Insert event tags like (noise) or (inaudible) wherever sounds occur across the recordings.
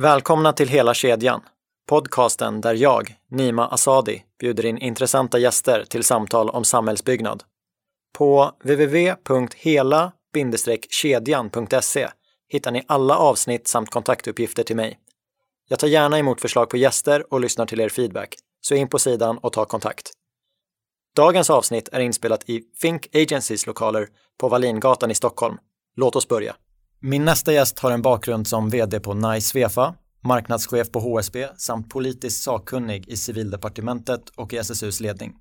Välkomna till Hela kedjan, podcasten där jag, Nima Asadi, bjuder in intressanta gäster till samtal om samhällsbyggnad. På www.hela-kedjan.se hittar ni alla avsnitt samt kontaktuppgifter till mig. Jag tar gärna emot förslag på gäster och lyssnar till er feedback, så in på sidan och ta kontakt. Dagens avsnitt är inspelat i Fink Agencys lokaler på Wallingatan i Stockholm. Låt oss börja. Min nästa gäst har en bakgrund som vd på Nice Svefa, marknadschef på HSB samt politiskt sakkunnig i civildepartementet och i SSUs ledning.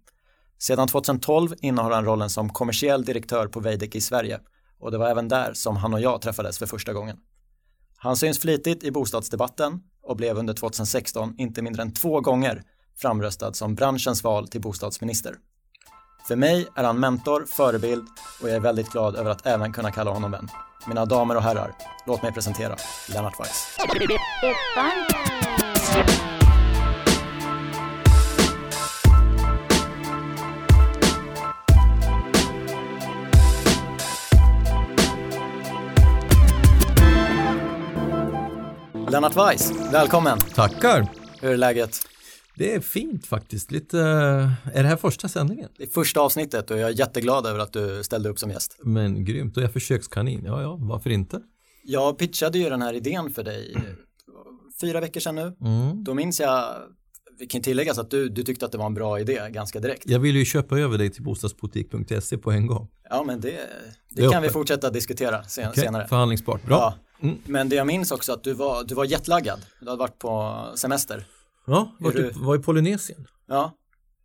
Sedan 2012 innehar han rollen som kommersiell direktör på Veidekke i Sverige och det var även där som han och jag träffades för första gången. Han syns flitigt i bostadsdebatten och blev under 2016 inte mindre än två gånger framröstad som branschens val till bostadsminister. För mig är han mentor, förebild och jag är väldigt glad över att även kunna kalla honom vän. Mina damer och herrar, låt mig presentera Lennart Weiss. Lennart Weiss, välkommen! Tackar! Hur är läget? Det är fint faktiskt. Lite, är det här första sändningen? Det är första avsnittet och jag är jätteglad över att du ställde upp som gäst. Men grymt, och jag är försökskanin. Ja, ja, varför inte? Jag pitchade ju den här idén för dig fyra veckor sedan nu. Mm. Då minns jag, vi kan tilläggas att du, du tyckte att det var en bra idé ganska direkt. Jag vill ju köpa över dig till bostadspolitik.se på en gång. Ja, men det, det, Det kan vi fortsätta diskutera sen, Okej, senare. Förhandlingsbart, bra. Ja. Mm. Men det jag minns också att du var, du var jetlaggad. Du hade varit på semester. Ja, var, Är du- var i Polynesien. Ja,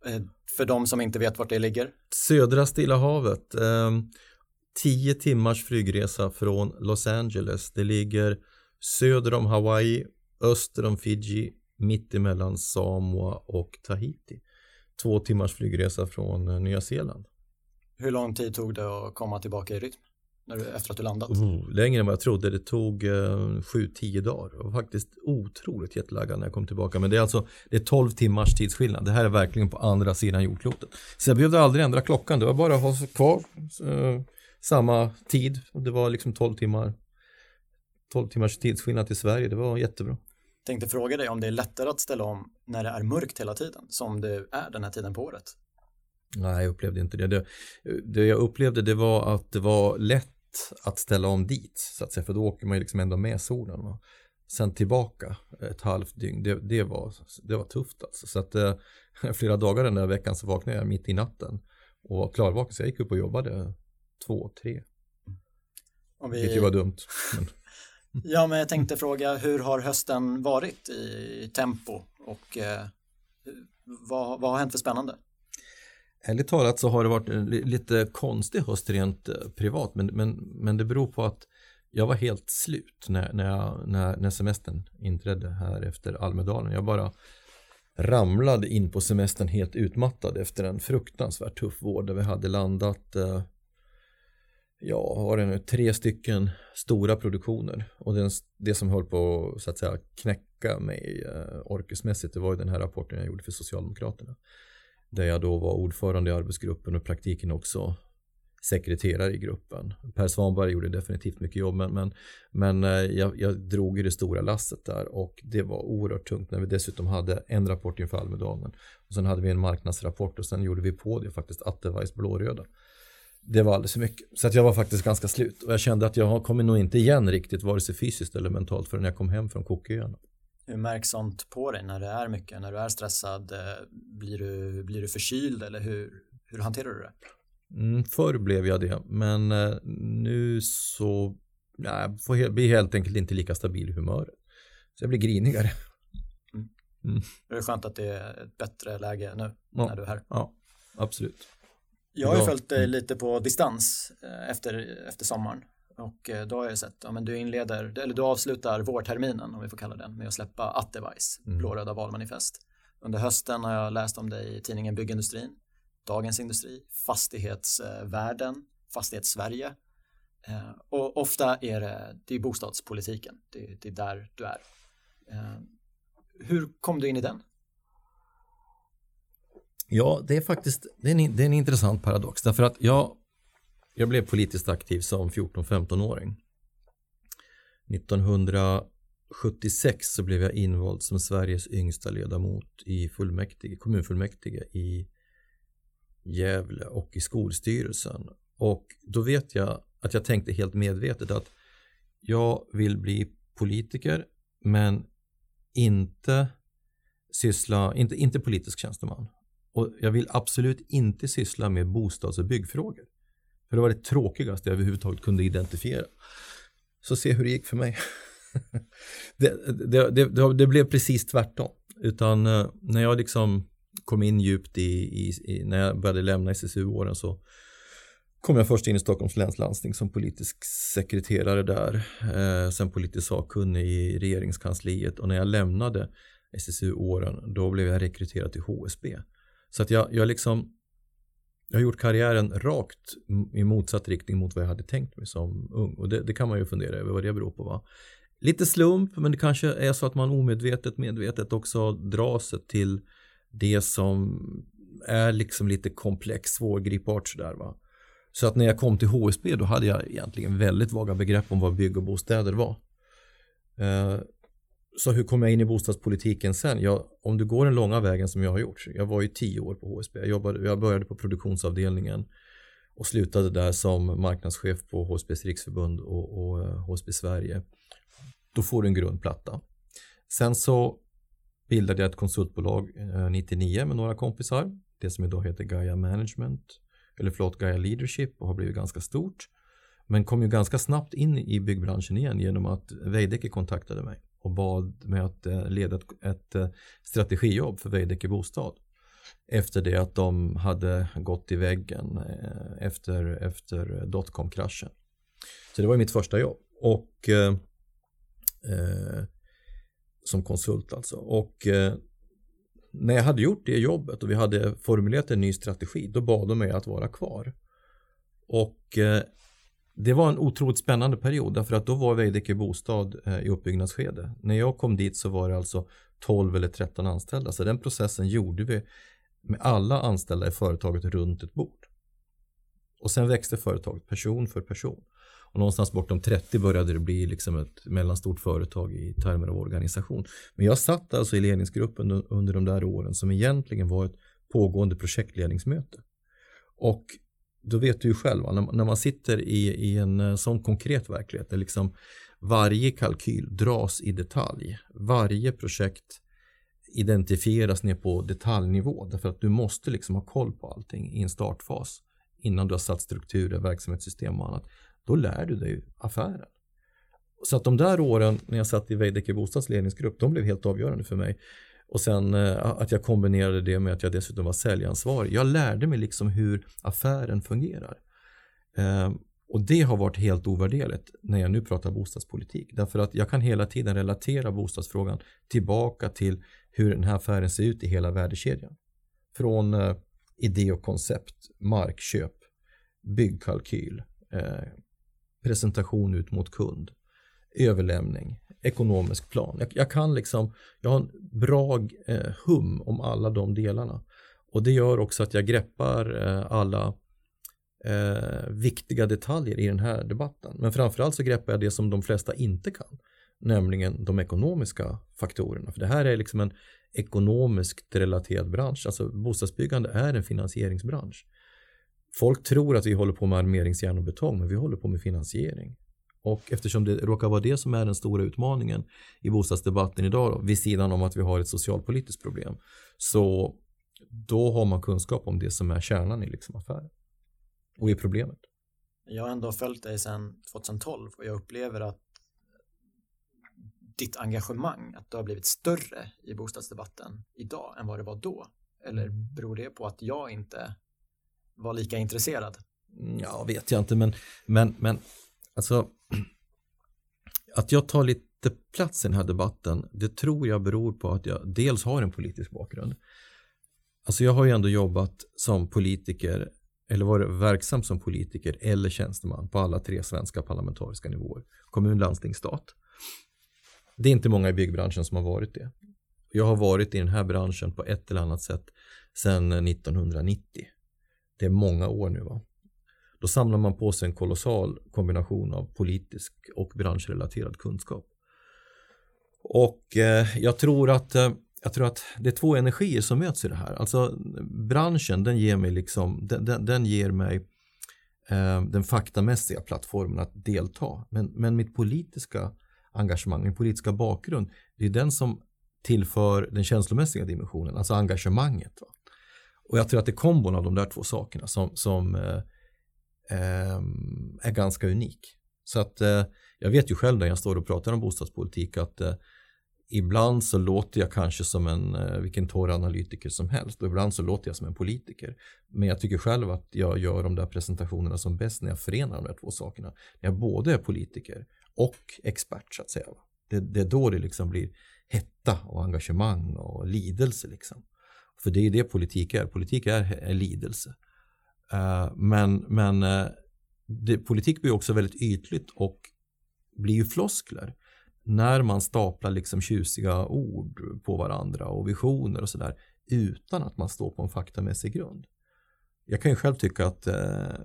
eh, för de som inte vet vart det ligger. Södra Stilla havet. ehm, tio timmars flygresa från Los Angeles. Det ligger söder om Hawaii, öster om Fiji, mitt emellan Samoa och Tahiti. Två timmars flygresa från eh, Nya Zeeland. Hur lång tid tog det att komma tillbaka i rytm? När du, efter att du landat? Oh, längre än vad jag trodde. Det tog eh, sju, tio dagar. Och faktiskt otroligt jetlaggad när jag kom tillbaka. Men det är alltså det är 12 timmars tidsskillnad. Det här är verkligen på andra sidan jordklotet. Så jag behövde aldrig ändra klockan. Det var bara att ha kvar eh, samma tid. Det var liksom 12 timmar. 12 timmars tidsskillnad till Sverige. Det var jättebra. Tänkte fråga dig om det är lättare att ställa om när det är mörkt hela tiden, som det är den här tiden på året. Nej, jag upplevde inte det. det. Det jag upplevde det var att det var lätt att ställa om dit. Så att säga, för då åker man ju liksom ändå med solen. Va? Sen tillbaka ett halvt dygn, det, det, var, det var tufft alltså. Så att eh, (laughs) flera dagar den där veckan så vaknade jag mitt i natten och var klarvaken. Så jag gick upp och jobbade två, tre. Om Vilket ju vi... var dumt. Men, (laughs) Ja, men jag tänkte fråga, hur har hösten varit i tempo och eh, vad, vad har hänt för spännande? Ärligt talat så har det varit eh, en lite konstig höst rent eh, privat. Men, men, men det beror på att jag var helt slut när, när, jag, när, när semestern inträdde här efter Almedalen. Jag bara ramlade in på semestern helt utmattad efter en fruktansvärt tuff vår där vi hade landat eh, ja, var det nu, tre stycken stora produktioner och den, det som höll på så att säga knäcka mig eh, orkesmässigt det var ju den här rapporten jag gjorde för Socialdemokraterna där jag då var ordförande i arbetsgruppen och i praktiken också sekreterare i gruppen. Per Svanberg gjorde definitivt mycket jobb men, men, men eh, jag, jag drog i det stora lasset där och det var oerhört tungt när vi dessutom hade en rapport inför Almedalen och sen hade vi en marknadsrapport och sen gjorde vi på det faktiskt Attevajs blåröda. Det var alldeles för mycket. Så att jag var faktiskt ganska slut och jag kände att jag kommer nog inte igen riktigt vare sig fysiskt eller mentalt förrän jag kom hem från Cooköarna. Hur märks sånt på dig när det är mycket, när du är stressad? Eh, Blir du, blir du förkyld eller hur, hur hanterar du det? Mm, förr blev jag det, men eh, nu så nej, jag får he- blir helt enkelt inte lika stabil i humöret. Så jag blir grinigare. Är det skönt att det är ett bättre läge nu Ja. när du är här? Ja, absolut. Jag har ju följt dig Mm. lite på distans eh, efter, efter sommaren och eh, då har jag sett, ja men du inleder, eller du avslutar vårterminen om vi får kalla den med att släppa Attevajs Mm. blåröda valmanifest. Under hösten har jag läst om dig i tidningen Byggindustrin, Dagens Industri, Fastighetsvärlden, Fastighetssverige eh, och ofta är det, det är bostadspolitiken, det, det är där du är. Eh, Hur kom du in i den? Ja, det är faktiskt det är en, det är en intressant paradox. Därför att jag, jag blev politiskt aktiv som 14-15-åring. 1976 så blev jag invald som Sveriges yngsta ledamot i fullmäktige, kommunfullmäktige i Gävle och i skolstyrelsen. Och då vet jag att jag tänkte helt medvetet att jag vill bli politiker men inte syssla, inte, inte politisk tjänsteman. Och jag vill absolut inte syssla med bostads och byggfrågor. För det var det tråkigaste jag överhuvudtaget kunde identifiera. Så se hur det gick för mig. (laughs) det, det, det, det, blev precis tvärtom. Utan eh, när jag liksom kom in djupt i, i, i när jag började lämna SSU-åren så kom jag först in i Stockholms läns landsting som politisk sekreterare där. Eh, sen politisk sakkunnig i regeringskansliet och när jag lämnade SSU-åren då blev jag rekryterad till HSB. Så att jag, jag liksom jag har gjort karriären rakt i motsatt riktning mot vad jag hade tänkt mig som ung. Och det, det kan man ju fundera över vad det beror på. Va? Lite slump, men det kanske är så att man omedvetet, medvetet också dras till det som är liksom lite komplex, svårgripbart sådär va. Så att när jag kom till HSB då hade jag egentligen väldigt vaga begrepp om vad bygg och bostäder var. Eh, så hur kom jag in i bostadspolitiken sen? Jag, om du går den långa vägen som jag har gjort. Jag var ju tio år på HSB. Jag, jobbade, jag började på produktionsavdelningen och slutade där som marknadschef på HSBs riksförbund och, och eh, HSB Sverige. Då får du en grundplatta. Sen så bildade jag ett konsultbolag eh, 99 med några kompisar. Det som idag heter Gaia Management eller förlåt Gaia Leadership och har blivit ganska stort. Men kom ju ganska snabbt in i byggbranschen igen genom att Veidekke kontaktade mig och bad mig att eh, leda ett, ett eh, strategijobb för Veidekke Bostad. Efter det att de hade gått i väggen eh, efter, efter dotcom-kraschen. Så det var mitt första jobb. Och eh, som konsult alltså. Och eh, när jag hade gjort det jobbet och vi hade formulerat en ny strategi, då bad de mig att vara kvar. Och eh, det var en otroligt spännande period därför att då var Veidekke Bostad eh, i uppbyggnadsskede. När jag kom dit så var det alltså 12 eller 13 anställda så den processen gjorde vi med alla anställda i företaget runt ett bord. Och sen växte företaget person för person. Och någonstans bortom 30 började det bli liksom ett mellanstort företag i termer av organisation. Men jag satt alltså i ledningsgruppen under de där åren som egentligen var ett pågående projektledningsmöte. Och då vet du ju själv, när man sitter i, i en eh, sån konkret verklighet där liksom varje kalkyl dras i detalj, varje projekt identifieras ner på detaljnivå därför att du måste liksom ha koll på allting i en startfas innan du har satt strukturer, verksamhetssystem och annat. Då lär du dig affären. Så att de där åren när jag satt i Veidekke Bostads ledningsgrupp, de blev helt avgörande för mig. Och sen eh, att jag kombinerade det med att jag dessutom var säljansvarig. Jag lärde mig liksom hur affären fungerar. Ehm, och det har varit helt ovärderligt när jag nu pratar bostadspolitik. Därför att jag kan hela tiden relatera bostadsfrågan tillbaka till hur den här affären ser ut i hela värdekedjan. Från eh, idé och koncept, markköp, byggkalkyl, eh, presentation ut mot kund, överlämning, ekonomisk plan. Jag, jag kan liksom, jag har en bra eh, hum om alla de delarna. Och det gör också att jag greppar eh, alla eh, viktiga detaljer i den här debatten. Men framförallt så greppar jag det som de flesta inte kan, nämligen de ekonomiska faktorerna. För det här är liksom en ekonomiskt relaterad bransch. Alltså bostadsbyggande är en finansieringsbransch. Folk tror att vi håller på med armeringsjärn och betong, men vi håller på med finansiering. Och eftersom det råkar vara det som är den stora utmaningen i bostadsdebatten idag, då, vid sidan om att vi har ett socialpolitiskt problem, så då har man kunskap om det som är kärnan i liksom affären och i problemet. Jag har ändå följt dig sedan 2012 och jag upplever att ditt engagemang, att du har blivit större i bostadsdebatten idag än vad det var då? Eller beror det på att jag inte var lika intresserad? Ja, vet jag inte, men, men, men alltså att jag tar lite plats i den här debatten, det tror jag beror på att jag dels har en politisk bakgrund. Alltså jag har ju ändå jobbat som politiker eller varit verksam som politiker eller tjänsteman på alla tre svenska parlamentariska nivåer. Kommun, landsting, stat. Det är inte många i byggbranschen som har varit det. Jag har varit i den här branschen på ett eller annat sätt sedan 1990. Det är många år nu va. Då samlar man på sig en kolossal kombination av politisk och branschrelaterad kunskap. Och eh, jag tror att eh, jag tror att det är två energier som möts i det här. Alltså branschen den ger mig liksom, den, den, den ger mig eh, den faktamässiga plattformen att delta. Men, men mitt politiska engagemang, min politiska bakgrund, det är den som tillför den känslomässiga dimensionen, alltså engagemanget. Va? Och jag tror att det är kombon av de där två sakerna som, som eh, Ehm, är ganska unik. Så att eh, jag vet ju själv när jag står och pratar om bostadspolitik att eh, ibland så låter jag kanske som en eh, vilken torr analytiker som helst och ibland så låter jag som en politiker. Men jag tycker själv att jag gör de där presentationerna som bäst när jag förenar de där två sakerna. När jag både är politiker och expert så att säga. Det, det är då det liksom blir hetta och engagemang och lidelse liksom. För det är det politik är. Politik är, är lidelse. Eh, men men eh, det, politik blir också väldigt ytligt och blir ju floskler när man staplar liksom tjusiga ord på varandra och visioner och sådär utan att man står på en faktamässig grund. Jag kan ju själv tycka att, eh,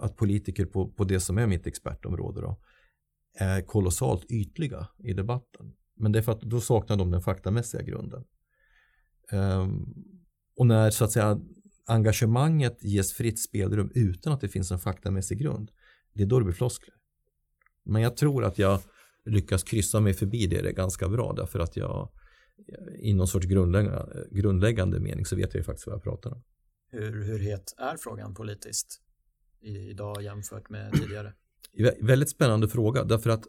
att politiker på, på det som är mitt expertområde då, är kolossalt ytliga i debatten. Men det är för att då saknar de den faktamässiga grunden. Um, och när så att säga engagemanget ges fritt spelrum utan att det finns en faktamässig grund, det är då det blir floskler. Men jag tror att jag lyckas kryssa mig förbi det, det ganska bra därför att jag i någon sorts grundläggande, grundläggande mening så vet jag ju faktiskt vad jag pratar om. Hur, hur het är frågan politiskt idag jämfört med (clears throat) tidigare? Väldigt spännande fråga därför att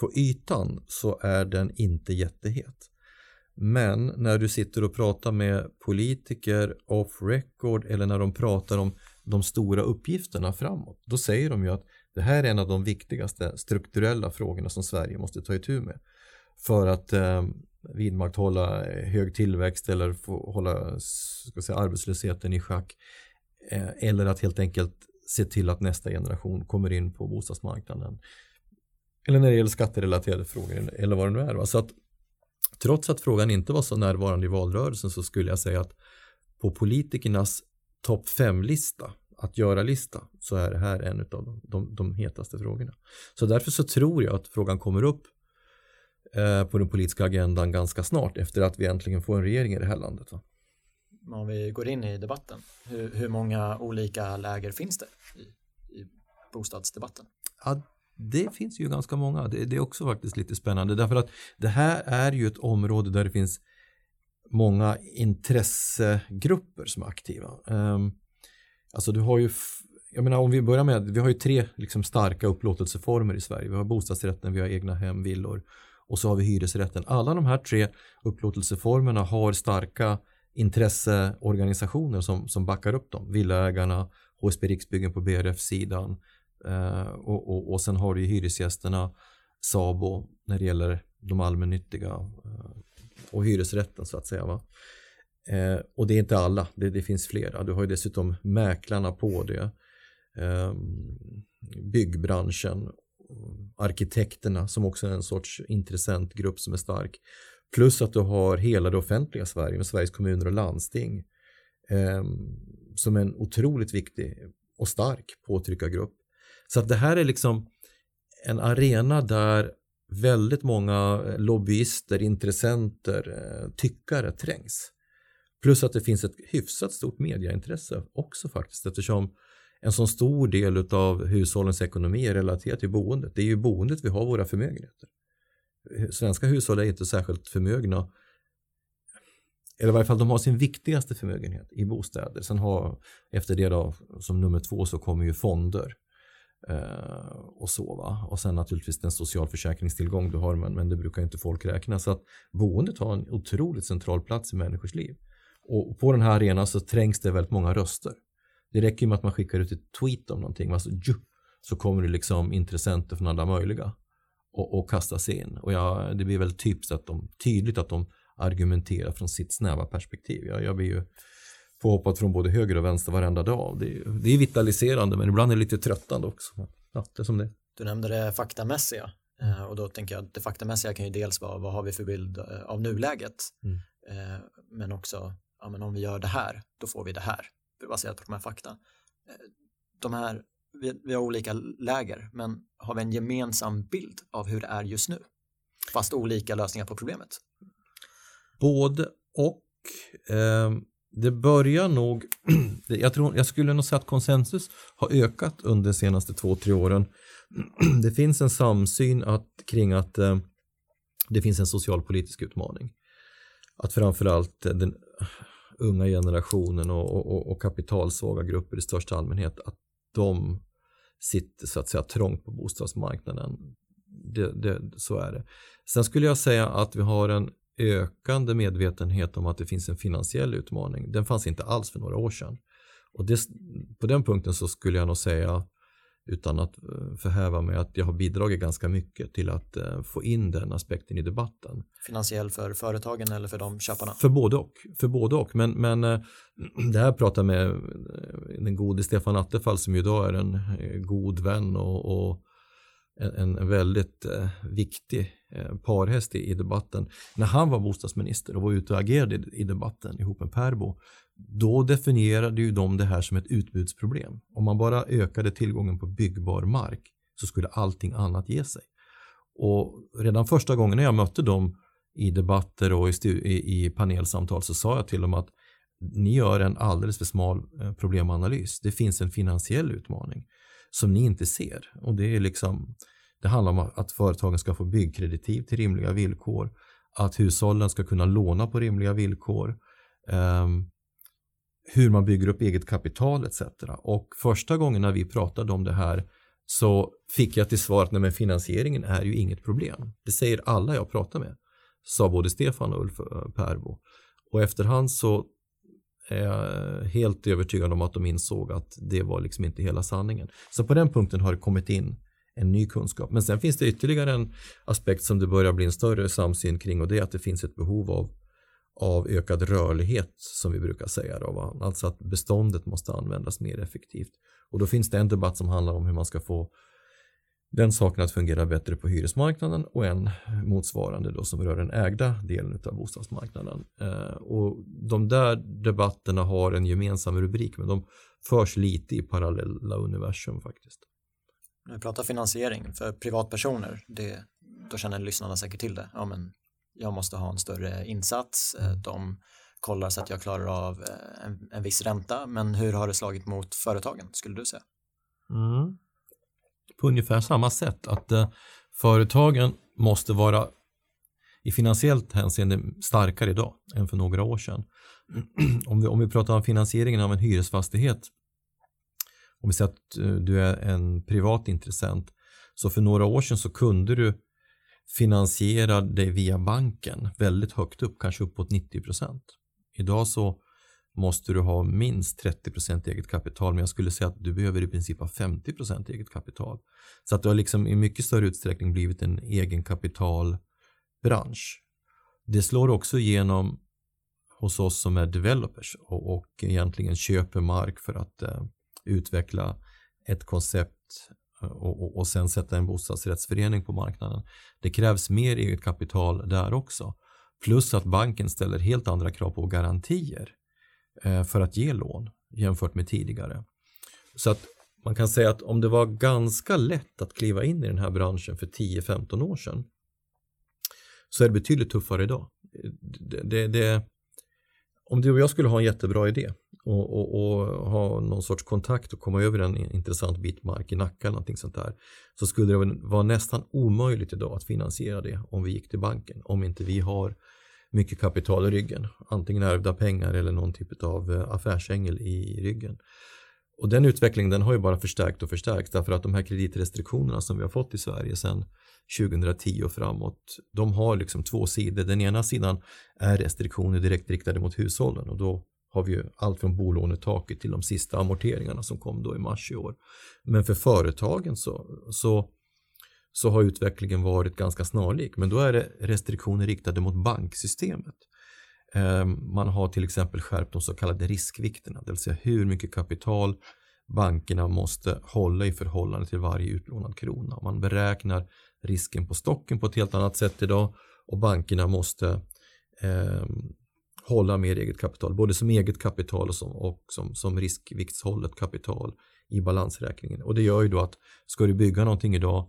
på ytan så är den inte jättehet. Men när du sitter och pratar med politiker off record eller när de pratar om de stora uppgifterna framåt, då säger de ju att det här är en av de viktigaste strukturella frågorna som Sverige måste ta itu med för att eh, vidmakthålla eh, hög tillväxt eller få hålla ska säga, arbetslösheten i schack eh, eller att helt enkelt se till att nästa generation kommer in på bostadsmarknaden eller när det gäller skatterelaterade frågor eller vad det nu är. Så att, trots att frågan inte var så närvarande i valrörelsen så skulle jag säga att på politikernas topp fem-lista att göra-lista så är det här en av de, de, de, hetaste frågorna. Så därför så tror jag att frågan kommer upp eh, på den politiska agendan ganska snart efter att vi äntligen får en regering i det här landet. Va? Om vi går in i debatten, hur, hur många olika läger finns det i, i bostadsdebatten? Ja, det finns ju ganska många. Det, det, är också faktiskt lite spännande därför att det här är ju ett område där det finns många intressegrupper som är aktiva. Um, Alltså du har ju, jag menar om vi börjar med, vi har ju tre liksom starka upplåtelseformer i Sverige. Vi har bostadsrätten, vi har egna hem, villor och så har vi hyresrätten. Alla de här tre upplåtelseformerna har starka intresseorganisationer som, som backar upp dem. Villaägarna, HSB Riksbyggen på BRF-sidan Eh, och, och, och sen har du ju hyresgästerna, SABO när det gäller de allmännyttiga eh, och hyresrätten så att säga. Va? Eh, och det är inte alla, det, det, finns flera. Du har ju dessutom mäklarna på det, eh, byggbranschen, arkitekterna som också är en sorts intressentgrupp som är stark. Plus att du har hela det offentliga Sverige med Sveriges kommuner och landsting eh, som en otroligt viktig och stark påtryckargrupp. Så att det här är liksom en arena där väldigt många eh, lobbyister, intressenter, eh, tyckare trängs. Plus att det finns ett hyfsat stort mediaintresse också faktiskt eftersom en så stor del av hushållens ekonomi är relaterad till boendet. Det är ju boendet vi har våra förmögenheter. Svenska hushåll är inte särskilt förmögna eller i varje fall de har sin viktigaste förmögenhet i bostäder. Sen har efter det då som nummer två så kommer ju fonder Eh, och sova. Och sen naturligtvis den socialförsäkringstillgång du har men, men det brukar inte folk räkna så att boendet har en otroligt central plats i människors liv. Och på den här arenan så trängs det väldigt många röster. Det räcker med att man skickar ut ett tweet om någonting, alltså, så kommer det liksom intressenter från alla möjliga och, och kastas in. Och jag, det blir väldigt typiskt att de, tydligt att de argumenterar från sitt snäva perspektiv. Jag, jag blir ju påhoppad från både höger och vänster varenda dag. Det är, det är vitaliserande men ibland är det lite tröttande också. Ja, det är som det Du nämnde det faktamässiga eh, och då tänker jag att det faktamässiga kan ju dels vara vad har vi för bild eh, av nuläget mm. Eh, men också ja, men om vi gör det här, då får vi det här, baserat på de här fakta. De här, vi, vi har olika läger, men har vi en gemensam bild av hur det är just nu? fast olika lösningar på problemet? Både och. Eh, det börjar nog, (clears throat) jag, tror, jag skulle nog säga att konsensus har ökat under de senaste två, tre åren. (clears throat) Det finns en samsyn att, kring att eh, det finns en socialpolitisk utmaning. Att framförallt den unga generationen och, och, och kapitalsvaga grupper i största allmänhet, att de sitter så att säga trångt på bostadsmarknaden. Det, det, så är det. Sen skulle jag säga att vi har en ökande medvetenhet om att det finns en finansiell utmaning. Den fanns inte alls för några år sedan. Och det, på den punkten så skulle jag nog säga utan att eh, förhäva mig att jag har bidragit ganska mycket till att eh, få in den aspekten i debatten. Finansiell för företagen eller för de köparna? För både och. För både och. Men, men eh, (clears throat) det här pratar med den gode Stefan Attefall som ju idag är en god vän och, och en, en, väldigt viktig Eh, parhäst i, i, debatten. När han var bostadsminister och var ute och agerade i, i debatten ihop med Perbo då definierade ju de det här som ett utbudsproblem. Om man bara ökade tillgången på byggbar mark så skulle allting annat ge sig. Och redan första gången när jag mötte dem i debatter och i, i, i panelsamtal så sa jag till dem att ni gör en alldeles för smal eh, problemanalys. Det finns en finansiell utmaning som ni inte ser. Och det är liksom det handlar om att företagen ska få byggkreditiv till rimliga villkor, att hushållen ska kunna låna på rimliga villkor, um, hur man bygger upp eget kapital etc. Och första gången när vi pratade om det här så fick jag till svar att nej, men finansieringen är ju inget problem. Det säger alla jag pratar med, sa både Stefan och Ulf eh, Perbo. Och efterhand så är jag helt övertygad om att de insåg att det var liksom inte hela sanningen. Så på den punkten har det kommit in en ny kunskap. Men sen finns det ytterligare en aspekt som det börjar bli en större samsyn kring och det är att det finns ett behov av, av ökad rörlighet som vi brukar säga. Då, Alltså att beståndet måste användas mer effektivt. Och då finns det en debatt som handlar om hur man ska få den saken att fungera bättre på hyresmarknaden och en motsvarande då som rör den ägda delen av bostadsmarknaden. Eh, och de där debatterna har en gemensam rubrik men de förs lite i parallella universum faktiskt. När vi pratar finansiering för privatpersoner, det, då känner lyssnarna säkert till det. Ja, men jag måste ha en större insats, eh, de kollar så att jag klarar av eh, en, en viss ränta, men hur har det slagit mot företagen, skulle du säga? Mm på ungefär samma sätt. Att eh, företagen måste vara i finansiellt hänseende starkare idag än för några år sedan. (clears throat) om, vi, om vi pratar om finansieringen av en hyresfastighet om vi säger att eh, du är en privat intressent så för några år sedan så kunde du finansiera dig via banken väldigt högt upp, kanske uppåt 90 procent. Idag så måste du ha minst 30% eget kapital men jag skulle säga att du behöver i princip ha 50% eget kapital. Så att du har liksom i mycket större utsträckning blivit en egen kapitalbransch. Det slår också igenom hos oss som är developers och, och egentligen köper mark för att eh, utveckla ett koncept eh, och, och, och sen sätta en bostadsrättsförening på marknaden. Det krävs mer eget kapital där också. Plus att banken ställer helt andra krav på garantier eh, för att ge lån jämfört med tidigare. Så att man kan säga att om det var ganska lätt att kliva in i den här branschen för 10-15 år sedan så är det betydligt tuffare idag. Det, det, det, om du och jag skulle ha en jättebra idé och, och, och, ha någon sorts kontakt och komma över en intressant bit mark i Nacka eller någonting sånt där så skulle det vara nästan omöjligt idag att finansiera det om vi gick till banken om inte vi har mycket kapital i ryggen. Antingen ärvda pengar eller någon typ av eh, affärsängel i ryggen. Och den utvecklingen den har ju bara förstärkt och förstärkt. därför att de här kreditrestriktionerna som vi har fått i Sverige sedan 2010 och framåt, de har liksom två sidor. Den ena sidan är restriktioner direkt riktade mot hushållen och då har vi ju allt från bolånetaket till de sista amorteringarna som kom då i mars i år. Men för företagen så, så så har utvecklingen varit ganska snarlik. Men då är det restriktioner riktade mot banksystemet. Ehm, man har till exempel skärpt de så kallade riskvikterna, det vill säga hur mycket kapital bankerna måste hålla i förhållande till varje utlånad krona. Man beräknar risken på stocken på ett helt annat sätt idag och bankerna måste eh, hålla mer eget kapital, både som eget kapital och som, och som, som riskviktshållet kapital i balansräkningen. Och det gör ju då att ska du bygga någonting idag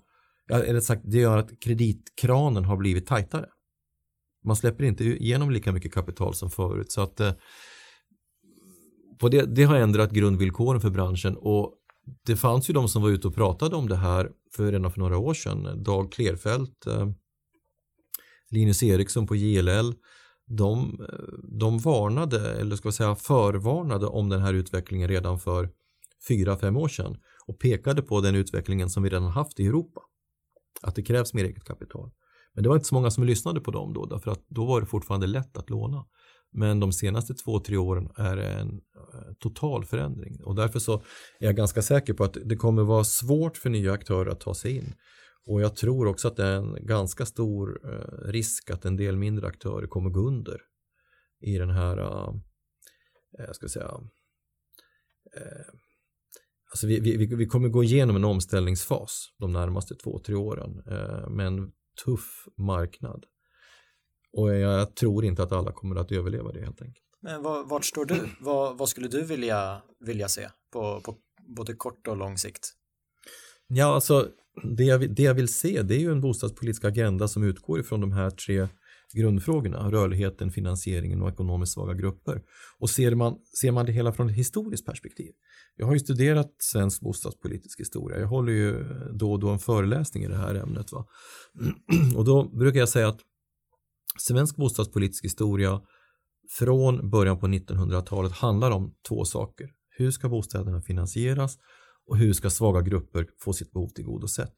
eller sagt, det gör att kreditkranen har blivit tajtare. Man släpper inte igenom lika mycket kapital som förut. Så att eh, på det, det har ändrat grundvillkoren för branschen och det fanns ju de som var ute och pratade om det här för redan för några år sedan. Dag Klerfelt, eh, Linus Eriksson på JLL, de, eh, de varnade, eller ska jag säga förvarnade om den här utvecklingen redan för fyra, fem år sedan och pekade på den utvecklingen som vi redan haft i Europa. Att det krävs mer eget kapital. Men det var inte så många som lyssnade på dem då, därför att då var det fortfarande lätt att låna. Men de senaste två, tre åren är det en eh, total förändring och därför så är jag ganska säker på att det kommer vara svårt för nya aktörer att ta sig in. Och jag tror också att det är en ganska stor eh, risk att en del mindre aktörer kommer gå under i den här, eh, jag ska säga, alltså vi, vi, vi kommer gå igenom en omställningsfas de närmaste två, tre åren med en tuff marknad. Och jag tror inte att alla kommer att överleva det helt enkelt. Men vart står du? Vad, vad skulle du vilja, vilja se på, på både kort och lång sikt? Ja, alltså det jag, det jag vill se det är ju en bostadspolitisk agenda som utgår ifrån de här tre grundfrågorna, rörligheten, finansieringen och ekonomiskt svaga grupper. Och ser man, ser man det hela från ett historiskt perspektiv. Jag har ju studerat svensk bostadspolitisk historia. Jag håller ju då och då en föreläsning i det här ämnet. Va? (clears throat) Och då brukar jag säga att svensk bostadspolitisk historia från början på 1900-talet handlar om två saker. Hur ska bostäderna finansieras och hur ska svaga grupper få sitt behov tillgodosett?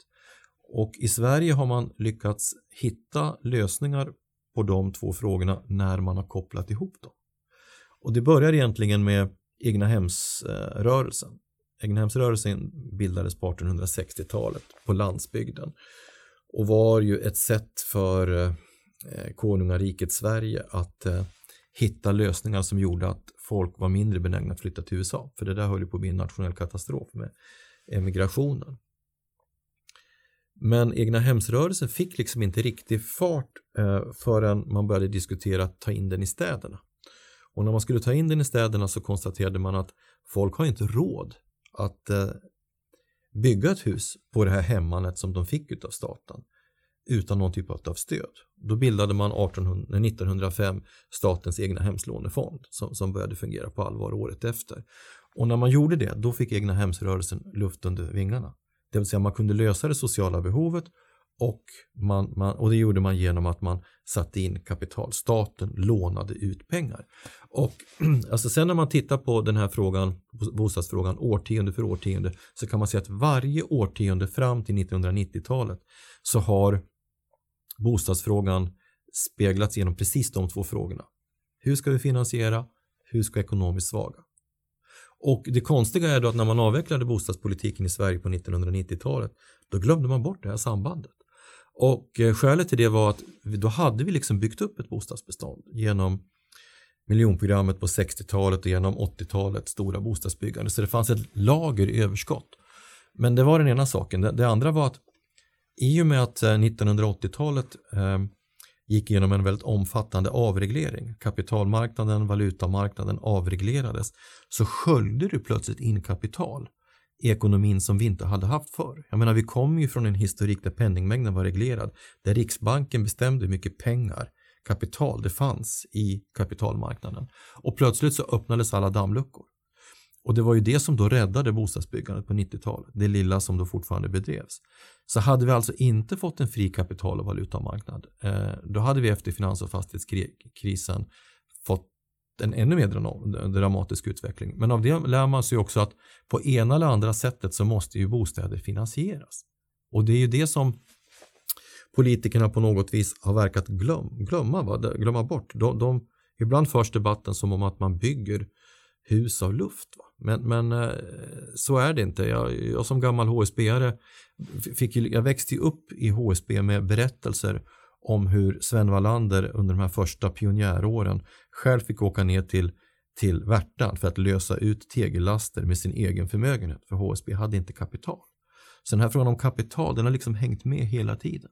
Och i Sverige har man lyckats hitta lösningar på de två frågorna när man har kopplat ihop dem. Och det börjar egentligen med egnahemsrörelsen. Egnahemsrörelsen bildades på 1860-talet på landsbygden och var ju ett sätt för eh, Eh, konungariket Sverige att eh, hitta lösningar som gjorde att folk var mindre benägna att flytta till USA. För det där höll ju på att bli en nationell katastrof med emigrationen. Men egna hemsrörelsen fick liksom inte riktig fart eh, förrän man började diskutera att ta in den i städerna. Och när man skulle ta in den i städerna så konstaterade man att folk har inte råd att bygga ett hus på det här hemmanet som de fick av staten utan någon typ av stöd. Då bildade man 1800, 1905 statens egna hemslånefond som, som började fungera på allvar året efter. Och när man gjorde det, då fick egna hemsrörelsen luft under vingarna. Det vill säga man kunde lösa det sociala behovet och, man, man, och det gjorde man genom att man satte in kapital. Staten lånade ut pengar. Och (clears throat) alltså sen när man tittar på den här frågan, bostadsfrågan årtionde för årtionde så kan man se att varje årtionde fram till 1990-talet så har bostadsfrågan speglats genom precis de två frågorna. Hur ska vi finansiera? Hur ska ekonomiskt svaga? Och det konstiga är då att när man avvecklade bostadspolitiken i Sverige på 1990-talet då glömde man bort det här sambandet. Och eh, skälet till det var att då hade vi liksom byggt upp ett bostadsbestånd genom miljonprogrammet på 60-talet och genom 80-talet stora bostadsbyggande. Så det fanns ett lager i överskott. Men det var den ena saken. Det andra var att i och med att eh, 1980-talet eh, gick igenom en väldigt omfattande avreglering, kapitalmarknaden, valutamarknaden avreglerades, så sköljde du plötsligt in kapital i ekonomin som vi inte hade haft förr. Jag menar, vi kommer ju från en historik där penningmängden var reglerad, där Riksbanken bestämde hur mycket pengar, kapital det fanns i kapitalmarknaden. Och plötsligt så öppnades alla dammluckor. Och det var ju det som då räddade bostadsbyggandet på 90-talet, det lilla som då fortfarande bedrevs. Så hade vi alltså inte fått en fri kapital och valutamarknad, eh, då hade vi efter finans och fastighetskrisen fått en ännu mer dramatisk utveckling. Men av det lär man sig också att på ena eller andra sättet så måste ju bostäder finansieras. Och det är ju det som politikerna på något vis har verkat glöm, glömma, va? glömma bort. De, de, ibland förs debatten som om att man bygger hus av luft. Va? Men, men eh, så är det inte. Jag, jag som gammal HSB-are fick, jag växte upp i HSB med berättelser om hur Sven Wallander under de här första pionjäråren själv fick åka ner till, till Värtan för att lösa ut tegellaster med sin egen förmögenhet för HSB hade inte kapital. Så den här frågan om kapital den har liksom hängt med hela tiden.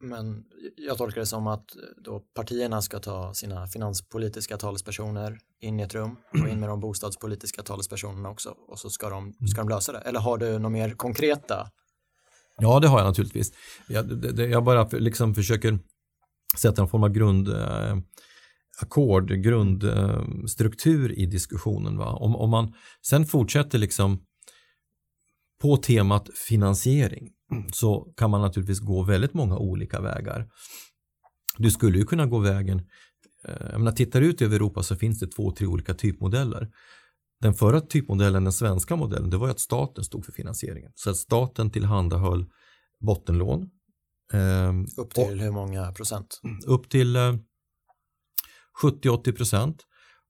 Men jag tolkar det som att eh, då partierna ska ta sina finanspolitiska talespersoner in i ett rum och in med de bostadspolitiska talespersonerna också och så ska de, ska de lösa det. Eller har du några mer konkreta Ja, det har jag naturligtvis. Jag, det, det, jag bara liksom försöker sätta en form av grund eh, akkord, grundstruktur i diskussionen. Va? Om, om man sen fortsätter liksom på temat finansiering så kan man naturligtvis gå väldigt många olika vägar. Du skulle ju kunna gå vägen, eh, jag menar, tittar ut över Europa så finns det två, tre olika typmodeller. Den förra typmodellen, den svenska modellen, det var ju att staten stod för finansieringen. Så att staten tillhandahöll bottenlån. Eh, upp till hur många procent? Upp till eh, 70-80 procent.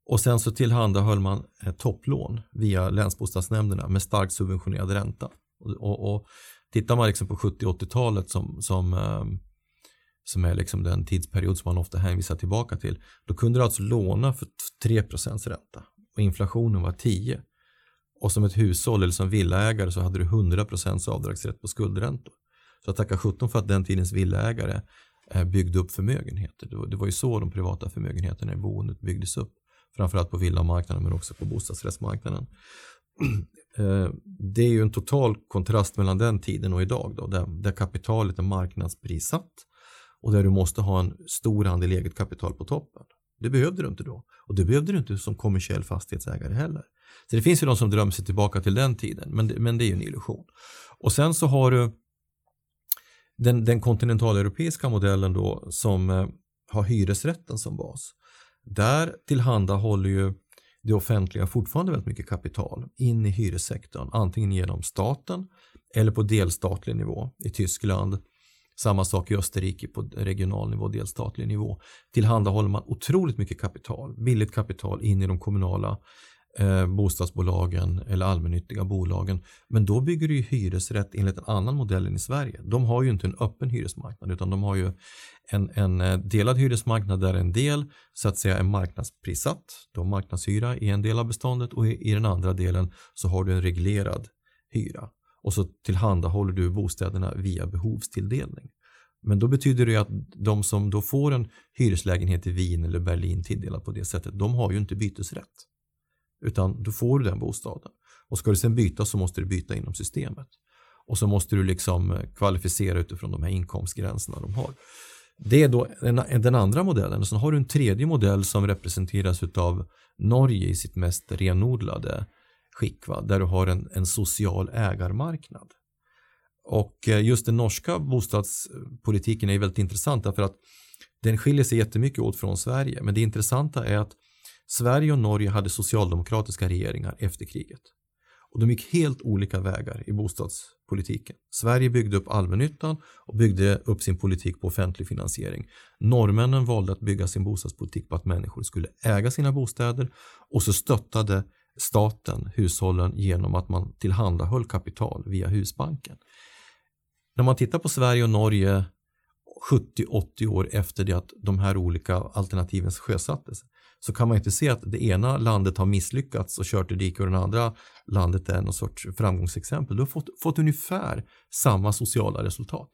Och sen så tillhandahöll man eh, topplån via länsbostadsnämnderna med starkt subventionerad ränta. Och, och, och tittar man liksom på 70-80-talet som, som, ehm, som är liksom den tidsperiod som man ofta hänvisar tillbaka till, då kunde du alltså låna för 3 procents ränta och inflationen var 10. Och som ett hushåll eller som villaägare så hade du 100 procents avdragsrätt på skuldräntor. Så att tacka 17 för att den tidens villaägare eh, byggde upp förmögenheter. Det var ju så de privata förmögenheterna i boendet byggdes upp framförallt på villamarknaden men också på bostadsrättsmarknaden. Eh, det är ju en total kontrast mellan den tiden och idag då, där, där kapitalet är marknadsprissatt och där du måste ha en stor andel eget kapital på toppen. Det behövde du inte då och det behövde du inte som kommersiell fastighetsägare heller. Så det finns ju de som drömmer sig tillbaka till den tiden men det, men det är ju en illusion. Och sen så har du den, den kontinentaleuropeiska modellen då som eh, har hyresrätten som bas. Där tillhandahåller ju det offentliga fortfarande väldigt mycket kapital in i hyressektorn, antingen genom staten eller på delstatlig nivå i Tyskland. Samma sak i Österrike på regional nivå, delstatlig nivå. Tillhandahåller man otroligt mycket kapital, billigt kapital in i de kommunala eh, bostadsbolagen eller allmännyttiga bolagen. Men då bygger du ju hyresrätt enligt en annan modell än i Sverige. De har ju inte en öppen hyresmarknad utan de har ju en, en eh, delad hyresmarknad där en del så att säga är marknadsprissatt. De har marknadshyra i en del av beståndet och i, i den andra delen så har du en reglerad hyra och så tillhandahåller du bostäderna via behovstilldelning. Men då betyder det att de som då får en hyreslägenhet i Wien eller Berlin tilldelad på det sättet, de har ju inte bytesrätt. Utan då får du den bostaden. Och ska du sen byta så måste du byta inom systemet. Och så måste du liksom eh, kvalificera utifrån de här inkomstgränserna de har. Det är då den andra modellen. Och sen har du en tredje modell som representeras av Norge i sitt mest renodlade skick. Va? Där du har en, en social ägarmarknad. Och eh, just den norska bostadspolitiken är väldigt intressant därför att den skiljer sig jättemycket åt från Sverige. Men det intressanta är att Sverige och Norge hade socialdemokratiska regeringar efter kriget. Och de gick helt olika vägar i bostadspolitiken. Sverige byggde upp allmännyttan och byggde upp sin politik på offentlig finansiering. Norrmännen valde att bygga sin bostadspolitik på att människor skulle äga sina bostäder och så stöttade staten hushållen genom att man tillhandahöll kapital via Husbanken. När man tittar på Sverige och Norge 70-80 år efter det att de här olika alternativen sjösattes så kan man inte se att det ena landet har misslyckats och kört i diket och det andra landet är någon sorts framgångsexempel. Du har fått, fått ungefär samma sociala resultat.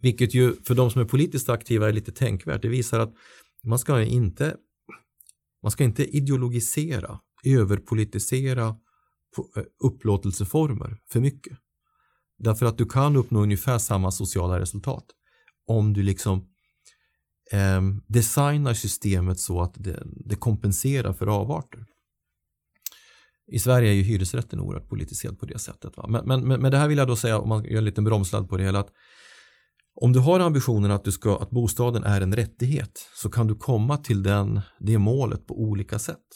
Vilket ju för de som är politiskt aktiva är lite tänkvärt. Det visar att man ska inte, man ska inte ideologisera, överpolitisera eh, upplåtelseformer för mycket. Därför att du kan uppnå ungefär samma sociala resultat om du liksom eh, designar systemet så att det, det, kompenserar för avarter. I Sverige är ju hyresrätten oerhört politiserad på det sättet. Va? Men, men, men det här vill jag då säga, om man gör en liten bromsladd på det hela, att om du har ambitionen att, du ska, att bostaden är en rättighet så kan du komma till den, det målet på olika sätt.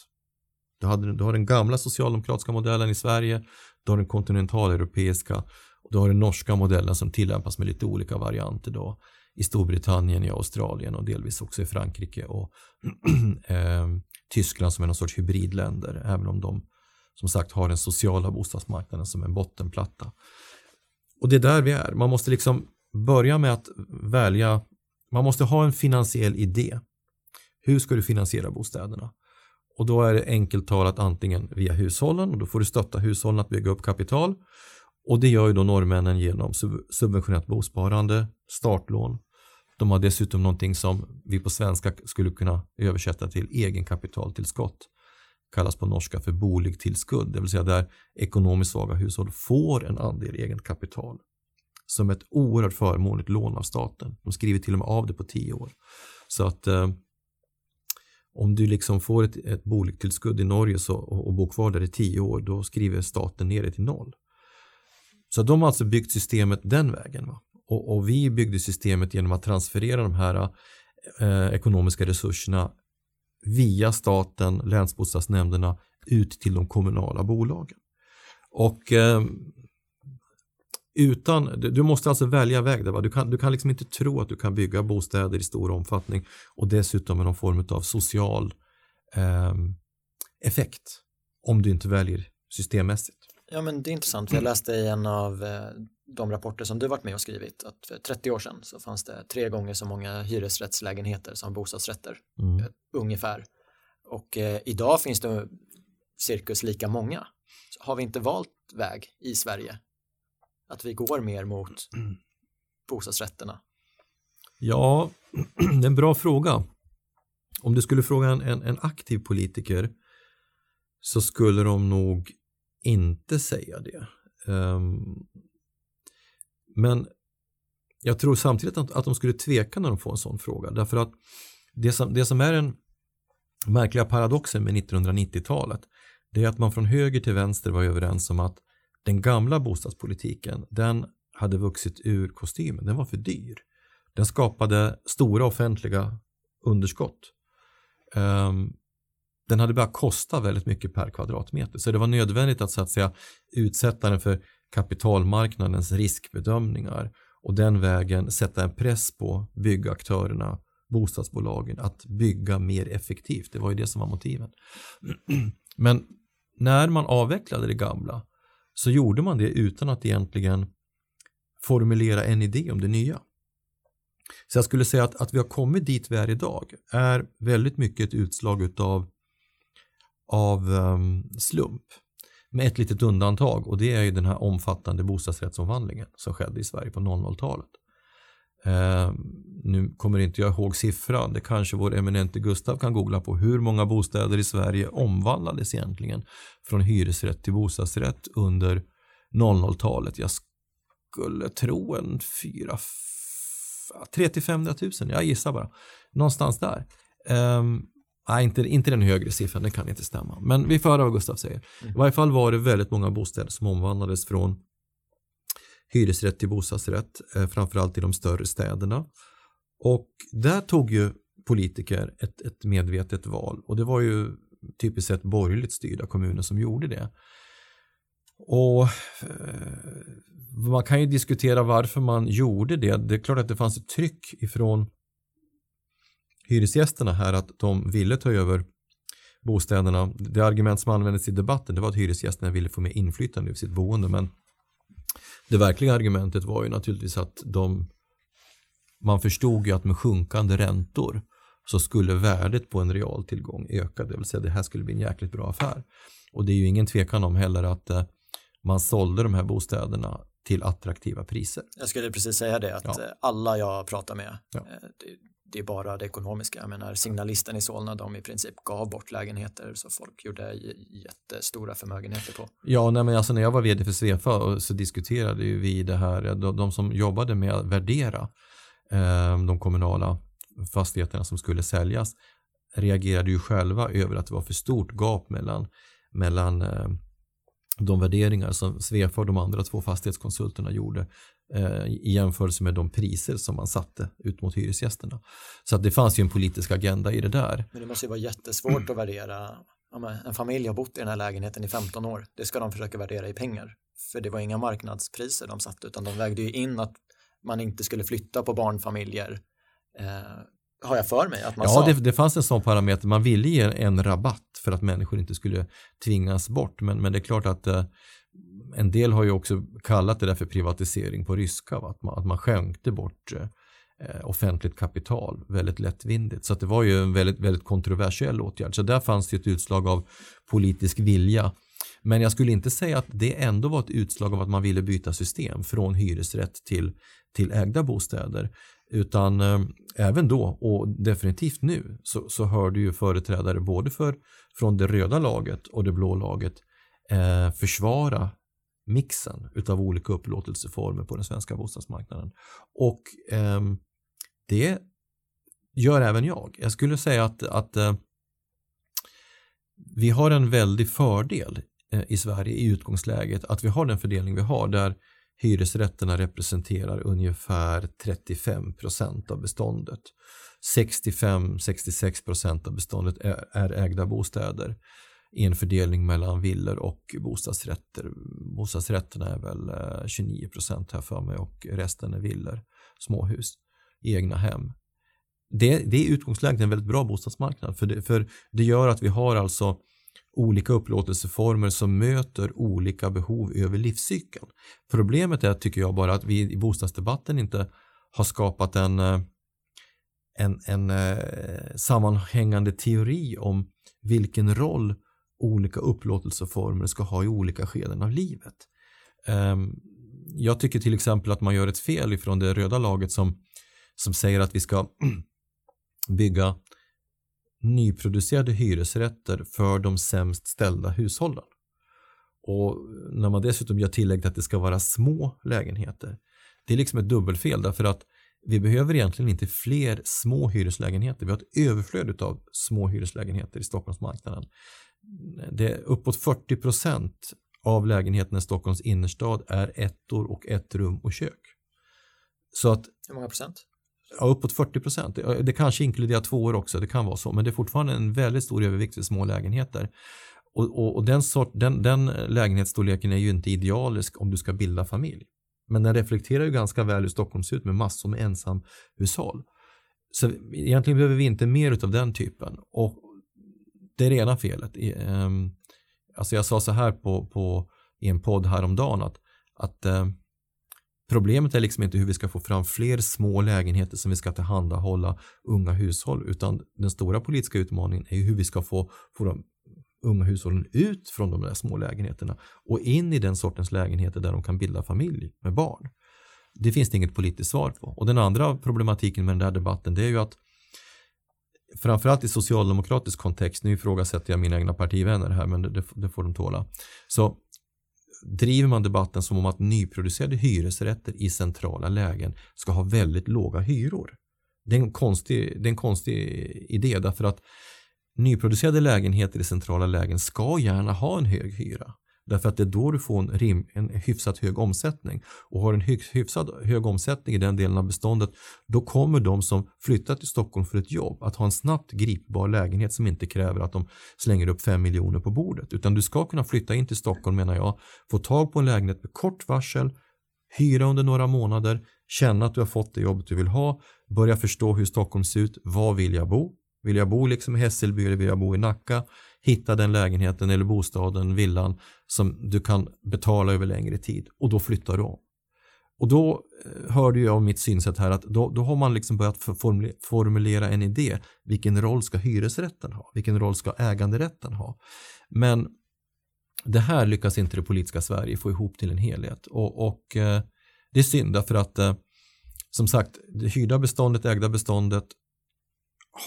Du, hade, du har den gamla socialdemokratiska modellen i Sverige, du har den kontinentaleuropeiska och du har den norska modellen som tillämpas med lite olika varianter då i Storbritannien, i Australien och delvis också i Frankrike och (clears throat) eh, Tyskland som är någon sorts hybridländer, även om de som sagt har den sociala bostadsmarknaden som en bottenplatta. Och det är där vi är. Man måste liksom börja med att välja, man måste ha en finansiell idé. Hur ska du finansiera bostäderna? Och då är det enkelt talat antingen via hushållen och då får du stötta hushållen att bygga upp kapital och det gör ju då norrmännen genom subventionerat bosparande, startlån. De har dessutom någonting som vi på svenska skulle kunna översätta till egenkapitaltillskott. Kallas på norska för bolig det vill säga där ekonomiskt svaga hushåll får en andel eget kapital som ett oerhört förmånligt lån av staten. De skriver till och med av det på tio år. Så att eh, om du liksom får ett, ett bolagstillskudd i Norge så, och, och bor kvar där i tio år, då skriver staten ner det till noll. Så de har alltså byggt systemet den vägen. Va? Och, och vi byggde systemet genom att transferera de här eh, ekonomiska resurserna via staten, länsbostadsnämnderna ut till de kommunala bolagen. Och eh, utan, du måste alltså välja väg där. Va? Du, kan, du kan liksom inte tro att du kan bygga bostäder i stor omfattning och dessutom med någon form av social eh, effekt om du inte väljer systemmässigt. Ja men det är intressant, jag läste i en av eh, de rapporter som du varit med och skrivit att för 30 år sedan så fanns det tre gånger så många hyresrättslägenheter som bostadsrätter mm. Eh, ungefär. Och eh, idag finns det cirkus lika många. Så har vi inte valt väg i Sverige? Att vi går mer mot bostadsrätterna? Ja, (clears throat) det är en bra fråga. Om du skulle fråga en, en aktiv politiker så skulle de nog inte säga det. Um, men jag tror samtidigt att, att de skulle tveka när de får en sån fråga. Därför att det som, det som är den märkliga paradoxen med 1990-talet det är att man från höger till vänster var överens om att den gamla bostadspolitiken den hade vuxit ur kostymen, den var för dyr. Den skapade stora offentliga underskott. Um, den hade börjat kosta väldigt mycket per kvadratmeter så det var nödvändigt att så att säga utsätta den för kapitalmarknadens riskbedömningar och den vägen sätta en press på byggaktörerna, bostadsbolagen att bygga mer effektivt. Det var ju det som var motiven. (clears throat) Men när man avvecklade det gamla så gjorde man det utan att egentligen formulera en idé om det nya. Så jag skulle säga att, att vi har kommit dit vi är idag är väldigt mycket ett utslag utav av um, slump med ett litet undantag och det är ju den här omfattande bostadsrättsomvandlingen som skedde i Sverige på 00-talet. Uh, ehm, nu kommer inte jag ihåg siffran, det kanske vår eminente Gustav kan googla på hur många bostäder i Sverige omvandlades egentligen från hyresrätt till bostadsrätt under 00-talet. Jag skulle tro en 4 3 till 500 000, jag gissar bara. Någonstans där. Um, Nej, inte, inte den högre siffran, det kan inte stämma. Men vi får höra vad Gustav säger. Mm. I varje fall var det väldigt många bostäder som omvandlades från hyresrätt till bostadsrätt, eh, framförallt i de större städerna. Och där tog ju politiker ett, ett medvetet val och det var ju typiskt sett borgerligt styrda kommuner som gjorde det. Och eh, man kan ju diskutera varför man gjorde det. Det är klart att det fanns ett tryck ifrån hyresgästerna här att de ville ta över bostäderna. Det argument som användes i debatten det var att hyresgästerna ville få mer inflytande över sitt boende men det verkliga argumentet var ju naturligtvis att de man förstod ju att med sjunkande räntor så skulle värdet på en realtillgång öka, det vill säga det här skulle bli en jäkligt bra affär. Och det är ju ingen tvekan om heller att eh, man sålde de här bostäderna till attraktiva priser. Jag skulle precis säga det, att ja. Eh, alla jag pratar med, ja. Det, är bara det ekonomiska. Jag menar signalisten i Solna, de i princip gav bort lägenheter så folk gjorde jättestora förmögenheter på. Ja, nej, men alltså när jag var vd för Svefa så diskuterade vi det här, de, de som jobbade med att värdera eh, de kommunala fastigheterna som skulle säljas reagerade ju själva över att det var för stort gap mellan, mellan eh, de värderingar som Svefa och de andra två fastighetskonsulterna gjorde eh, i jämförelse med de priser som man satte ut mot hyresgästerna. Så att det fanns ju en politisk agenda i det där. Men det måste ju vara jättesvårt att värdera en familj har bott i den här lägenheten i 15 år, det ska de försöka värdera i pengar. För det var inga marknadspriser de satte, utan de vägde ju in att man inte skulle flytta på barnfamiljer. Eh, har jag för mig att man ja, sa. Ja, det, det, fanns en sån parameter. Man ville ge en rabatt för att människor inte skulle tvingas bort. Men, men det är klart att eh, en del har ju också kallat det där för privatisering på ryska. Va? Att, man, att man skänkte bort eh, offentligt kapital väldigt lättvindigt. Så det var ju en väldigt, väldigt kontroversiell åtgärd. Så där fanns det ett utslag av politisk vilja. Men jag skulle inte säga att det ändå var ett utslag av att man ville byta system från hyresrätt till, till ägda bostäder. Utan eh, även då och definitivt nu så, så hör du ju företrädare både för, från det röda laget och det blå laget eh, försvara mixen utav olika upplåtelseformer på den svenska bostadsmarknaden. Och eh, det gör även jag. Jag skulle säga att, att eh, vi har en väldig fördel eh, i Sverige i utgångsläget att vi har den fördelning vi har där hyresrätterna representerar ungefär 35 procent av beståndet. 65-66 procent av beståndet är, är ägda bostäder i en fördelning mellan villor och bostadsrätter. Bostadsrätterna är väl eh, 29 procent här för mig och resten är villor, småhus, egna hem. Det, det är utgångsläget en väldigt bra bostadsmarknad för det, för det gör att vi har alltså olika upplåtelseformer som möter olika behov över livscykeln. Problemet är, tycker jag, bara att vi i bostadsdebatten inte har skapat en, eh, en, en eh, sammanhängande teori om vilken roll olika upplåtelseformer ska ha i olika skeden av livet. Ehm, jag tycker till exempel att man gör ett fel ifrån det röda laget som, som säger att vi ska (clears throat) bygga nyproducerade hyresrätter för de sämst ställda hushållen. Och när man dessutom gör tillägg att det ska vara små lägenheter. Det är liksom ett dubbelfel därför att vi behöver egentligen inte fler små hyreslägenheter. Vi har ett överflöd av små hyreslägenheter i Stockholmsmarknaden. Det är uppåt 40 procent av lägenheterna i Stockholms innerstad är ettor och ett rum och kök. Så att, Hur många procent? Ja, uppåt 40 procent. Det kanske inkluderar tvåor också, det kan vara så, men det är fortfarande en väldigt stor övervikt för små lägenheter. Och, och, och den, sort, den, den lägenhetsstorleken är ju inte idealisk om du ska bilda familj. Men den reflekterar ju ganska väl hur Stockholm ser ut med massor med ensamhushåll. Så egentligen behöver vi inte mer av den typen. Och det är det ena felet. Ehm, alltså jag sa så här på, på, i en podd häromdagen att, att ehm, Problemet är liksom inte hur vi ska få fram fler små lägenheter som vi ska tillhandahålla unga hushåll utan den stora politiska utmaningen är hur vi ska få, få de unga hushållen ut från de där små lägenheterna och in i den sortens lägenheter där de kan bilda familj med barn. Det finns det inget politiskt svar på. Och den andra problematiken med den där debatten det är ju att framförallt i socialdemokratisk kontext, nu ifrågasätter jag mina egna partivänner här men det, det får de tåla. Så driver man debatten som om att nyproducerade hyresrätter i centrala lägen ska ha väldigt låga hyror. Det är en konstig, det är en konstig idé därför att nyproducerade lägenheter i centrala lägen ska gärna ha en hög hyra. Därför att det är då du får en, rim, en hyfsat hög omsättning. Och har en hyfsat hög omsättning i den delen av beståndet då kommer de som flyttar till Stockholm för ett jobb att ha en snabbt gripbar lägenhet som inte kräver att de slänger upp 5 miljoner på bordet. Utan du ska kunna flytta in till Stockholm menar jag, få tag på en lägenhet med kort varsel, hyra under några månader, känna att du har fått det jobbet du vill ha, börja förstå hur Stockholm ser ut, var vill jag bo? Vill jag bo liksom i Hässelby eller vill jag bo i Nacka? hitta den lägenheten eller bostaden, villan som du kan betala över längre tid och då flyttar du om. Och då eh, hörde jag mitt synsätt här att då, då har man liksom börjat formulera en idé. Vilken roll ska hyresrätten ha? Vilken roll ska äganderätten ha? Men det här lyckas inte det politiska Sverige få ihop till en helhet och, och eh, det är synd därför att eh, som sagt det hyrda beståndet, ägda beståndet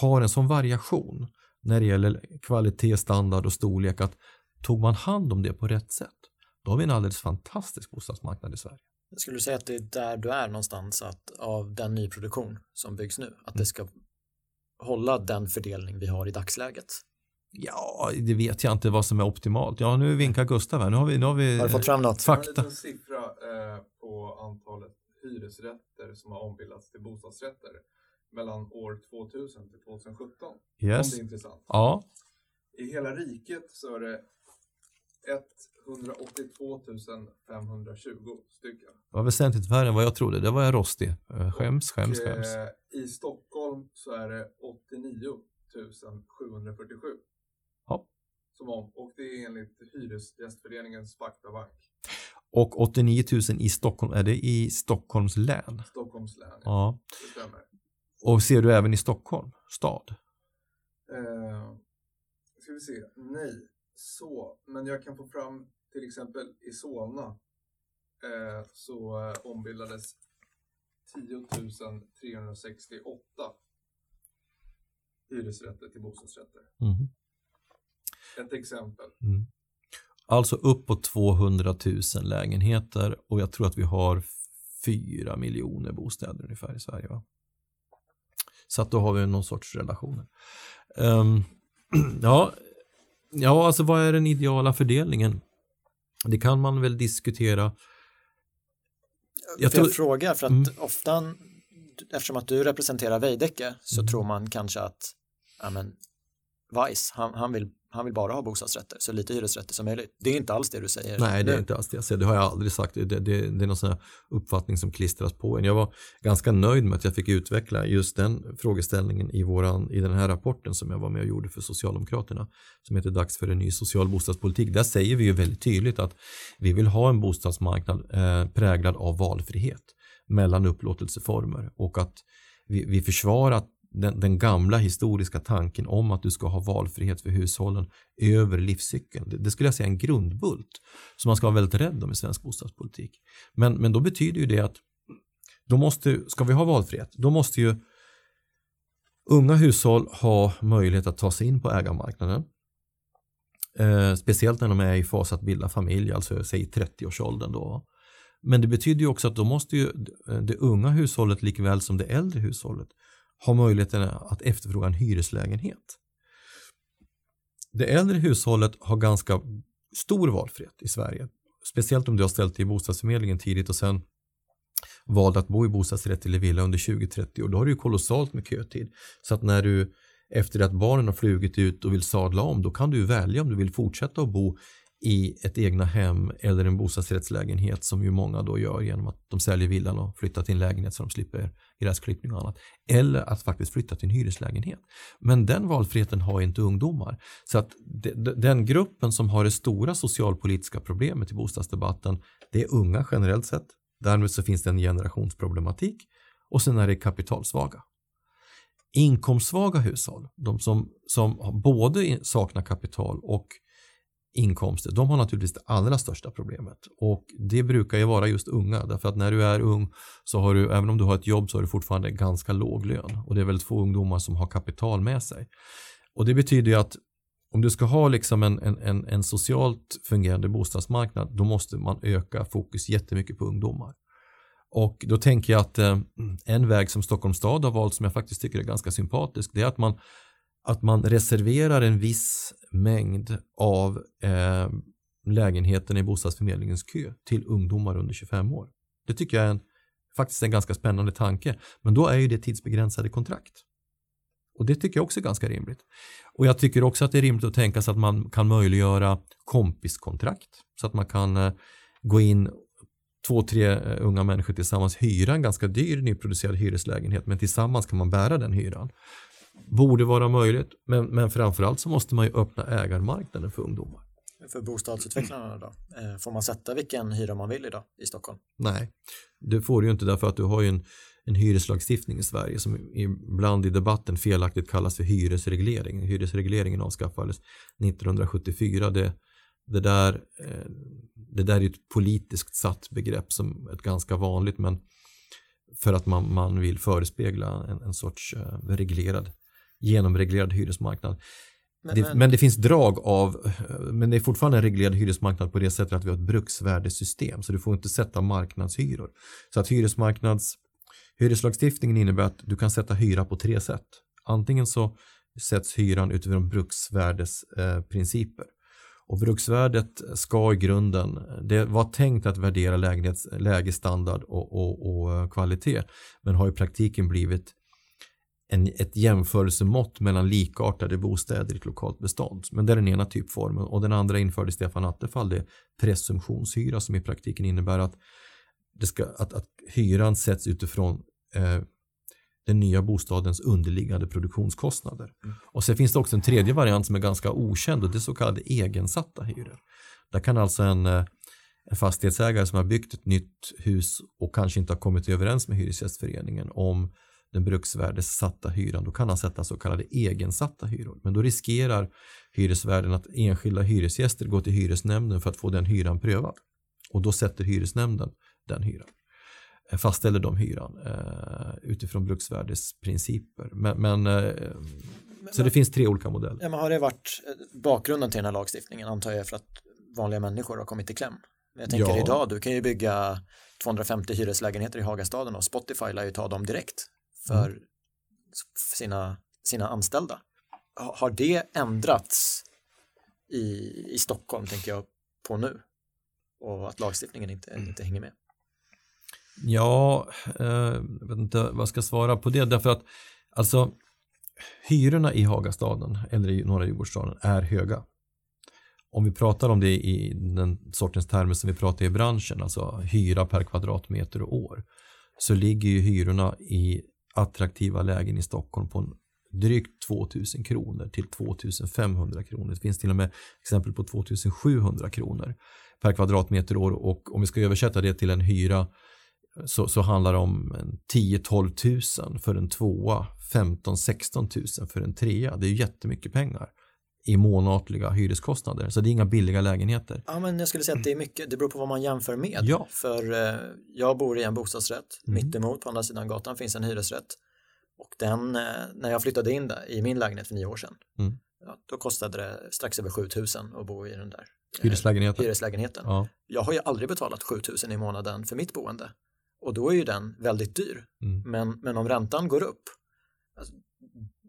har en sån variation när det gäller kvalitet, standard och storlek att tog man hand om det på rätt sätt då har vi en alldeles fantastisk bostadsmarknad i Sverige. Skulle du säga att det är där du är någonstans att av den nyproduktion som byggs nu att mm. det ska hålla den fördelning vi har i dagsläget? Ja, det vet jag inte vad som är optimalt. Ja, nu vinkar Gustav här. Nu har vi, nu har vi har du fått fram något? fakta. Jag har en siffra eh, på antalet hyresrätter som har ombildats till bostadsrätter mellan år 2000 till 2017. Yes. Om det är intressant. Ja. I hela riket så är det 182 520 stycken. Det var väsentligt värre än vad jag trodde. Det var jag rostig. Eh, skäms, skäms, skäms. Eh, I Stockholm så är det 89 747. Ja. Som om, och det är enligt Hyresgästföreningens faktabank. Och 89 000 i Stockholm, är det i Stockholms län? Stockholms län, ja. ja. Det stämmer. Och ser du även i Stockholm stad? Eh, ska vi se, nej, så, men jag kan få fram till exempel i Solna eh, så eh, ombildades 10 368 hyresrätter till bostadsrätter. Mm. Ett exempel. Mm. Alltså uppåt 200 000 lägenheter och jag tror att vi har 4 miljoner bostäder ungefär i Sverige. Va? Så att då har vi någon sorts relationer. Um, (clears throat) ja, ja, alltså vad är den ideala fördelningen? Det kan man väl diskutera. Jag, tror... jag frågar för att mm. ofta eftersom att du representerar Veidekke så mm. tror man kanske att ja, men, Weiss, han, han, vill, han vill bara ha bostadsrätter, så lite hyresrätter som möjligt. Det är inte alls det du säger. Nej, det är inte alls det jag säger. Det har jag aldrig sagt. Det, det, det, är någon sån här uppfattning som klistras på en. Jag var ganska nöjd med att jag fick utveckla just den frågeställningen i, våran, i den här rapporten som jag var med och gjorde för Socialdemokraterna som heter Dags för en ny social bostadspolitik. Där säger vi ju väldigt tydligt att vi vill ha en bostadsmarknad eh, präglad av valfrihet mellan upplåtelseformer och att vi, vi försvarar den, den, gamla historiska tanken om att du ska ha valfrihet för hushållen över livscykeln. Det, det, skulle jag säga är en grundbult som man ska vara väldigt rädd om i svensk bostadspolitik. Men, men då betyder ju det att då måste, ska vi ha valfrihet, då måste ju unga hushåll ha möjlighet att ta sig in på ägarmarknaden. Eh, speciellt när de är i fas att bilda familj, alltså säg 30-årsåldern då. Men det betyder ju också att då måste ju det unga hushållet likväl som det äldre hushållet har möjligheten att efterfråga en hyreslägenhet. Det äldre hushållet har ganska stor valfrihet i Sverige. Speciellt om du har ställt dig i bostadsförmedlingen tidigt och sen valt att bo i bostadsrätt eller villa under 20-30 år. Då har du ju kolossalt med kötid. Så att när du efter att barnen har flugit ut och vill sadla om, då kan du välja om du vill fortsätta att bo i ett egna hem eller en bostadsrättslägenhet som ju många då gör genom att de säljer villan och flyttar till en lägenhet så de slipper gräsklippning och annat. Eller att faktiskt flytta till en hyreslägenhet. Men den valfriheten har inte ungdomar. Så att den gruppen som har det stora socialpolitiska problemet i bostadsdebatten det är unga generellt sett. Därmed så finns det en generationsproblematik och sen är det kapitalsvaga. Inkomstsvaga hushåll, de som, som både saknar kapital och inkomster, de har naturligtvis det allra största problemet. Och det brukar ju vara just unga, därför att när du är ung så har du, även om du har ett jobb så har du fortfarande ganska låg lön. Och det är väldigt få ungdomar som har kapital med sig. Och det betyder ju att om du ska ha liksom en, en, en socialt fungerande bostadsmarknad, då måste man öka fokus jättemycket på ungdomar. Och då tänker jag att eh, en väg som Stockholms stad har valt som jag faktiskt tycker är ganska sympatisk, det är att man att man reserverar en viss mängd av eh, lägenheterna i bostadsförmedlingens kö till ungdomar under 25 år. Det tycker jag är en, faktiskt en ganska spännande tanke. Men då är ju det tidsbegränsade kontrakt. Och det tycker jag också är ganska rimligt. Och jag tycker också att det är rimligt att tänka sig att man kan möjliggöra kompiskontrakt. Så att man kan eh, gå in två, tre eh, unga människor tillsammans hyra en ganska dyr nyproducerad hyreslägenhet men tillsammans kan man bära den hyran borde vara möjligt, men, men framförallt så måste man ju öppna ägarmarknaden för ungdomar. För bostadsutvecklarna då? Eh, får man sätta vilken hyra man vill idag i Stockholm? Nej, det får du ju inte därför att du har ju en, en hyreslagstiftning i Sverige som ibland i debatten felaktigt kallas för hyresreglering. Hyresregleringen avskaffades 1974. Det, det, där, eh, det där är ett politiskt satt begrepp som ett ganska vanligt men för att man, man vill förespegla en, en sorts eh, reglerad genomreglerad hyresmarknad. Men det, men... men, det finns drag av, men det är fortfarande en reglerad hyresmarknad på det sättet att vi har ett bruksvärdesystem så du får inte sätta marknadshyror. Så att hyresmarknads, hyreslagstiftningen innebär att du kan sätta hyra på tre sätt. Antingen så sätts hyran utifrån bruksvärdesprinciper. Eh, och bruksvärdet ska i grunden, det var tänkt att värdera lägenhets, lägesstandard och, och, och kvalitet men har i praktiken blivit en, ett jämförelsemått mellan likartade bostäder i ett lokalt bestånd. Men det är den ena typformen och den andra införde Stefan Attefall det presumtionshyra som i praktiken innebär att, det ska, att, att hyran sätts utifrån eh, den nya bostadens underliggande produktionskostnader. Mm. Och sen finns det också en tredje variant som är ganska okänd och det är så kallade egensatta hyror. Där kan alltså en, eh, en fastighetsägare som har byggt ett nytt hus och kanske inte har kommit överens med Hyresgästföreningen om den bruksvärdessatta hyran, då kan han sätta så kallade egensatta hyror. Men då riskerar hyresvärden att enskilda hyresgäster går till hyresnämnden för att få den hyran prövad. Och då sätter hyresnämnden den hyran. Eh, fastställer de hyran eh, utifrån bruksvärdesprinciper. Men, men eh, så det finns tre olika modeller. Ja, men har det varit eh, bakgrunden till den här lagstiftningen antar jag för att vanliga människor har kommit i kläm. Jag tänker Ja. idag, du kan ju bygga 250 hyreslägenheter i Hagastaden och Spotify lär ju ta dem direkt för Mm. sina, sina anställda. Ha- Har det ändrats i, i Stockholm, tänker jag på nu? Och att lagstiftningen inte, Mm. inte hänger med. Ja, eh, jag vet inte vad jag ska svara på det därför att alltså hyrorna i Hagastaden eller i norra Djurgårdsstaden är höga. Om vi pratar om det i den sortens termer som vi pratar i branschen, alltså hyra per kvadratmeter och år, så ligger ju hyrorna i attraktiva lägen i Stockholm på en drygt 2000 kronor till 2500 kronor. Det finns till och med exempel på 2700 kronor per kvadratmeter år och om vi ska översätta det till en hyra så, så handlar det om 10-12 tusen för en tvåa, 15-16 tusen för en trea. Det är ju jättemycket pengar i månatliga hyreskostnader. Så det är inga billiga lägenheter. Ja, men jag skulle säga att det är mycket, det beror på vad man jämför med. Ja. För eh, jag bor i en bostadsrätt, Mm. mittemot på andra sidan gatan finns en hyresrätt. Och den, eh, när jag flyttade in där i min lägenhet för nio år sedan, Mm. ja, då kostade det strax över 7000 att bo i den där eh, Hyreslägenheter. hyreslägenheten. Ja. Jag har ju aldrig betalat 7000 i månaden för mitt boende. Och då är ju den väldigt dyr. Mm. Men, men om räntan går upp, alltså,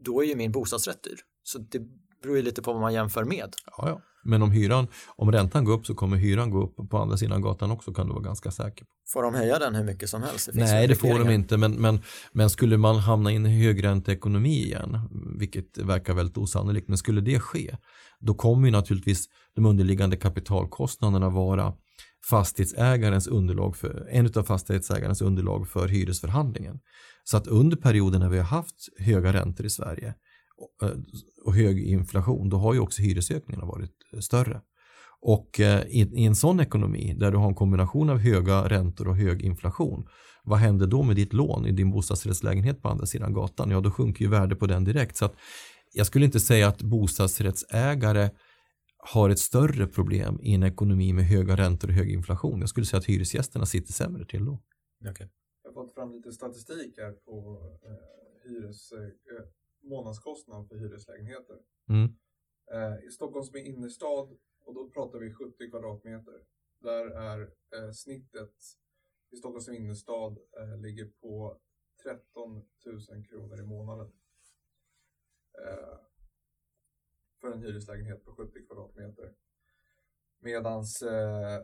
då är ju min bostadsrätt dyr. Så det beror ju lite på vad man jämför med. Ja, ja. Men om hyran, om räntan går upp så kommer hyran gå upp på andra sidan gatan också kan du vara ganska säker på. Får de höja den hur mycket som helst? finns Nej, det får de inte, men, men, men skulle man hamna i en högränteekonomi igen, vilket verkar väldigt osannolikt, men skulle det ske, då kommer ju naturligtvis de underliggande kapitalkostnaderna vara fastighetsägarens underlag för, en av fastighetsägarens underlag för hyresförhandlingen. Så att under perioden när vi har haft höga räntor i Sverige och, eh, och hög inflation, då har ju också hyresökningarna varit eh, större. Och eh, i, en sån ekonomi där du har en kombination av höga räntor och hög inflation, vad händer då med ditt lån i din bostadsrättslägenhet på andra sidan gatan? Ja, då sjunker ju värdet på den direkt. Så att jag skulle inte säga att bostadsrättsägare har ett större problem i en ekonomi med höga räntor och hög inflation. Jag skulle säga att hyresgästerna sitter sämre till då. Okej. Jag har fått fram lite statistik här på eh, hyres, eh, månadskostnad för hyreslägenheter. Mm. Eh, I Stockholms innerstad, och då pratar vi 70 kvadratmeter, där är eh, snittet i Stockholms innerstad eh, ligger på 13 000 kronor i månaden. Eh, för en hyreslägenhet på 70 kvadratmeter. Medans eh,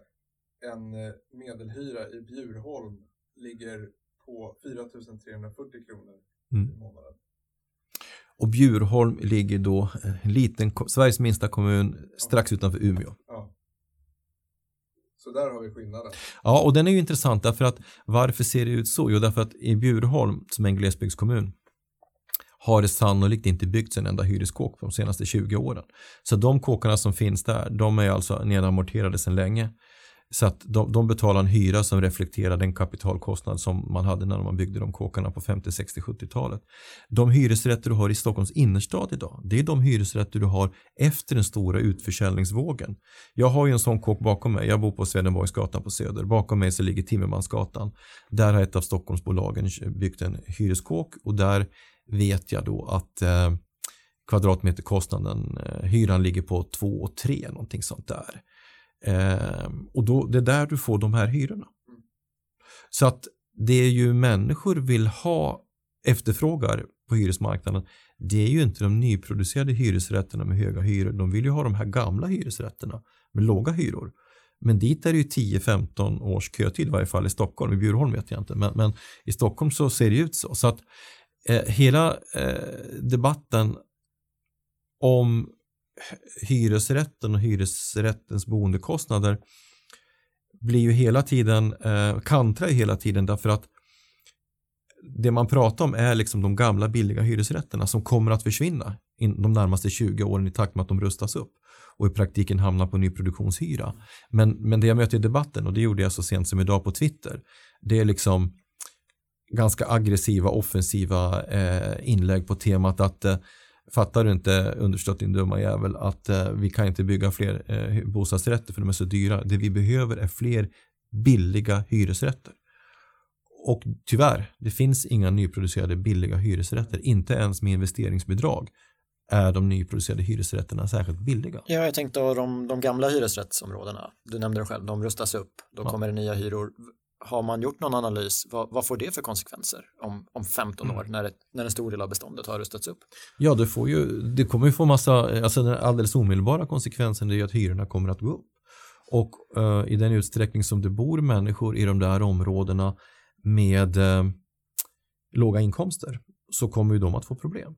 en medelhyra i Bjurholm ligger på 4 340 kronor i Mm. månaden. Och Bjurholm ligger då, eh, en liten, Sveriges minsta kommun, strax utanför Umeå. Ja. Så där har vi skillnaden. Ja, och den är ju intressant därför att varför ser det ut så? Jo, därför att i Bjurholm, som är en glesbygdskommun, har det sannolikt inte byggts en enda hyreskåk de senaste 20 åren. Så de kåkarna som finns där, de är alltså nedamorterade sedan länge. Så att de, de betalar en hyra som reflekterar den kapitalkostnad som man hade när man byggde de kåkarna på 50, 60, 70-talet. De hyresrätter du har i Stockholms innerstad idag, det är de hyresrätter du har efter den stora utförsäljningsvågen. Jag har ju en sån kåk bakom mig. Jag bor på Swedenborgsgatan på Söder. Bakom mig så ligger Timmermansgatan. Där har ett av Stockholmsbolagen byggt en hyreskåk och där vet jag då att eh, kvadratmeterkostnaden, eh, hyran ligger på 2 och 3 någonting sånt där. Eh, och då, det är där du får de här hyrorna. Så att det ju människor vill ha, efterfrågar på hyresmarknaden, det är ju inte de nyproducerade hyresrätterna med höga hyror. De vill ju ha de här gamla hyresrätterna med låga hyror. Men dit är det ju 10-15 års kötid i varje fall i Stockholm. I Bjurholm vet jag inte. Men, men i Stockholm så ser det ut så. Så att eh, hela eh, debatten om hyresrätten och hyresrättens boendekostnader blir ju hela tiden, eh, kantrar ju hela tiden därför att det man pratar om är liksom de gamla billiga hyresrätterna som kommer att försvinna in de närmaste 20 åren i takt med att de rustas upp och i praktiken hamnar på nyproduktionshyra. Men, men det jag möter i debatten, och det gjorde jag så sent som idag på Twitter, det är liksom ganska aggressiva, offensiva eh, inlägg på temat att eh, fattar du inte understött din dumma jävel att eh, vi kan inte bygga fler eh, bostadsrätter för de är så dyra. Det vi behöver är fler billiga hyresrätter. Och tyvärr, det finns inga nyproducerade billiga hyresrätter, inte ens med investeringsbidrag är de nyproducerade hyresrätterna särskilt billiga. Ja, jag tänkte de, de gamla hyresrättsområdena, du nämnde det själv, de rustas upp, då Ja. kommer det nya hyror. Har man gjort någon analys, vad, vad får det för konsekvenser om, om 15 Mm. år när, det, när en stor del av beståndet har rustats upp? Ja, det, får ju, det kommer ju få massa, alltså den alldeles omedelbara konsekvensen är ju att hyrorna kommer att gå upp. Och eh, i den utsträckning som det bor människor i de där områdena med eh, låga inkomster så kommer ju de att få problem.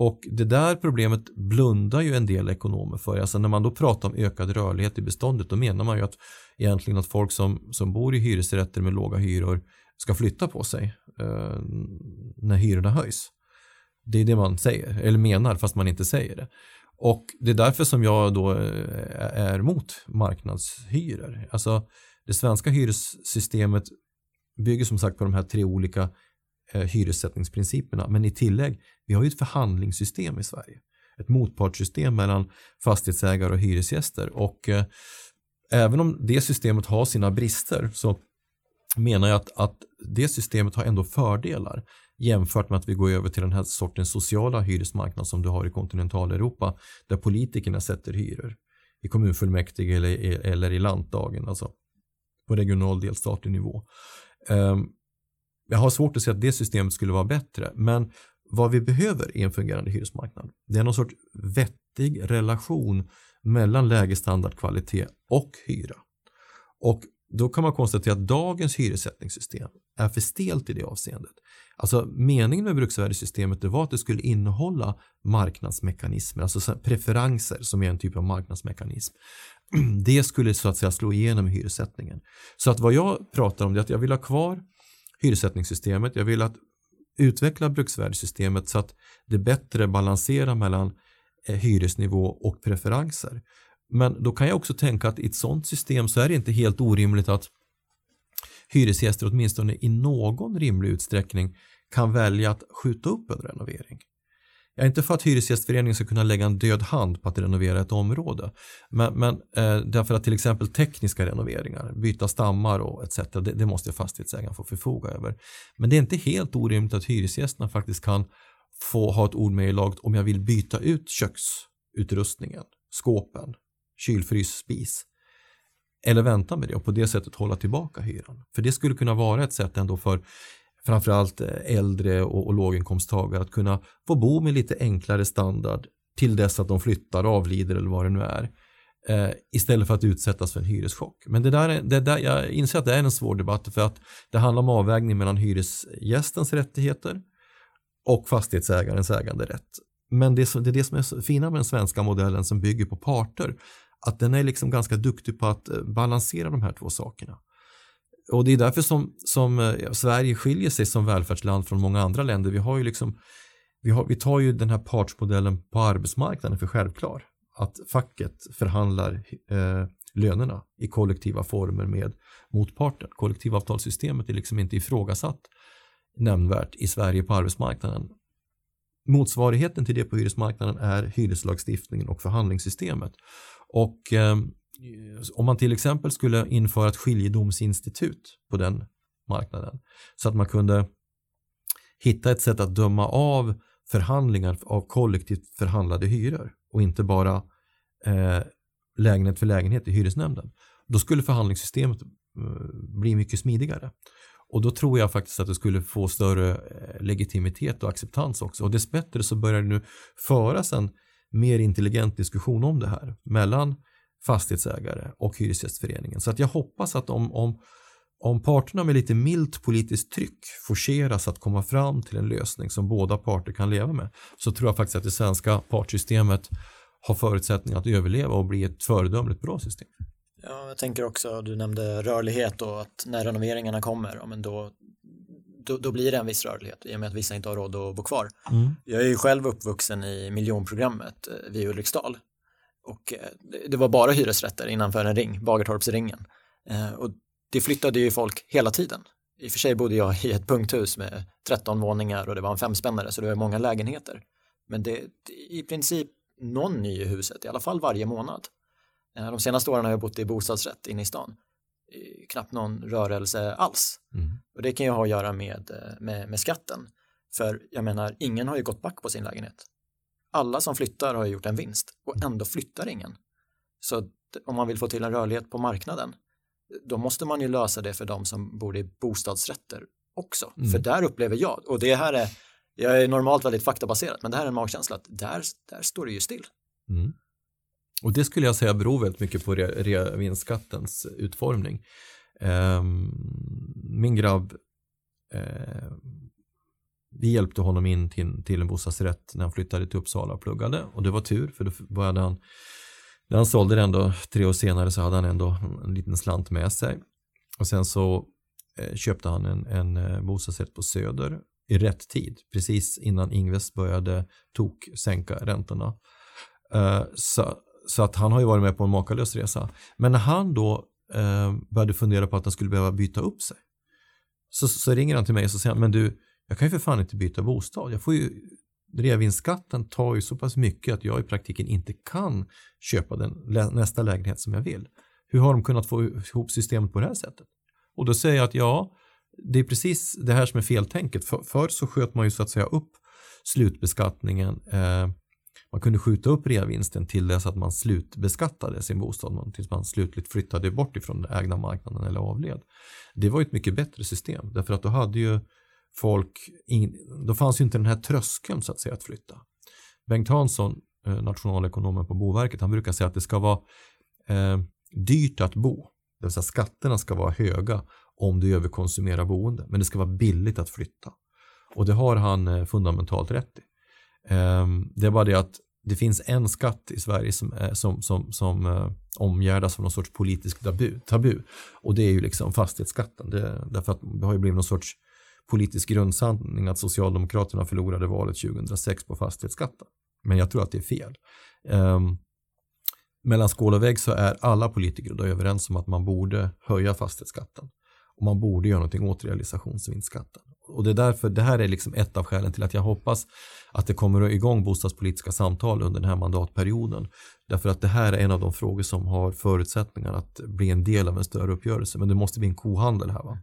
Och det där problemet blundar ju en del ekonomer för. Alltså när man då pratar om ökad rörlighet i beståndet då menar man ju att egentligen att folk som, som bor i hyresrätter med låga hyror ska flytta på sig eh, när hyrorna höjs. Det är det man säger, eller menar fast man inte säger det. Och det är därför som jag då eh, är emot marknadshyror. Alltså det svenska hyressystemet bygger som sagt på de här tre olika Eh, hyressättningsprinciperna. Men i tillägg, vi har ju ett förhandlingssystem i Sverige. Ett motpartssystem mellan fastighetsägare och hyresgäster. Och eh, även om det systemet har sina brister så menar jag att, att det systemet har ändå fördelar jämfört med att vi går över till den här sortens sociala hyresmarknad som du har i kontinentaleuropa där politikerna sätter hyror i kommunfullmäktige eller, eller i lantdagen, alltså på regional delstatlig nivå. Um, jag har svårt att se att det systemet skulle vara bättre, men vad vi behöver i en fungerande hyresmarknad, det är någon sorts vettig relation mellan lägesstandard, kvalitet och hyra. Och då kan man konstatera att dagens hyressättningssystem är för stelt i det avseendet. Alltså meningen med bruksvärdessystemet var att det skulle innehålla marknadsmekanismer, alltså preferenser som är en typ av marknadsmekanism. (clears throat) Det skulle så att säga slå igenom i hyressättningen. Så att vad jag pratar om är att jag vill ha kvar hyressättningssystemet, jag vill att utveckla bruksvärdessystemet så att det bättre balanserar mellan eh, hyresnivå och preferenser. Men då kan jag också tänka att i ett sådant system så är det inte helt orimligt att hyresgäster åtminstone i någon rimlig utsträckning kan välja att skjuta upp en renovering. Jag är inte för att Hyresgästföreningen ska kunna lägga en död hand på att renovera ett område. Men, men eh, därför att till exempel tekniska renoveringar, byta stammar och etc. Det, det måste fastighetsägaren få förfoga över. Men det är inte helt orimligt att hyresgästerna faktiskt kan få ha ett ord med i laget om jag vill byta ut köksutrustningen, skåpen, kylfrys, spis. Eller vänta med det och på det sättet hålla tillbaka hyran. För det skulle kunna vara ett sätt ändå för framförallt eh, äldre och, och låginkomsttagare att kunna få bo med lite enklare standard till dess att de flyttar, avlider eller vad det nu är. Eh, istället för att utsättas för en hyreschock. Men det där, det där, jag inser att det är en svår debatt för att det handlar om avvägning mellan hyresgästens rättigheter och fastighetsägarens äganderätt. Men det, är det är det som är så fina med den svenska modellen som bygger på parter. Att den är liksom ganska duktig på att eh, balansera de här två sakerna. Och det är därför som, som eh, Sverige skiljer sig som välfärdsland från många andra länder. Vi, har ju liksom, vi, har, vi tar ju den här partsmodellen på arbetsmarknaden för självklar. Att facket förhandlar eh, lönerna i kollektiva former med motparten. Kollektivavtalssystemet är liksom inte ifrågasatt nämnvärt i Sverige på arbetsmarknaden. Motsvarigheten till det på hyresmarknaden är hyreslagstiftningen och förhandlingssystemet. Och eh, om man till exempel skulle införa ett skiljedomsinstitut på den marknaden så att man kunde hitta ett sätt att döma av förhandlingar av kollektivt förhandlade hyror och inte bara eh, lägenhet för lägenhet i hyresnämnden. Då skulle förhandlingssystemet eh, bli mycket smidigare. Och då tror jag faktiskt att det skulle få större eh, legitimitet och acceptans också. Och dessbättre så börjar det nu föras en mer intelligent diskussion om det här mellan fastighetsägare och Hyresgästföreningen. Så att jag hoppas att om, om, om parterna med lite milt politiskt tryck forceras att komma fram till en lösning som båda parter kan leva med så tror jag faktiskt att det svenska partsystemet har förutsättningar att överleva och bli ett föredömligt bra system. Ja, jag tänker också, du nämnde rörlighet och att när renoveringarna kommer, ja, men då, då, då, blir det en viss rörlighet i och med att vissa inte har råd att bo kvar. Mm. Jag är ju själv uppvuxen i miljonprogrammet eh, vid Ulriksdal och eh, det var bara hyresrätter innanför en ring, Bagartorpsringen. Eh, och det flyttade ju folk hela tiden. I och för sig bodde jag (laughs) i ett punkthus med 13 våningar och det var en femspännare så det var många lägenheter. Men det, det i princip någon ny i huset, i alla fall varje månad. De senaste åren har jag bott i bostadsrätt inne i stan. Knappt någon rörelse alls. Mm. Och det kan ju ha att göra med, med, med skatten. För jag menar, ingen har ju gått back på sin lägenhet. Alla som flyttar har gjort en vinst och ändå flyttar ingen. Så om man vill få till en rörlighet på marknaden, då måste man ju lösa det för de som bor i bostadsrätter också. Mm. För där upplever jag, och det här är, jag är normalt väldigt faktabaserad, men det här är en magkänsla att där, där står det ju still. Mm. Och det skulle jag säga beror väldigt mycket på reavinstskattens utformning. Um, min grabb, uh, vi hjälpte honom in till, till en bostadsrätt när han flyttade till Uppsala och pluggade och det var tur för då började han när han sålde den då tre år senare så hade han ändå en liten slant med sig och sen så eh, köpte han en, en eh, bostadsrätt på Söder i rätt tid precis innan Ingves började tok sänka räntorna. Eh, så, så att han har ju varit med på en makalös resa. Men när han då började fundera på att han skulle behöva byta upp sig så, så ringer han till mig och så säger han, men du, jag kan ju för fan inte byta bostad. Jag får ju, reavinstskatten tar ju så pass mycket att jag i praktiken inte kan köpa den nästa lägenhet som jag vill. Hur har de kunnat få ihop systemet på det här sättet? Och då säger jag att ja, det är precis det här som är feltänket. För, förr så sköt man ju så att säga upp slutbeskattningen eh, man kunde skjuta upp reavinsten till dess att man slutbeskattade sin bostad, tills man slutligt flyttade bort ifrån den ägda marknaden eller avled. Det var ett mycket bättre system därför att då hade ju folk, då fanns ju inte den här tröskeln så att säga att flytta. Bengt Hansson, eh, nationalekonomen på Boverket, han brukar säga att det ska vara eh, dyrt att bo, det vill säga skatterna ska vara höga om du överkonsumerar boende, men det ska vara billigt att flytta. Och det har han eh, fundamentalt rätt i. Ehm, det är bara det att det finns en skatt i Sverige som, eh, som, som, som eh, omgärdas av någon sorts politisk tabu, tabu och det är ju liksom fastighetsskatten. Det, därför att det har ju blivit någon sorts politisk grundsanning att Socialdemokraterna förlorade valet 2006 på fastighetsskatten. Men jag tror att det är fel. Um, mellan skål och vägg så är alla politiker då överens om att man borde höja fastighetsskatten och man borde göra någonting åt realisationsvinstskatten. Och det är därför, det här är liksom ett av skälen till att jag hoppas att det kommer igång bostadspolitiska samtal under den här mandatperioden. Därför att det här är en av de frågor som har förutsättningar att bli en del av en större uppgörelse. Men det måste bli en kohandel här. Va?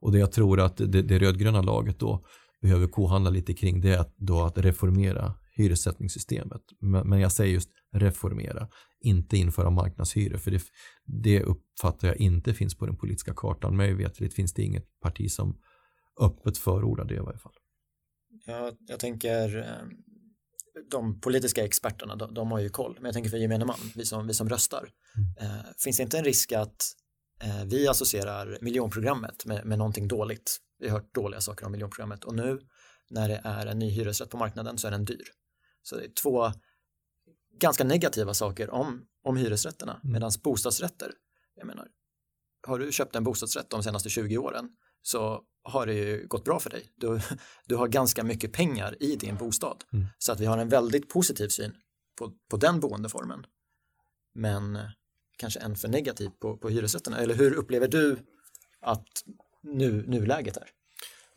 Och det jag tror att det, det rödgröna laget då behöver kohandla lite kring det är att, då att reformera hyressättningssystemet. Men, men jag säger just reformera, inte införa marknadshyror. För det, det uppfattar jag inte finns på den politiska kartan. Mig veterligt finns det inget parti som öppet förordar det i varje fall. Ja, jag tänker eh, de politiska experterna, de, de, har ju koll, men jag tänker för gemene man, vi som, vi som röstar, mm. eh, finns det inte en risk att vi associerar miljonprogrammet med, med någonting dåligt? Vi har hört dåliga saker om miljonprogrammet och nu när det är en ny hyresrätt på marknaden så är den dyr. Så det är två ganska negativa saker om, om hyresrätterna, mm. medan bostadsrätter, jag menar, har du köpt en bostadsrätt de senaste 20 åren så har det ju gått bra för dig. Du, du har ganska mycket pengar i din bostad. Mm. Så att vi har en väldigt positiv syn på, på den boendeformen. Men kanske en för negativ på, på hyresrätterna. Eller hur upplever du att nu, nuläget är?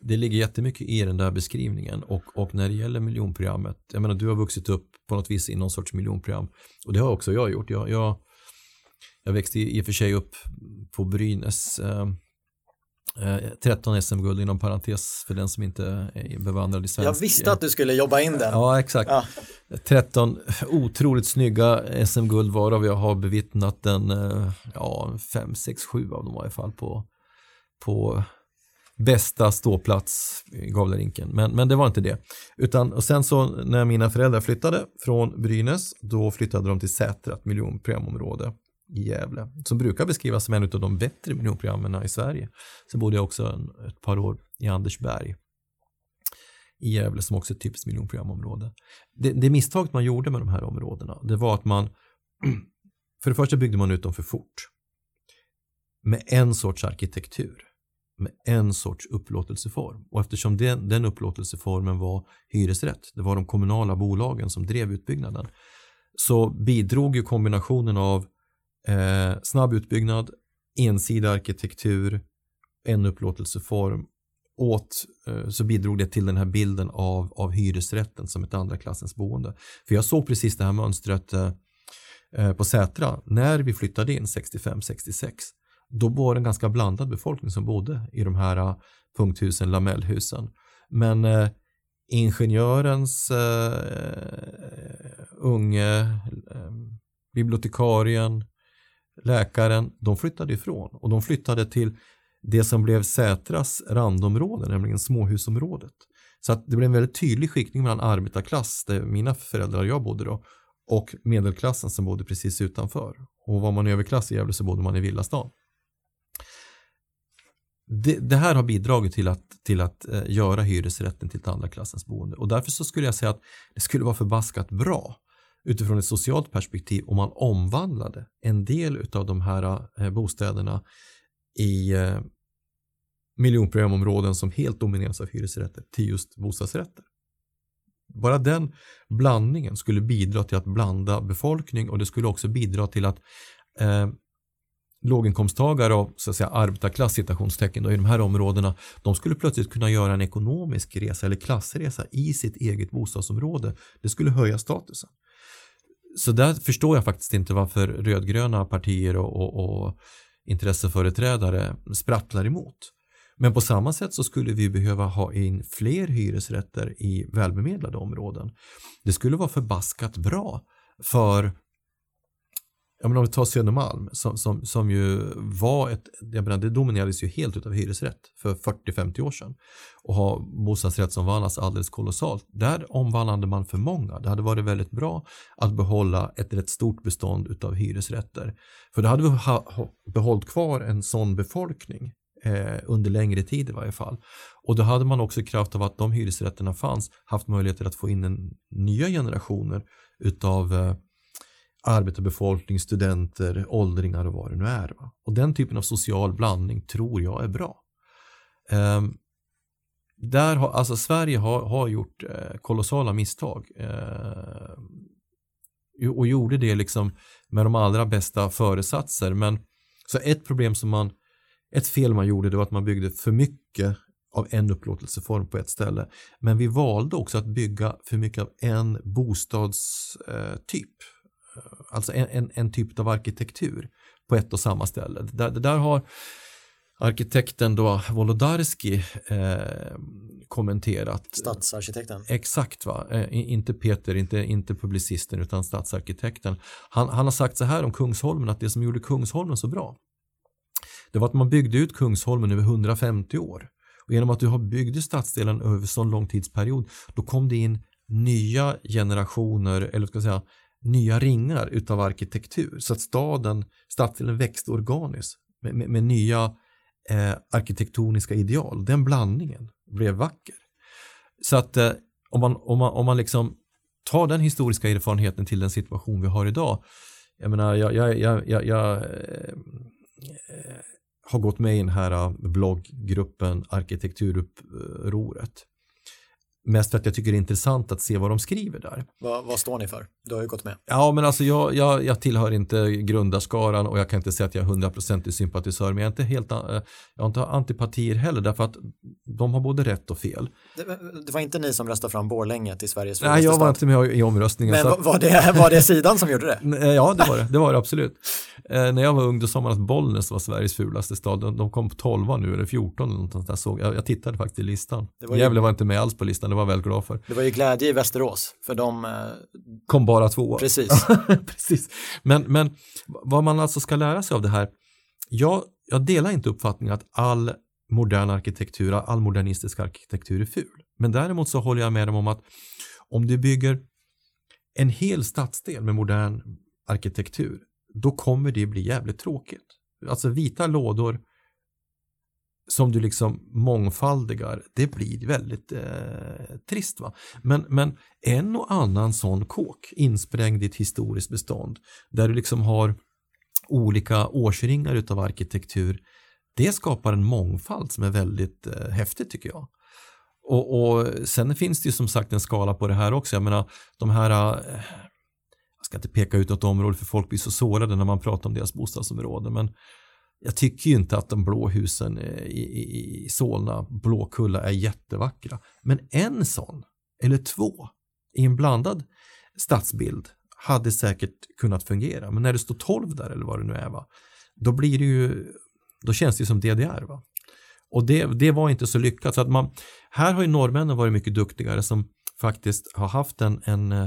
Det ligger jättemycket i den där beskrivningen och, och när det gäller miljonprogrammet, jag menar du har vuxit upp på något vis i någon sorts miljonprogram och det har också jag gjort. Jag, jag, jag växte i och för sig upp på Brynäs eh, 13 eh, SM-guld inom parentes för den som inte är bevandrad i svensk. Jag visste att du skulle jobba in den. Ja, exakt. Ja. 13 otroligt snygga SM-guld varav jag har bevittnat den, eh, ja, 5, 6, 7 av dem i alla fall på, på bästa ståplats i Gavlerinken. Men, men det var inte det. Utan, och sen så när mina föräldrar flyttade från Brynäs, då flyttade de till Sätra, ett miljonprogramområde i Gävle som brukar beskrivas som en av de bättre miljonprogrammen i Sverige. Sen bodde jag också en, ett par år i Andersberg i Gävle som också är ett typiskt miljonprogramområde. Det, det misstaget man gjorde med de här områdena det var att man (clears throat) för det första byggde man ut dem för fort med en sorts arkitektur med en sorts upplåtelseform och eftersom den, den upplåtelseformen var hyresrätt, det var de kommunala bolagen som drev utbyggnaden så bidrog ju kombinationen av Eh, snabb utbyggnad, ensidig arkitektur, en upplåtelseform. Åt, eh, så bidrog det till den här bilden av, av hyresrätten som ett andra klassens boende. För jag såg precis det här mönstret eh, eh på Sätra när vi flyttade in 65-66. Då var det en ganska blandad befolkning som bodde i de här eh, punkthusen, lamellhusen. Men eh, ingenjörens eh, unge, eh, bibliotekarien, läkaren, de flyttade ifrån och de flyttade till det som blev Sätras randområde, nämligen småhusområdet. Så att det blev en väldigt tydlig skiktning mellan arbetarklass, där mina föräldrar och jag bodde då, och medelklassen som bodde precis utanför. Och var man överklass i Gävle så bodde man i villastan. Det, det, här har bidragit till att, till att eh, göra hyresrätten till ett andra klassens boende och därför så skulle jag säga att det skulle vara förbaskat bra utifrån ett socialt perspektiv om man omvandlade en del av de här eh, bostäderna i eh, miljonprogramområden som helt domineras av hyresrätter till just bostadsrätter. Bara den blandningen skulle bidra till att blanda befolkning och det skulle också bidra till att eh, låginkomsttagare av så att säga arbetarklass citationstecken då, i de här områdena de skulle plötsligt kunna göra en ekonomisk resa eller klassresa i sitt eget bostadsområde. Det skulle höja statusen. Så där förstår jag faktiskt inte varför rödgröna partier och, och, och intresseföreträdare sprattlar emot. Men på samma sätt så skulle vi behöva ha in fler hyresrätter i välbemedlade områden. Det skulle vara förbaskat bra för Ja, men om vi tar Södermalm som, som, som ju var ett, jag menar, det dominerades ju helt utav hyresrätt för 40-50 år sedan och har bostadsrättsomvandlats alldeles kolossalt. Där omvandlade man för många. Det hade varit väldigt bra att behålla ett rätt stort bestånd utav hyresrätter. För då hade vi ha, behållit kvar en sån befolkning eh, under längre tid i varje fall. Och då hade man också i kraft av att de hyresrätterna fanns haft möjligheter att få in en, nya generationer utav eh, arbetarbefolkning, studenter, åldringar och vad det nu är. Va? Och den typen av social blandning tror jag är bra. Um, där har, alltså Sverige har, har gjort eh, kolossala misstag eh, och gjorde det liksom med de allra bästa föresatser. Men så ett problem som man, ett fel man gjorde det var att man byggde för mycket av en upplåtelseform på ett ställe. Men vi valde också att bygga för mycket av en bostadstyp. Eh, typ alltså en, en, en typ av arkitektur på ett och samma ställe. Där, där har arkitekten då Wolodarski eh, kommenterat. Stadsarkitekten? Exakt, va? Eh, inte Peter, inte, inte publicisten utan stadsarkitekten. Han, han har sagt så här om Kungsholmen att det som gjorde Kungsholmen så bra det var att man byggde ut Kungsholmen över 150 år. Och genom att du har byggde stadsdelen över så lång tidsperiod då kom det in nya generationer eller ska jag säga nya ringar utav arkitektur så att staden, stadsdelen växte organiskt med, med, med nya eh, arkitektoniska ideal. Den blandningen blev vacker. Så att eh, om, man, om, man, om man liksom tar den historiska erfarenheten till den situation vi har idag. Jag menar, jag, jag, jag, jag, jag eh, eh har gått med i den här eh, blogggruppen Arkitekturupproret. Eh, Mest för att jag tycker det är intressant att se vad de skriver där. Vad, vad står ni för? Du har ju gått med. Ja, men alltså jag, jag, jag tillhör inte grundarskaran och jag kan inte säga att jag är hundraprocentig sympatisör, men jag är inte helt, eh, jag har inte antipatier heller, därför att de har både rätt och fel. Det, det var inte ni som röstade fram Borlänge till Sveriges Nej, jag var inte med i omröstningen. Men att... var, det, var det sidan som gjorde det? (laughs) Ja, det var det, det var det absolut. Eh, när jag var ung då sa man att Bollnäs var Sveriges fulaste stad. De, de kom på 12 nu, eller 14 eller något där såg jag. Jag tittade faktiskt i listan. Gävle ju... var inte med alls på listan, det var jag väl glad för. Det var ju glädje i Västerås, för de... Eh... Kom bara två. Precis. (laughs) Precis. Men, men vad man alltså ska lära sig av det här, jag, jag delar inte uppfattningen att all modern arkitektur, all modernistisk arkitektur är ful. Men däremot så håller jag med dem om att om du bygger en hel stadsdel med modern arkitektur, då kommer det bli jävligt tråkigt. Alltså vita lådor som du liksom mångfaldigar, det blir väldigt eh, trist. Va? Men, men en och annan sån kåk insprängd i ett historiskt bestånd där du liksom har olika årsringar utav arkitektur, det skapar en mångfald som är väldigt eh, häftigt tycker jag. Och, och, Sen finns det ju som sagt en skala på det här också. Jag menar de här eh, jag ska inte peka ut något område för folk blir så sårade när man pratar om deras bostadsområde men jag tycker ju inte att de blå husen eh, i, i, i Solna, Blåkulla är jättevackra. Men en sån, eller två, i en blandad stadsbild hade säkert kunnat fungera. Men när det står 12 där eller vad det nu är, va, då blir det ju, då känns det ju som DDR. Va? Och det, det var inte så lyckat. Så att man, här har ju norrmännen varit mycket duktigare som faktiskt har haft en, en, eh,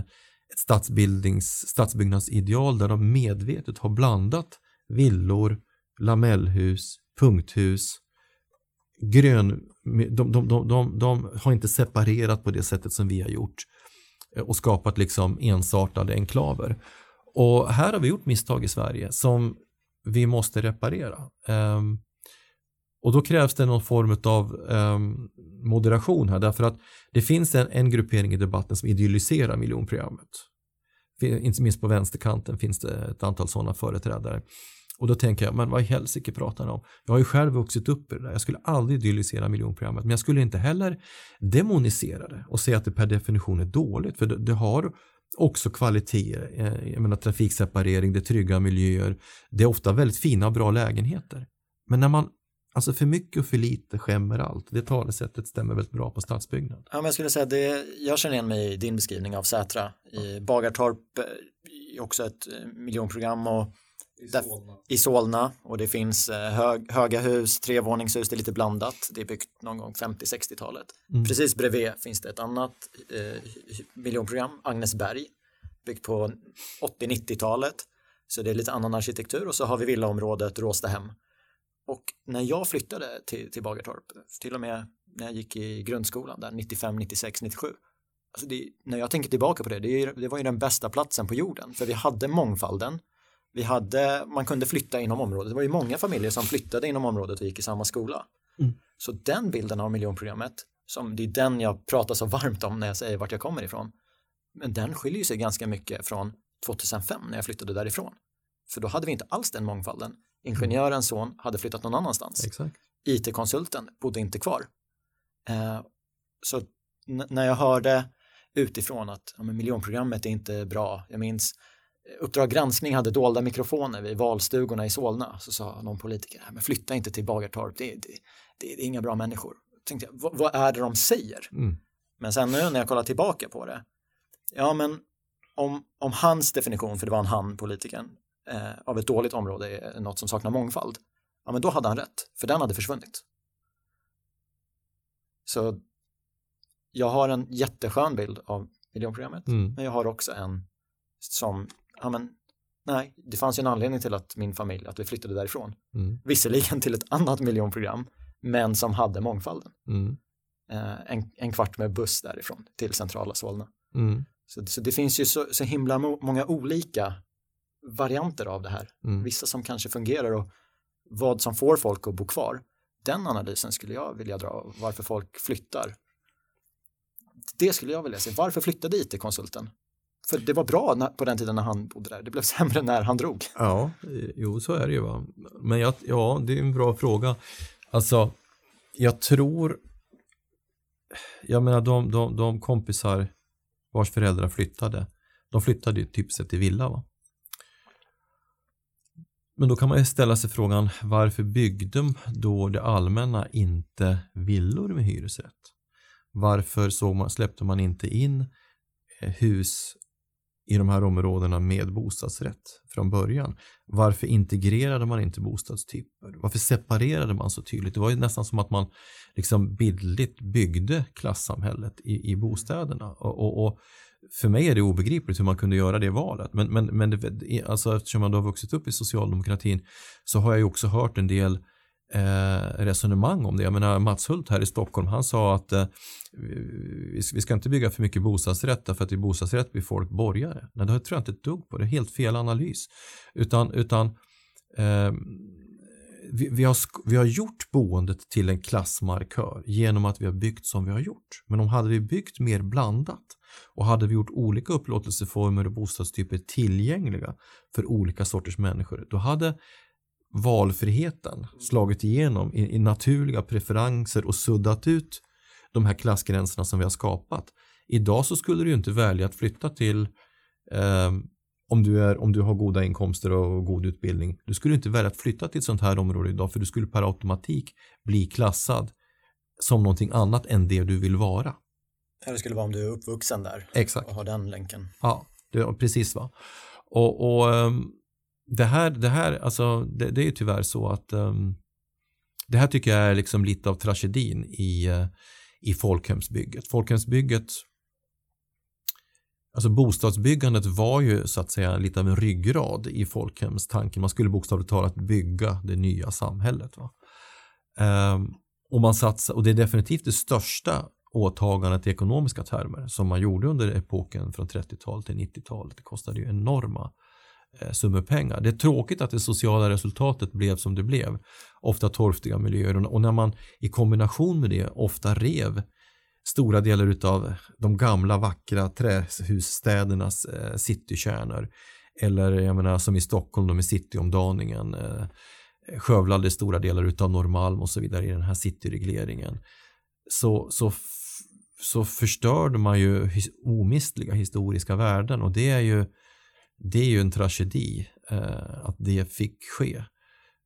ett stadsbildnings, stadsbyggnadsideal där de medvetet har blandat villor, lamellhus, punkthus, grön, de, de, de, de, har inte separerat på det sättet som vi har gjort eh, och skapat liksom ensartade enklaver. Och här har vi gjort misstag i Sverige som vi måste reparera. Um, och då krävs det någon form av um, moderation här därför att det finns en, en gruppering i debatten som idealiserar miljonprogrammet. Inte minst på vänsterkanten finns det ett antal sådana företrädare. Och då tänker jag, men vad i helsike pratar ni om? Jag har ju själv vuxit upp i det där. Jag skulle aldrig idealisera miljonprogrammet, men jag skulle inte heller demonisera det och säga att det per definition är dåligt, för det, det har också kvaliteter. Eh, jag menar trafikseparering, det är trygga miljöer, det är ofta väldigt fina och bra lägenheter. Men när man Alltså för mycket och för lite skämmer allt. Det talesättet stämmer väldigt bra på stadsbyggnad. Ja, men jag skulle säga det, jag känner igen mig i din beskrivning av Sätra. I Bagartorp eh, är också ett eh, miljonprogram och i Solna. i Solna och det finns eh, hög, höga hus, trevåningshus, det är lite blandat. Det är byggt någon gång 50-60-talet. Mm. Precis bredvid finns det ett annat eh, miljonprogram, Agnesberg, byggt på 80-90-talet. Så det är lite annan arkitektur och så har vi villaområdet Råstahem. Och när jag flyttade till, till Bagartorp, till och med när jag gick i grundskolan där 95, 96, 97. Alltså det, när jag tänker tillbaka på det, det, det var ju den bästa platsen på jorden för vi hade mångfalden vi hade, man kunde flytta inom området. Det var ju många familjer som flyttade inom området och gick i samma skola. Mm. Så den bilden av miljonprogrammet, som det är den jag pratar så varmt om när jag säger vart jag kommer ifrån. Men den skiljer sig ganska mycket från 2005 när jag flyttade därifrån. För då hade vi inte alls den mångfalden. Ingenjörens son hade flyttat någon annanstans. Exakt. IT-konsulten bodde inte kvar. Eh, så när jag hörde utifrån att ja, miljonprogrammet är inte bra, jag minns Uppdrag granskning hade dolda mikrofoner vid valstugorna i Solna. Så sa någon politiker, men flytta inte till Bagartorp, det, det, det, är inga bra människor. tänkte jag, vad, vad är det de säger? Mm. Men sen nu när jag kollar tillbaka på det, ja men om, om hans definition, för det var en han, politikern, eh, av ett dåligt område är något som saknar mångfald, ja men då hade han rätt, för den hade försvunnit. Så jag har en jätteskön bild av miljonprogrammet, Mm. men jag har också en som ja men nej, det fanns ju en anledning till att min familj, att vi flyttade därifrån. Mm. Visserligen till ett annat miljonprogram, men som hade mångfalden. Mm. Eh, en, en kvart med buss därifrån till centrala Solna. Mm. Så, så det finns ju så, så himla mo många olika varianter av det här. Mm. Vissa som kanske fungerar och vad som får folk att bo kvar. Den analysen skulle jag vilja dra, varför folk flyttar. Det skulle jag vilja se. Varför flyttade IT-konsulten? För det var bra när, på den tiden när han bodde där. Det blev (laughs) sämre när han drog. Ja, jo så är det ju va. Men jag, ja, det är en bra fråga. Alltså, jag tror, jag menar de, de, de kompisar vars föräldrar flyttade, de flyttade ju typ sett till villa va. Men då kan man ju ställa sig frågan varför byggde då det allmänna inte villor med hyresrätt? Varför såg man, släppte man inte in eh, hus i de här områdena med bostadsrätt från början. Varför integrerade man inte bostadstyper? Varför separerade man så tydligt? Det var ju nästan som att man liksom bildligt byggde klassamhället i, i bostäderna. Och, och, och, för mig är det obegripligt hur man kunde göra det valet. Men, men, men det, alltså eftersom jag då har vuxit upp i socialdemokratin så har jag ju också hört en del eh, Eh, resonemang om det. Jag menar Mats Hult här i Stockholm, han sa att eh, vi, vi ska inte bygga för mycket bostadsrätt för att i bostadsrätt blir folk borgare. Nej, det tror jag inte ett dugg på. Det är helt fel analys. Utan, utan eh, vi, vi, har, vi har gjort boendet till en klassmarkör genom att vi har byggt som vi har gjort. Men om hade vi byggt mer blandat och hade vi gjort olika upplåtelseformer och bostadstyper tillgängliga för olika sorters människor, då hade valfriheten slagit igenom i, i naturliga preferenser och suddat ut de här klassgränserna som vi har skapat. Idag så skulle du inte välja att flytta till eh, om, du är, om du har goda inkomster och god utbildning. Du skulle inte välja att flytta till ett sånt här område idag för du skulle per automatik bli klassad som någonting annat än det du vill vara. Det skulle vara om du är uppvuxen där Exakt. och har den länken. Ja, det, precis va. Och, och um, det här, det här alltså, det, det är ju tyvärr så att um, det här tycker jag är liksom lite av tragedin i, eh, i folkhemsbygget. Folkhemsbygget Alltså bostadsbyggandet var ju så att säga lite av en ryggrad i folkhemstanken. Man skulle bokstavligt talat bygga det nya samhället. Va? Um, och, man satsa, och det är definitivt det största åtagandet i ekonomiska termer som man gjorde under epoken från 30-talet till 90-talet. Det kostade ju enorma eh, Eh, summor pengar. Det är tråkigt att det sociala resultatet blev som det blev. Ofta torftiga miljöer och när man i kombination med det ofta rev stora delar av de gamla vackra trähusstädernas eh, citykärnor. Eller jag menar som i Stockholm då med cityomdaningen. Eh, skövlade stora delar av Norrmalm och så vidare i den här cityregleringen. Så, så, så förstörde man ju his, omistliga historiska värden och det är ju, det är ju en tragedi eh, att det fick ske.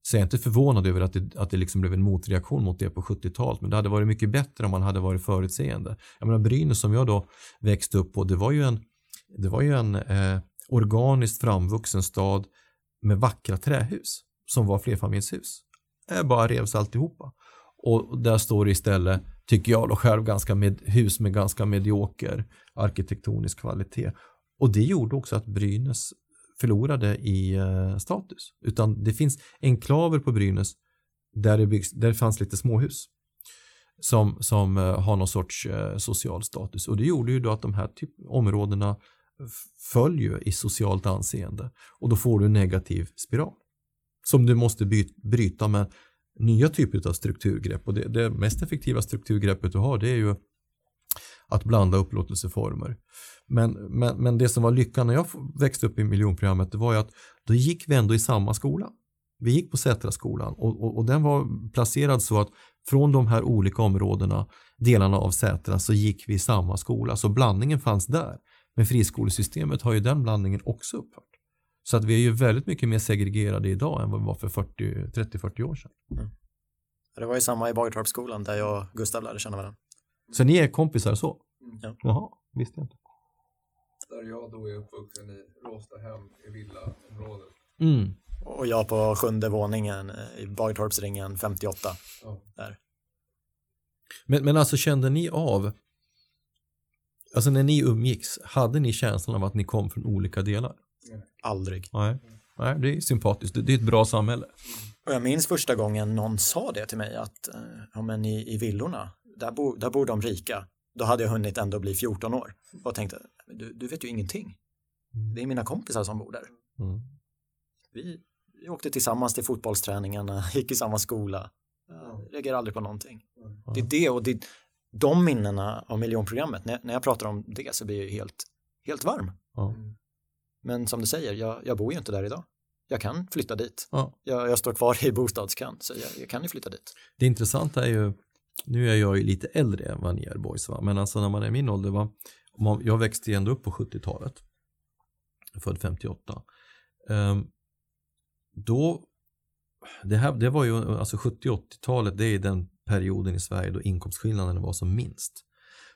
Så jag är inte förvånad över att det, att det liksom blev en motreaktion mot det på 70-talet. Men det hade varit mycket bättre om man hade varit förutseende. Jag menar Brynäs som jag då växte upp på, det var ju en, det var ju en eh, organiskt framvuxen stad med vackra trähus som var flerfamiljshus. Det bara revs alltihopa. Och där står det istället, tycker jag då själv, ganska med, hus med ganska medioker arkitektonisk kvalitet. Och det gjorde också att Brynäs förlorade i eh, status. Utan det finns enklaver på Brynäs där det, byggs, där det fanns lite småhus som, som eh, har någon sorts eh, social status. Och det gjorde ju då att de här typ, områdena föll ju i socialt anseende och då får du en negativ spiral som du måste by, bryta med nya typer av strukturgrepp och det, det mest effektiva strukturgreppet du har det är ju att blanda upplåtelseformer. Men, men, men det som var lyckan när jag växte upp i miljonprogrammet det var ju att då gick vi ändå i samma skola. Vi gick på Sätraskolan och, och, och den var placerad så att från de här olika områdena, delarna av Sätra, så gick vi i samma skola. Så blandningen fanns där. Men friskolesystemet har ju den blandningen också upphört. Så att vi är ju väldigt mycket mer segregerade idag än vad vi var för 30-40 år sedan. Mm. Det var ju samma i Bagartorpsskolan där jag och Gustav lärde känna varandra. Så ni är kompisar så? Mm. Ja. Jaha, visste jag inte. Där jag då är uppvuxen i Råstahem i villaområdet. Mm. Och jag på sjunde våningen i Bagartorpsringen 58. Ja. Där. Men, men alltså kände ni av, alltså när ni umgicks, hade ni känslan av att ni kom från olika delar? Nej. Aldrig. Nej. Nej, det är sympatiskt. Det är ett bra samhälle. Och jag minns första gången någon sa det till mig att eh, ja, men i, i villorna, där, bo, där bor de rika. Då hade jag hunnit ändå bli 14 år och tänkte, du, du vet ju ingenting. Mm. Det är mina kompisar som bor där. Mm. Vi, vi åkte tillsammans till fotbollsträningarna, (laughs) gick i samma skola. Jag reagerar aldrig på någonting. Mm. Det är det och det, de minnena av miljonprogrammet, när, när jag pratar om det så blir jag helt, helt varm. Mm. Men som du säger, jag, jag bor ju inte där idag. Jag kan flytta dit. Ja. Jag, jag står kvar i bostadskön, så jag, jag, kan ju flytta dit. Det intressanta är ju, nu är jag ju lite äldre än vad ni är boys, va? men alltså när man är min ålder, va? jag växte ju ändå upp på 70-talet, född 58. Um, ehm, då, det, här, det var ju, alltså 70-80-talet, det är den perioden i Sverige då inkomstskillnaderna var som minst.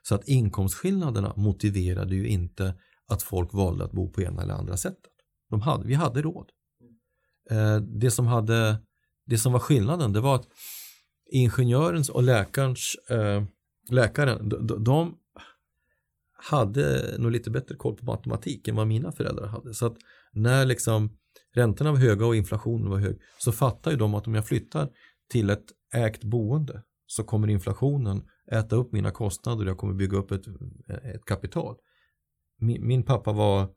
Så att inkomstskillnaderna motiverade ju inte att folk valde att bo på ena eller andra sättet. De hade, vi hade råd. Eh, det, som hade, det som var skillnaden det var att ingenjörens och läkarens, eh, läkaren, de, de, hade nog lite bättre koll på matematik än vad mina föräldrar hade. Så att när liksom räntorna var höga och inflationen var hög så fattar ju de att om jag flyttar till ett ägt boende så kommer inflationen äta upp mina kostnader och jag kommer bygga upp ett, ett kapital min, min pappa var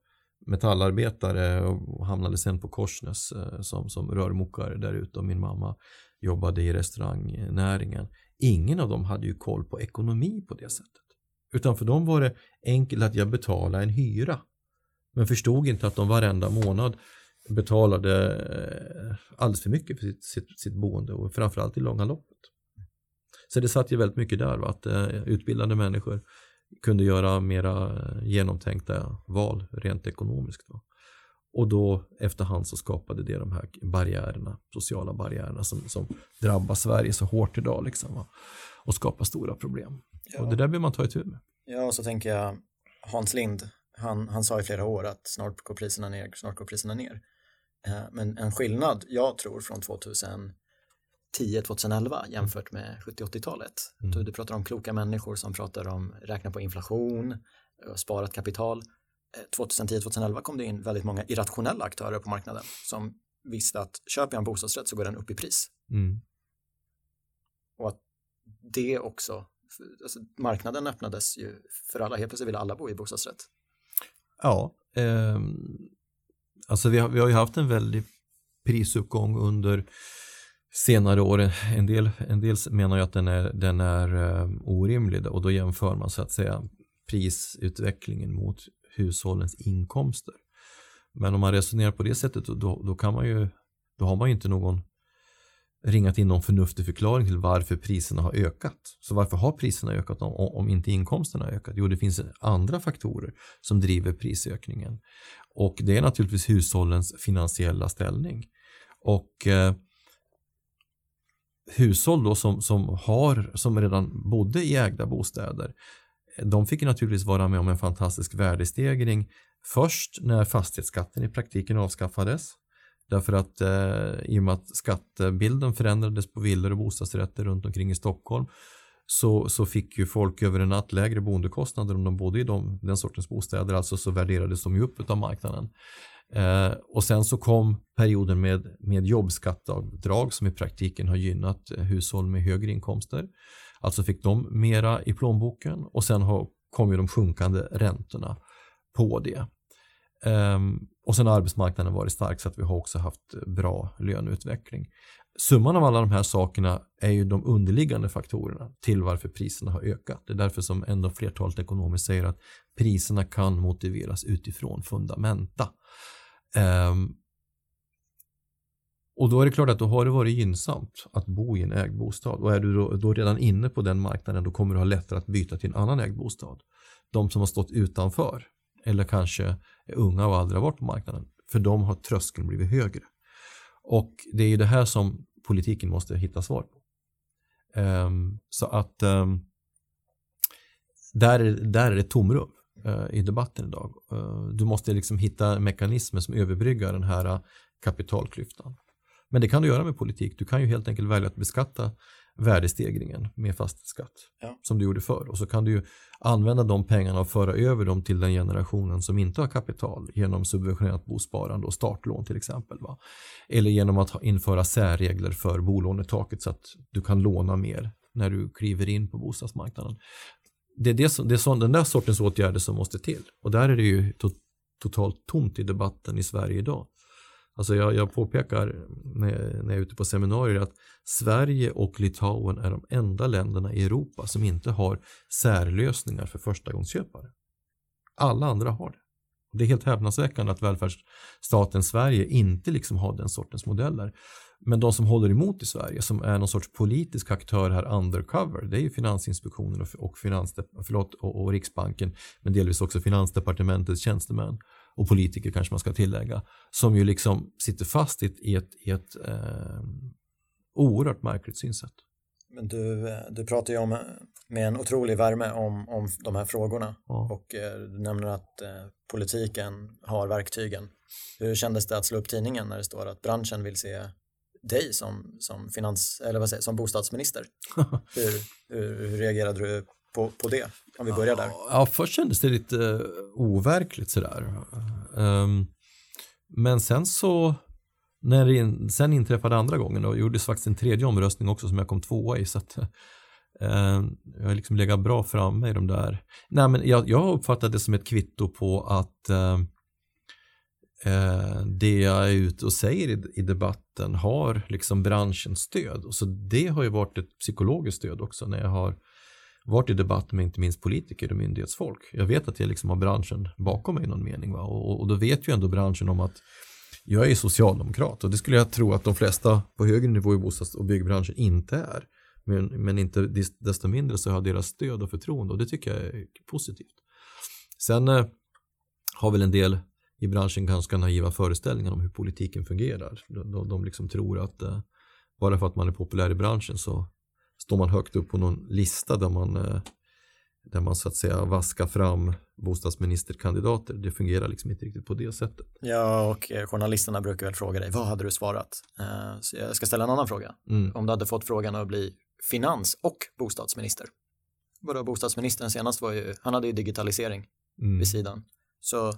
metallarbetare och hamnade sen på Korsnäs eh, som, som rörmokare där ute och min mamma jobbade i restaurangnäringen. Ingen av dem hade ju koll på ekonomi på det sättet. Utan för dem var det enkelt att jag betalade en hyra. Men förstod inte att de varenda månad betalade eh, alldeles för mycket för sitt, sitt, sitt boende och framförallt i långa loppet. Så det satt ju väldigt mycket där, va? att eh, utbildade människor kunde göra mera eh, genomtänkta val rent ekonomiskt. Va? Och då efterhand så skapade det de här barriärerna, sociala barriärerna som, som drabbar Sverige så hårt idag liksom, va? och skapar stora problem. Ja. Och det där behöver man ta itu med. Ja, och så tänker jag Hans Lind, han, han sa i flera år att snart går priserna ner, snart går priserna ner. Eh, men en skillnad, jag tror, från 2010 2010-2011 jämfört med 70-80-talet. Mm. Du, du pratar om kloka människor som pratar om räkna på inflation, eh, sparat kapital. Eh, 2010-2011 kom det in väldigt många irrationella aktörer på marknaden som visste att köper jag en bostadsrätt så går den upp i pris. Mm. Och att det också, alltså marknaden öppnades ju för alla, helt plötsligt ville alla bo i bostadsrätt. Ja, ehm, alltså vi har, vi har ju haft en väldig prisuppgång under senare år. En del, en del menar ju att den är, den är um, orimlig och då jämför man så att säga prisutvecklingen mot hushållens inkomster. Men om man resonerar på det sättet då, då kan man ju, då har man ju inte någon ringat in någon förnuftig förklaring till varför priserna har ökat. Så varför har priserna ökat om, om inte inkomsterna har ökat? Jo, det finns andra faktorer som driver prisökningen. Och det är naturligtvis hushållens finansiella ställning. Och eh, hushåll då som, som, har, som redan bodde i ägda bostäder, de fick naturligtvis vara med om en fantastisk värdestegring först när fastighetsskatten i praktiken avskaffades Därför att eh, i och med att skattebilden förändrades på villor och bostadsrätter runt omkring i Stockholm så, så fick ju folk över en natt lägre boendekostnader om de bodde i de, den sortens bostäder. Alltså så värderades de ju upp av marknaden. Eh, och sen så kom perioden med, med jobbskatteavdrag som i praktiken har gynnat hushåll med högre inkomster. Alltså fick de mera i plånboken och sen har, kom ju de sjunkande räntorna på det. Um, och sen har arbetsmarknaden varit stark så att vi har också haft bra löneutveckling. Summan av alla de här sakerna är ju de underliggande faktorerna till varför priserna har ökat. Det är därför som ändå flertalet ekonomer säger att priserna kan motiveras utifrån fundamenta. Um, och då är det klart att då har det varit gynnsamt att bo i en ägd bostad. Och är du då, då redan inne på den marknaden då kommer du ha lättare att byta till en annan ägd bostad. De som har stått utanför eller kanske är unga och aldrig har varit på marknaden. För de har tröskeln blivit högre. Och det är ju det här som politiken måste hitta svar på. Um, så att um, där, är, där är det tomrum uh, i debatten idag. Uh, du måste liksom hitta mekanismer som överbryggar den här uh, kapitalklyftan. Men det kan du göra med politik. Du kan ju helt enkelt välja att beskatta värdestegringen med fastighetsskatt Ja. som du gjorde förr och så kan du ju använda de pengarna och föra över dem till den generationen som inte har kapital genom subventionerat bosparande och startlån till exempel. Va? Eller genom att införa särregler för bolånetaket så att du kan låna mer när du kliver in på bostadsmarknaden. Det är, det som, det är sån, den där sortens åtgärder som måste till och där är det ju to, totalt tomt i debatten i Sverige idag. Alltså jag, jag påpekar när, när jag är ute på seminarier att Sverige och Litauen är de enda länderna i Europa som inte har särlösningar för förstagångsköpare. Alla andra har det. Det är helt häpnadsväckande att välfärdsstaten Sverige inte liksom har den sortens modeller. Men de som håller emot i Sverige, som är någon sorts politisk aktör här undercover, det är ju Finansinspektionen och, och, Finansdep- förlåt, och, och Riksbanken, men delvis också Finansdepartementets tjänstemän och politiker kanske man ska tillägga, som ju liksom sitter fast i ett, i ett, i ett eh, oerhört märkligt synsätt. Men du, eh, du pratar ju om, eh, med en otrolig värme om, om de här frågorna Ja. och eh, du nämner att eh, politiken har verktygen. Hur kändes det att slå upp tidningen när det står att branschen vill se dig som, som, finans, eller vad säger, som bostadsminister? (laughs) hur, hur, hur reagerade du på, på det? Om vi börjar där. Ja, först kändes det lite eh, overkligt sådär. Um, men sen så, när det in, sen inträffade andra gången och gjordes faktiskt en tredje omröstning också som jag kom tvåa i. Så att, um, (laughs) jag har liksom legat bra framme i de där. Nej, men jag, jag har uppfattat det som ett kvitto på att um, det jag är ute och säger i, i debatten har liksom branschens stöd. Och så det har ju varit ett psykologiskt stöd också när jag har varit i debatt med inte minst politiker och myndighetsfolk. Jag vet att jag liksom har branschen bakom mig i någon mening. Va? Och, och då vet ju ändå branschen om att jag är socialdemokrat och det skulle jag tro att de flesta på högre nivå i bostads och byggbranschen inte är. Men, men inte desto mindre så har jag deras stöd och förtroende och det tycker jag är positivt. Sen eh, har väl en del i branschen ganska naiva föreställningar om hur politiken fungerar. De, de, de liksom tror att eh, bara för att man är populär i branschen så står man högt upp på någon lista där man eh, där man så att säga vaskar fram bostadsministerkandidater. Det fungerar liksom inte riktigt på det sättet. Ja, och eh, journalisterna brukar väl fråga dig, vad hade du svarat? Eh, så jag ska ställa en annan fråga. Mm. Om du hade fått frågan att bli finans och bostadsminister. Vadå, bostadsministern senast var ju, han hade ju digitalisering Mm. vid sidan. Så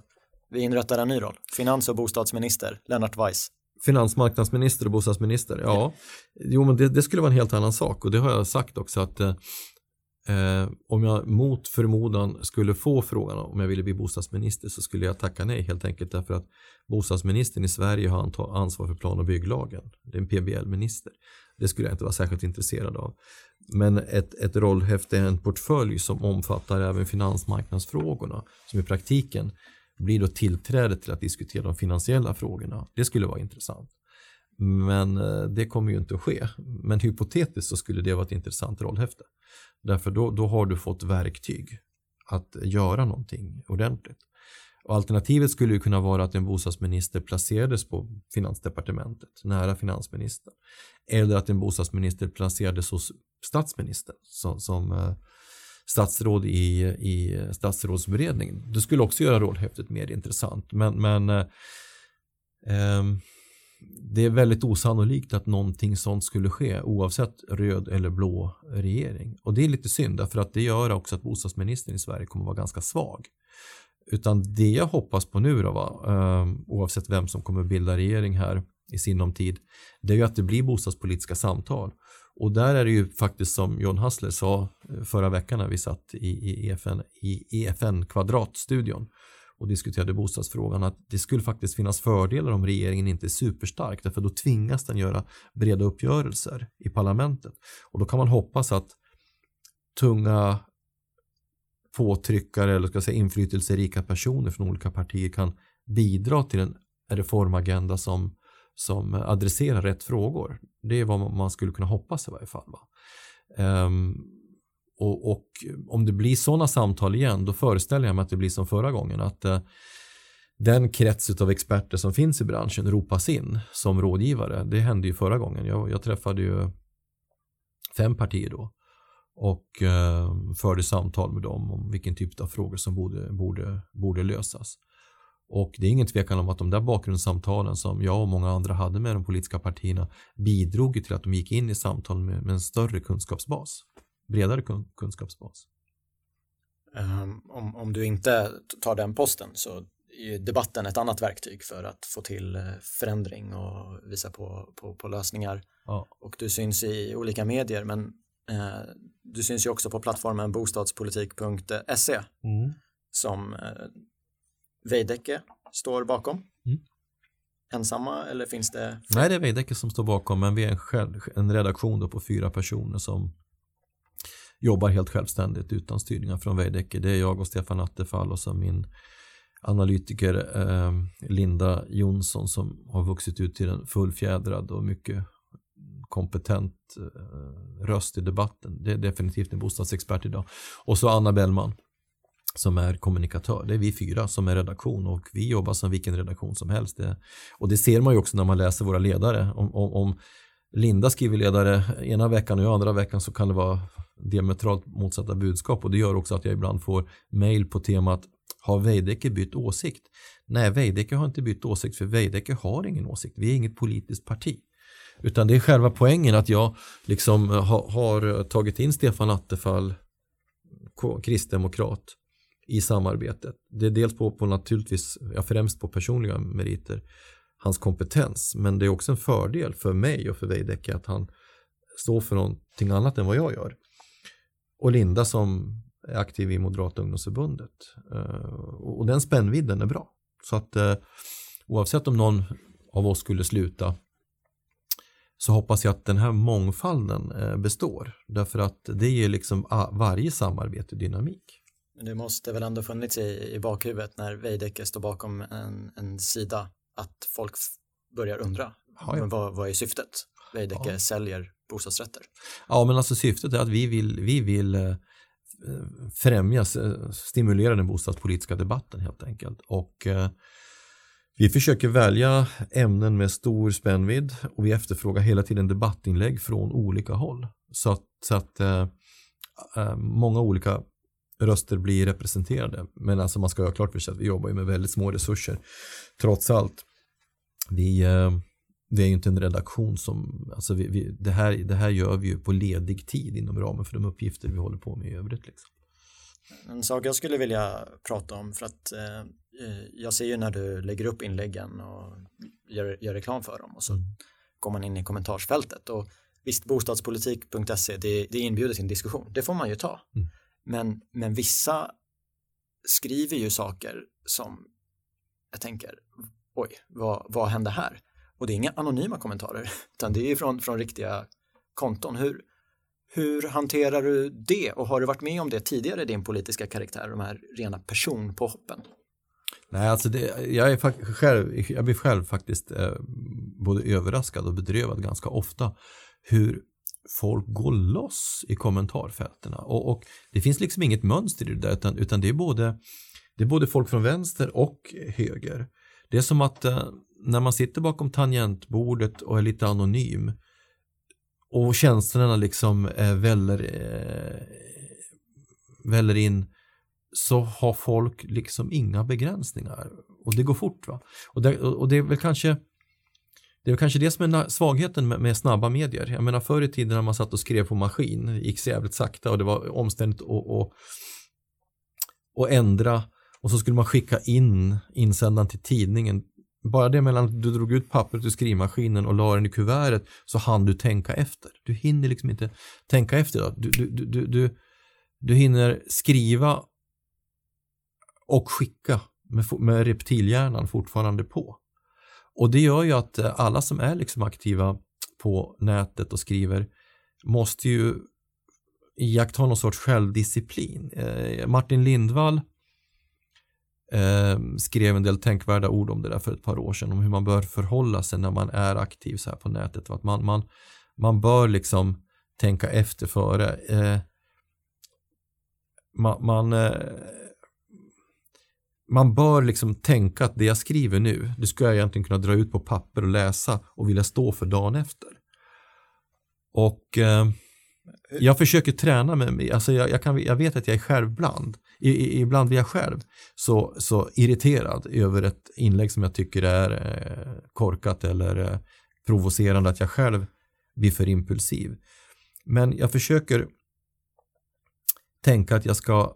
vi inrättar en ny roll, finans och bostadsminister, Lennart Weiss. Finansmarknadsminister och bostadsminister, ja. Jo, men det, det skulle vara en helt annan sak och det har jag sagt också att eh, eh, om jag mot förmodan skulle få frågan om jag ville bli bostadsminister så skulle jag tacka nej helt enkelt därför att bostadsministern i Sverige har ansvar för plan och bygglagen. Det är en PBL-minister. Det skulle jag inte vara särskilt intresserad av. Men ett, ett rollhäfte, en portfölj som omfattar även finansmarknadsfrågorna som i praktiken blir då tillträde till att diskutera de finansiella frågorna. Det skulle vara intressant. Men eh, det kommer ju inte att ske. Men hypotetiskt så skulle det vara ett intressant rollhäfte. Därför då, då har du fått verktyg att göra någonting ordentligt. Och alternativet skulle ju kunna vara att en bostadsminister placerades på finansdepartementet, nära finansministern. Eller att en bostadsminister placerades hos statsministern som, som eh, statsråd i, i statsrådsberedningen. Det skulle också göra rollhäftet mer intressant. Men, men eh, ehm, det är väldigt osannolikt att någonting sånt skulle ske oavsett röd eller blå regering. Och det är lite synd därför att det gör också att bostadsministern i Sverige kommer vara ganska svag. Utan det jag hoppas på nu då, va, eh, oavsett vem som kommer bilda regering här i sinom tid, det är ju att det blir bostadspolitiska samtal. Och där är det ju faktiskt som John Hassler sa eh, förra veckan när vi satt i, i EFN, i EFN kvadratstudion och diskuterade bostadsfrågan att det skulle faktiskt finnas fördelar om regeringen inte är superstark därför då tvingas den göra breda uppgörelser i parlamentet. Och då kan man hoppas att tunga påtryckare eller ska säga inflytelserika personer från olika partier kan bidra till en reformagenda som, som adresserar rätt frågor. Det är vad man skulle kunna hoppas i varje fall. Va? Um, och, och om det blir sådana samtal igen då föreställer jag mig att det blir som förra gången att uh, den krets av experter som finns i branschen ropas in som rådgivare. Det hände ju förra gången. Jag, jag träffade ju fem partier då och uh, förde samtal med dem om vilken typ av frågor som borde, borde, borde lösas. Och det är ingen tvekan om att de där bakgrundssamtalen som jag och många andra hade med de politiska partierna bidrog till att de gick in i samtal med, med en större kunskapsbas, bredare kun, kunskapsbas. Um, om, om du inte tar den posten så är debatten ett annat verktyg för att få till eh, förändring och visa på, på, på lösningar. Ja. Och du syns i olika medier men eh, du syns ju också på plattformen bostadspolitik.se Mm. som eh, Veidekke står bakom. Mm. Ensamma eller finns det? Nej, det är Veidekke som står bakom, men vi är en, själv, en redaktion på fyra personer som jobbar helt självständigt utan styrningar från Veidekke. Det är jag och Stefan Attefall och så min analytiker eh, Linda Jonsson som har vuxit ut till en fullfjädrad och mycket kompetent eh, röst i debatten. Det är definitivt en bostadsexpert idag. Och så Anna Bellman som är kommunikatör. Det är vi fyra som är redaktion och vi jobbar som vilken redaktion som helst. Det, och det ser man ju också när man läser våra ledare. Om, om, om Linda skriver ledare ena veckan och jag andra veckan så kan det vara diametralt motsatta budskap och det gör också att jag ibland får mail på temat har Veidekke bytt åsikt? Nej, Veidekke har inte bytt åsikt för Veidekke har ingen åsikt. Vi är inget politiskt parti. Utan det är själva poängen att jag liksom har, har tagit in Stefan Attefall, kristdemokrat, i samarbetet. Det är dels på, på naturligtvis, ja, främst på personliga meriter, hans kompetens, men det är också en fördel för mig och för Veidekke att han står för någonting annat än vad jag gör. Och Linda som är aktiv i Moderata ungdomsförbundet. Eh, och den spännvidden är bra. Så att eh, oavsett om någon av oss skulle sluta så hoppas jag att den här mångfalden eh, består. Därför att det ger liksom ah, varje samarbete dynamik. Men det måste väl ändå funnits i, i bakhuvudet när Veidekke står bakom en, en sida att folk börjar undra Ja, ja. vad, vad är syftet? Veidekke Ja. säljer bostadsrätter. Ja, men alltså syftet är att vi vill, vi vill eh, främja, stimulera den bostadspolitiska debatten helt enkelt. Och eh, vi försöker välja ämnen med stor spännvidd och vi efterfrågar hela tiden debattinlägg från olika håll. Så att, så att eh, eh, många olika röster blir representerade. Men alltså man ska ha klart för sig att vi jobbar med väldigt små resurser. Trots allt. Vi, eh, det är ju inte en redaktion som, alltså vi, vi, det, här, det här gör vi ju på ledig tid inom ramen för de uppgifter vi håller på med i övrigt. Liksom. En sak jag skulle vilja prata om för att eh, jag ser ju när du lägger upp inläggen och gör, gör reklam för dem och så mm. går man in i kommentarsfältet och visst bostadspolitik.se det, det är inbjudet till en diskussion, det får man ju ta. Mm. Men, men vissa skriver ju saker som jag tänker, oj, vad, vad hände här? Och det är inga anonyma kommentarer, (laughs) utan det är från, från riktiga konton. Hur, hur hanterar du det och har du varit med om det tidigare i din politiska karaktär, de här rena personpåhoppen? Nej, alltså det, jag, är själv, jag blir själv faktiskt eh, både överraskad och bedrövad ganska ofta hur folk går loss i kommentarfältena. Och, och, det finns liksom inget mönster i det där utan, utan det, är både, det är både folk från vänster och höger. Det är som att eh, när man sitter bakom tangentbordet och är lite anonym och känslorna liksom eh, väller, eh, väller in så har folk liksom inga begränsningar och det går fort. va Och det, och det är väl kanske det är kanske det som är svagheten med, med, snabba medier. Jag menar förr i tiden när man satt och skrev på maskin, det gick så jävligt sakta och det var omständigt att, att, ändra och så skulle man skicka in insändaren till tidningen. Bara det mellan att du drog ut pappret ur skrivmaskinen och la den i kuvertet så hann du tänka efter. Du hinner liksom inte tänka efter. Du, du, du, du, du hinner skriva och skicka med, med reptilhjärnan fortfarande på. Och det gör ju att eh, alla som är liksom aktiva på nätet och skriver måste ju iaktta någon sorts självdisciplin. Eh, Martin Lindvall eh, skrev en del tänkvärda ord om det där för ett par år sedan om hur man bör förhålla sig när man är aktiv så här på nätet. Att man, man, man bör liksom tänka efter före. Eh, man, man eh, man bör liksom tänka att det jag skriver nu, det skulle jag egentligen kunna dra ut på papper och läsa och vilja stå för dagen efter. Och eh, jag försöker träna mig, alltså jag, jag, kan, jag vet att jag är självbland. I, i, ibland blir jag själv så, så irriterad över ett inlägg som jag tycker är eh, korkat eller eh, provocerande, att jag själv blir för impulsiv. Men jag försöker tänka att jag ska,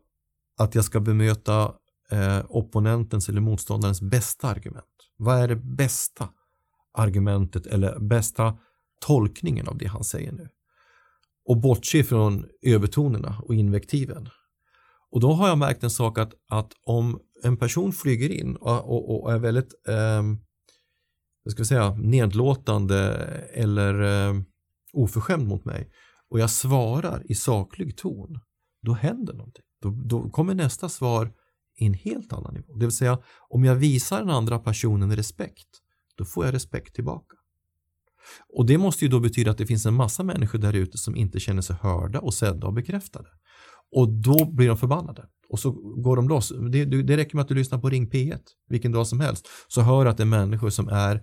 att jag ska bemöta eh, opponentens eller motståndarens bästa argument? Vad är det bästa argumentet eller bästa tolkningen av det han säger nu? Och bortse från övertonerna och invektiven. Och då har jag märkt en sak att, att om en person flyger in och, och, och är väldigt eh, jag ska säga, nedlåtande eller eh, oförskämd mot mig och jag svarar i saklig ton, då händer någonting. Då, då kommer nästa svar i en helt annan nivå. Det vill säga, om jag visar den andra personen respekt, då får jag respekt tillbaka. Och det måste ju då betyda att det finns en massa människor där ute som inte känner sig hörda och sedda och bekräftade. Och då blir de förbannade. Och så går de loss. Det, det räcker med att du lyssnar på Ring P1, vilken dag som helst, så hör att det är människor som är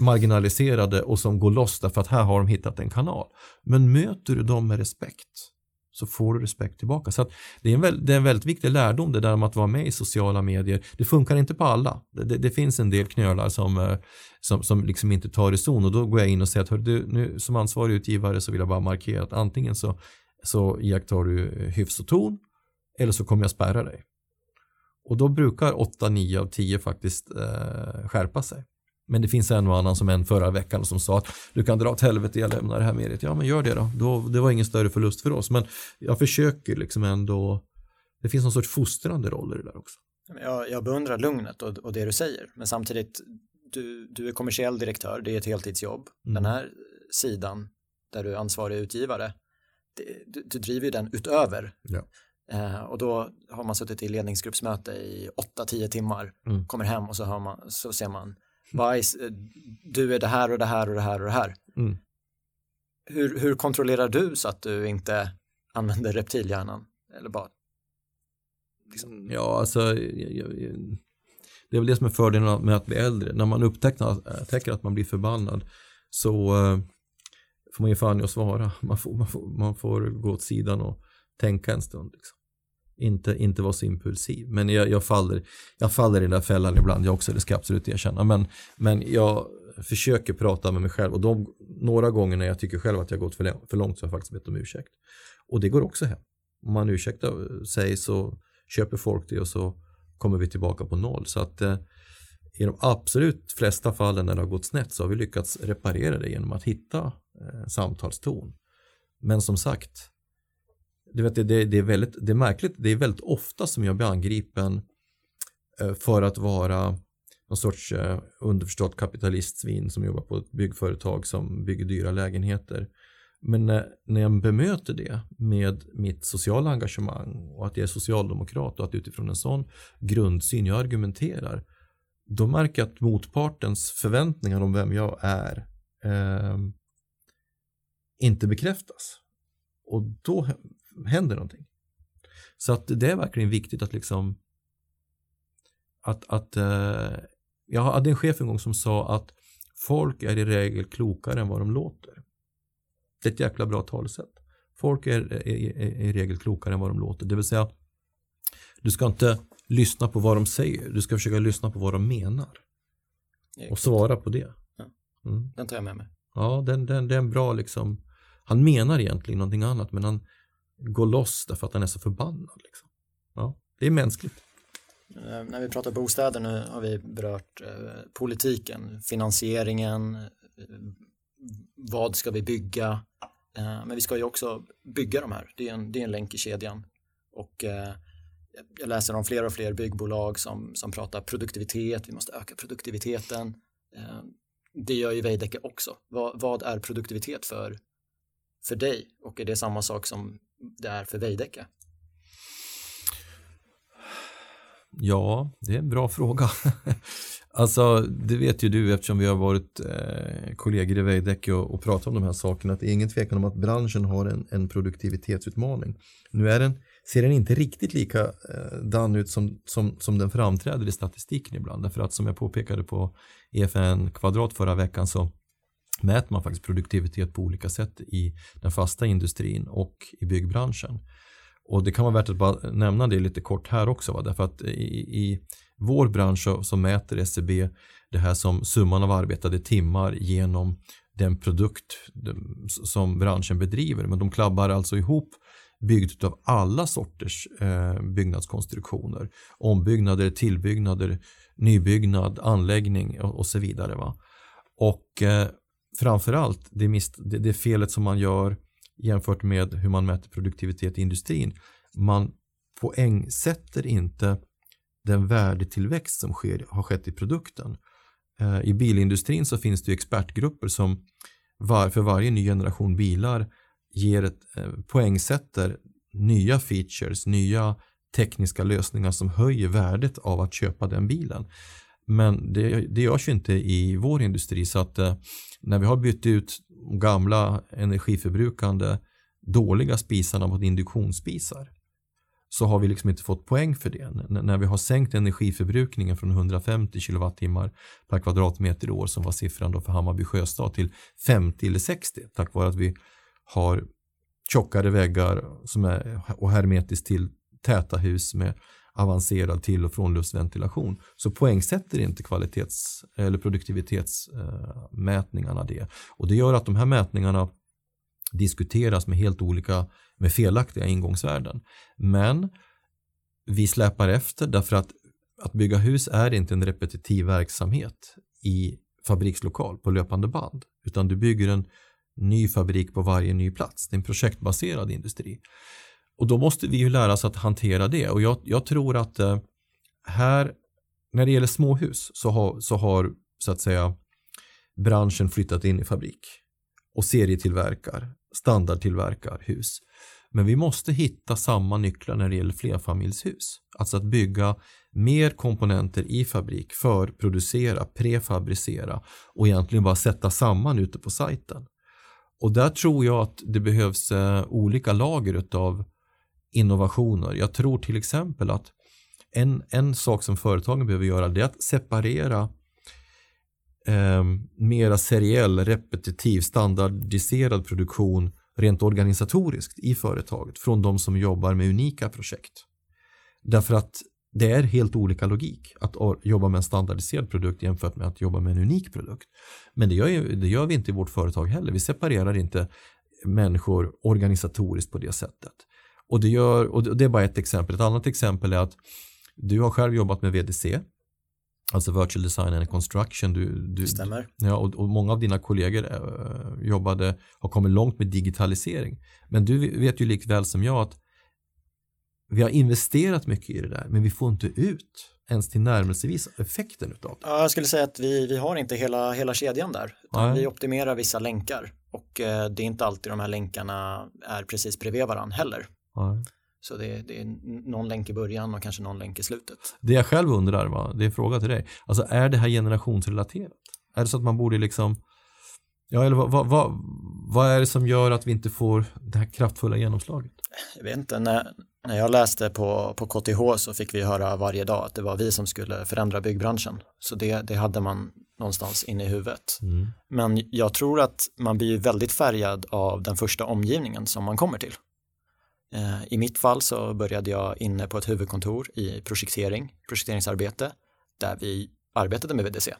marginaliserade och som går loss därför att här har de hittat en kanal. Men möter du dem med respekt så får du respekt tillbaka. Så det, är en väldigt, det är en väldigt viktig lärdom det där om att vara med i sociala medier. Det funkar inte på alla. Det, det, det finns en del knölar som, eh, som, som liksom inte tar reson och då går jag in och säger att du, nu, som ansvarig utgivare så vill jag bara markera att antingen så, så iakttar du eh, hyfs och ton eller så kommer jag spärra dig. Och då brukar 8-9 av 10 faktiskt eh, skärpa sig. Men det finns en och annan som en förra veckan som sa att du kan dra åt helvete, jag lämnar det här mediet. Ja, men gör det då. då. Det var ingen större förlust för oss. Men jag försöker liksom ändå, det finns någon sorts fostrande roll i det där också. Jag, jag beundrar lugnet och, och det du säger, men samtidigt, du, du är kommersiell direktör, det är ett heltidsjobb. Mm. Den här sidan, där du är ansvarig utgivare, det, du, du driver ju den utöver. Ja. Eh, och då har man suttit i ledningsgruppsmöte i 8-10 timmar, mm. kommer hem och så, hör man, så ser man Bajs, eh, du är det här och det här och det här och det här. Mm. Hur, hur kontrollerar du så att du inte använder reptilhjärnan? Eller bara liksom... Ja, alltså jag, jag, det är väl det som är fördelen med att bli äldre. När man upptäcker att man blir förbannad så uh, får man ge fan i att svara. Man får, man, får, man får gå åt sidan och tänka en stund. Liksom inte, inte vara så impulsiv. Men jag, jag, faller, jag faller i den där fällan ibland, jag också, det ska jag absolut erkänna. Men, men jag försöker prata med mig själv och de, några gånger när jag tycker själv att jag gått för, för långt så har jag faktiskt bett om ursäkt. Och det går också hem. Om man ursäktar eh, sig så köper folk det och så kommer vi tillbaka på noll. Så att eh, i de absolut flesta fallen när det har gått snett så har vi lyckats reparera det genom att hitta eh, samtalston. Men som sagt, du vet, det, det, det, är väldigt, det är märkligt, det är väldigt ofta som jag blir angripen eh, för att vara någon sorts eh, underförstått kapitalistsvin som jobbar på ett byggföretag som bygger dyra lägenheter. Men när, när jag bemöter det med mitt sociala engagemang och att jag är socialdemokrat och att utifrån en sån grundsyn jag argumenterar då märker jag att motpartens förväntningar om vem jag är eh, inte bekräftas. Och då händer någonting. Så att det är verkligen viktigt att liksom att, att eh, jag hade en chef en gång som sa att folk är i regel klokare än vad de låter. Det är ett jäkla bra talesätt. Folk är, är, är, är i regel klokare än vad de låter. Det vill säga, du ska inte lyssna på vad de säger. Du ska försöka lyssna på vad de menar. Och svara på det. Mm. Den tar jag med mig. Ja, den, den, den är en bra liksom. Han menar egentligen någonting annat men han går loss därför att han är så förbannad. Liksom. Ja, det är mänskligt. Eh, när vi pratar bostäder nu har vi berört eh, politiken, finansieringen, eh, vad ska vi bygga? Men vi ska ju också bygga de här, det är en, det är en länk i kedjan. Och jag läser om fler och fler byggbolag som, som pratar produktivitet, vi måste öka produktiviteten. Det gör ju Veidekke också. Vad, vad, är produktivitet för, för dig och är det samma sak som det är för Veidekke? Ja, det är en bra fråga. (laughs) alltså, det vet ju du eftersom vi har varit eh, kollegor i Veidekke och, och pratat om de här sakerna att det är ingen tvekan om att branschen har en, en produktivitetsutmaning. Nu är den ser den inte riktigt likadan eh, ut som, som, som den framträder i statistiken ibland. Därför att som jag påpekade på EFN kvadrat förra veckan så mäter man faktiskt produktivitet på olika sätt i den fasta industrin och i byggbranschen. Och det kan vara värt att bara nämna det lite kort här också. Va? Därför att i, i vår bransch så, så mäter SCB det här som summan av arbetade timmar genom den produkt som branschen bedriver. Men de klabbar alltså ihop byggt av alla sorters eh, byggnadskonstruktioner. Ombyggnader, tillbyggnader, nybyggnad, anläggning och, och så vidare. Va? Och eh, framförallt det, mist, det, det felet som man gör jämfört med hur man mäter produktivitet i industrin. Man poängsätter inte den värdetillväxt som sker, har skett i produkten. Eh, I bilindustrin så finns det expertgrupper som var, för varje ny generation bilar ger ett, eh, poängsätter nya features, nya tekniska lösningar som höjer värdet av att köpa den bilen. Men det, det görs ju inte i vår industri så att eh, när vi har bytt ut gamla energiförbrukande dåliga spisarna mot induktionsspisar så har vi liksom inte fått poäng för det. N när vi har sänkt energiförbrukningen från 150 kilowattimmar per kvadratmeter i år som var siffran då för Hammarby sjöstad till 50 eller 60 tack vare att vi har tjockare väggar som är, och hermetiskt till täta hus med avancerad till och frånluftsventilation så poängsätter inte kvalitets eller produktivitetsmätningarna det. Och det gör att de här mätningarna diskuteras med helt olika, med felaktiga ingångsvärden. Men vi släpar efter därför att att bygga hus är inte en repetitiv verksamhet i fabrikslokal på löpande band utan du bygger en ny fabrik på varje ny plats. Det är en projektbaserad industri. Och då måste vi ju lära oss att hantera det och jag, jag tror att eh, här när det gäller småhus så har, så har så att säga branschen flyttat in i fabrik och serietillverkar, standardtillverkar hus. Men vi måste hitta samma nycklar när det gäller flerfamiljshus. Alltså att bygga mer komponenter i fabrik, förproducera, prefabricera och egentligen bara sätta samman ute på sajten. Och där tror jag att det behövs eh, olika lager utav innovationer. Jag tror till exempel att en, en sak som företagen behöver göra det är att separera eh, mera seriell, repetitiv, standardiserad produktion rent organisatoriskt i företaget från de som jobbar med unika projekt. Därför att det är helt olika logik att jobba med en standardiserad produkt jämfört med att jobba med en unik produkt. Men det gör, det gör vi inte i vårt företag heller. Vi separerar inte människor organisatoriskt på det sättet. Och det, gör, och det är bara ett exempel. Ett annat exempel är att du har själv jobbat med VDC, alltså Virtual Design and Construction. Du, du, Stämmer. Ja, och, och, många av dina kollegor äh, jobbade, har kommit långt med digitalisering. Men du vet ju likväl som jag att vi har investerat mycket i det där, men vi får inte ut ens till närmelsevis effekten utav det. Ja, jag skulle säga att vi, vi har inte hela, hela kedjan där. Vi optimerar vissa länkar och eh, det är inte alltid de här länkarna är precis bredvid varandra heller. Nej. Så det är, det är, någon länk i början och kanske någon länk i slutet. Det jag själv undrar, va? det är en fråga till dig. Alltså är det här generationsrelaterat? Är det så att man borde liksom Ja, eller vad, vad, vad, vad är det som gör att vi inte får det här kraftfulla genomslaget? Jag vet inte, när, när jag läste på, på KTH så fick vi höra varje dag att det var vi som skulle förändra byggbranschen. Så det, det hade man någonstans inne i huvudet. Mm. Men jag tror att man blir väldigt färgad av den första omgivningen som man kommer till. Eh, I mitt fall så började jag inne på ett huvudkontor i projektering, projekteringsarbete, där vi arbetade med VDC.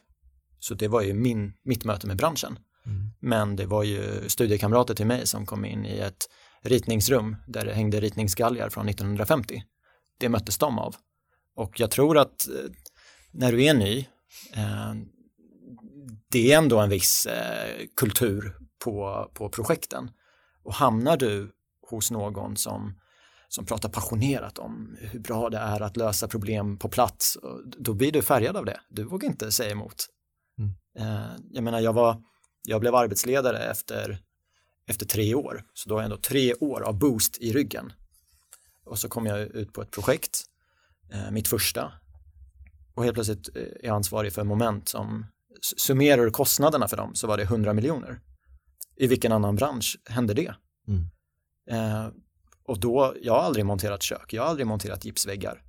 Så det var ju min, mitt möte med branschen. Mm. Men det var ju studiekamrater till mig som kom in i ett ritningsrum där det hängde ritningsgalgar från 1950. Det möttes de av. Och jag tror att eh, när du är ny, eh, det är ändå en viss eh, kultur på, på projekten. Och hamnar du hos någon som, som pratar passionerat om hur bra det är att lösa problem på plats, då blir du färgad av det. Du vågar inte säga emot. Mm. Jag menar, jag, var, jag blev arbetsledare efter efter tre år. Så då har jag ändå tre år av boost i ryggen. Och så kom jag ut på ett projekt, eh, mitt första. Och helt plötsligt eh, är jag ansvarig för moment som summerar kostnaderna för dem så var det 100 miljoner. I vilken annan bransch händer det? Mm. Eh, och då, jag har aldrig monterat kök, jag har aldrig monterat gipsväggar.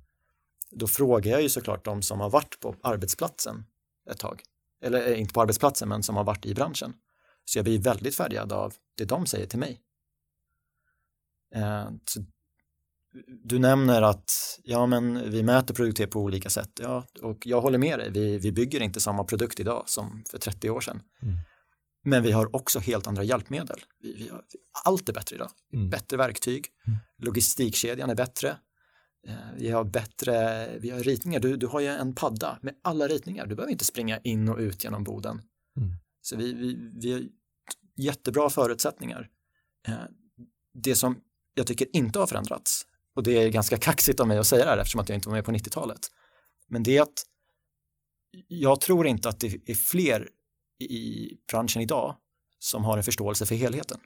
Då frågar jag ju såklart de som har varit på arbetsplatsen ett tag. Eller eh, inte på arbetsplatsen, men som har varit i branschen. Så jag blir väldigt färgad av det de säger till mig. Eh, du nämner att ja, men vi mäter produktivitet på olika sätt. Ja, och jag håller med dig, vi, vi bygger inte samma produkt idag som för 30 år sedan. Mm. Men vi har också helt andra hjälpmedel. Vi, vi har, allt är bättre idag. Mm. Bättre verktyg, mm. logistikkedjan är bättre. Eh, vi har bättre vi har ritningar. Du, du har ju en padda med alla ritningar. Du behöver inte springa in och ut genom boden. Mm. Så vi, vi, vi har jättebra förutsättningar. Eh, det som jag tycker inte har förändrats, och det är ganska kaxigt av mig att säga det här eftersom att jag inte var med på 90-talet, men det är att jag tror inte att det är fler i branschen idag som har en förståelse för helheten.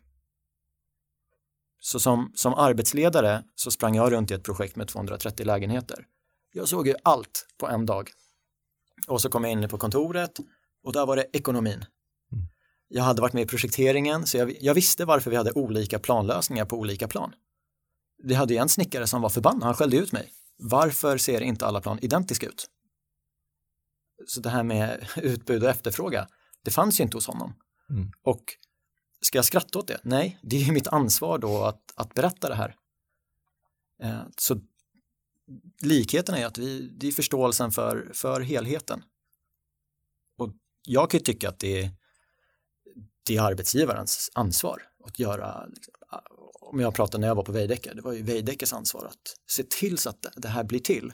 Så som, som arbetsledare så sprang jag runt i ett projekt med 230 lägenheter. Jag såg ju allt på en dag. Och så kom jag in på kontoret och där var det ekonomin jag hade varit med i projekteringen så jag, jag, visste varför vi hade olika planlösningar på olika plan. Vi hade en snickare som var förbannad, han skällde ut mig. Varför ser inte alla plan identiska ut? Så det här med (laughs) utbud och efterfråga, det fanns ju inte hos honom. Mm. Och ska jag skratta åt det? Nej, det är ju mitt ansvar då att, att berätta det här. Eh, så likheten är att vi, det är förståelsen för, för helheten. Och jag kan ju tycka att det är det är arbetsgivarens ansvar att göra, liksom, om jag pratar när jag var på Veidekke, det var ju Veidekkes ansvar att se till så att det här blir till.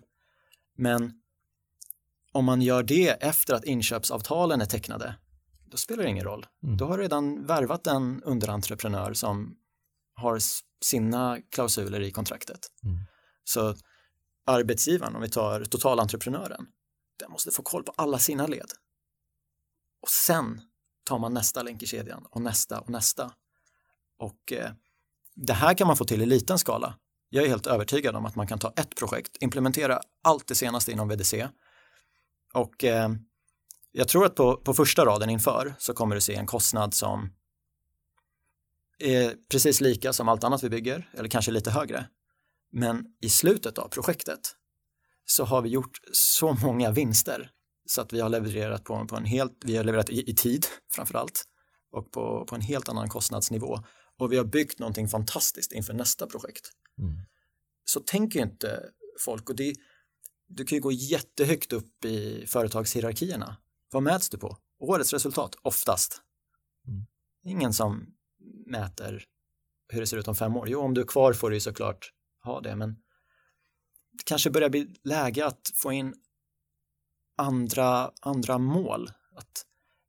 Men om man gör det efter att inköpsavtalen är tecknade, då spelar det ingen roll. Mm. Då har du redan värvat en underentreprenör som har sina klausuler i kontraktet. Mm. Så arbetsgivaren, om vi tar totalentreprenören, den måste få koll på alla sina led. Och sen tar man nästa länk i kedjan och nästa och nästa. Och eh, det här kan man få till i liten skala. Jag är helt övertygad om att man kan ta ett projekt, implementera allt det senaste inom VDC och eh, jag tror att på, på första raden inför så kommer du se en kostnad som är precis lika som allt annat vi bygger eller kanske lite högre. Men i slutet av projektet så har vi gjort så många vinster så att vi har levererat på, på en helt, vi har levererat i, i tid framför allt och på, på en helt annan kostnadsnivå och vi har byggt någonting fantastiskt inför nästa projekt. Mm. Så tänk ju inte folk och det, du kan ju gå jättehögt upp i företagshierarkierna. Vad mäts du på? Årets resultat, oftast. Mm. Ingen som mäter hur det ser ut om fem år. Jo, om du är kvar får du ju såklart ha det, men det kanske börjar bli läge att få in andra, andra mål. Att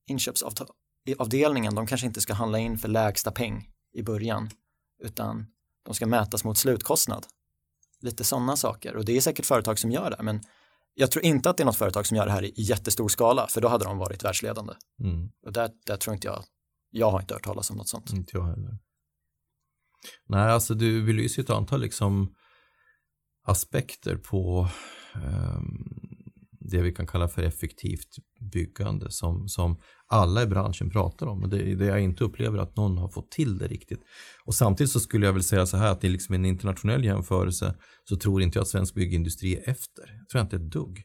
inköpsavdelningen, de kanske inte ska handla in för lägsta peng i början, utan de ska mätas mot slutkostnad. Lite sådana saker och det är säkert företag som gör det, men jag tror inte att det är något företag som gör det här i jättestor skala, för då hade de varit världsledande. Mm. Och där, där tror inte jag, jag har inte hört talas om något sånt. Inte jag heller. Nej, alltså du belyser ett antal liksom aspekter på um, det vi kan kalla för effektivt byggande som, som alla i branschen pratar om. Och det det jag inte upplever att någon har fått till det riktigt. Och samtidigt så skulle jag väl säga så här att i liksom en internationell jämförelse så tror inte jag att svensk byggindustri är efter. Jag tror inte ett dugg.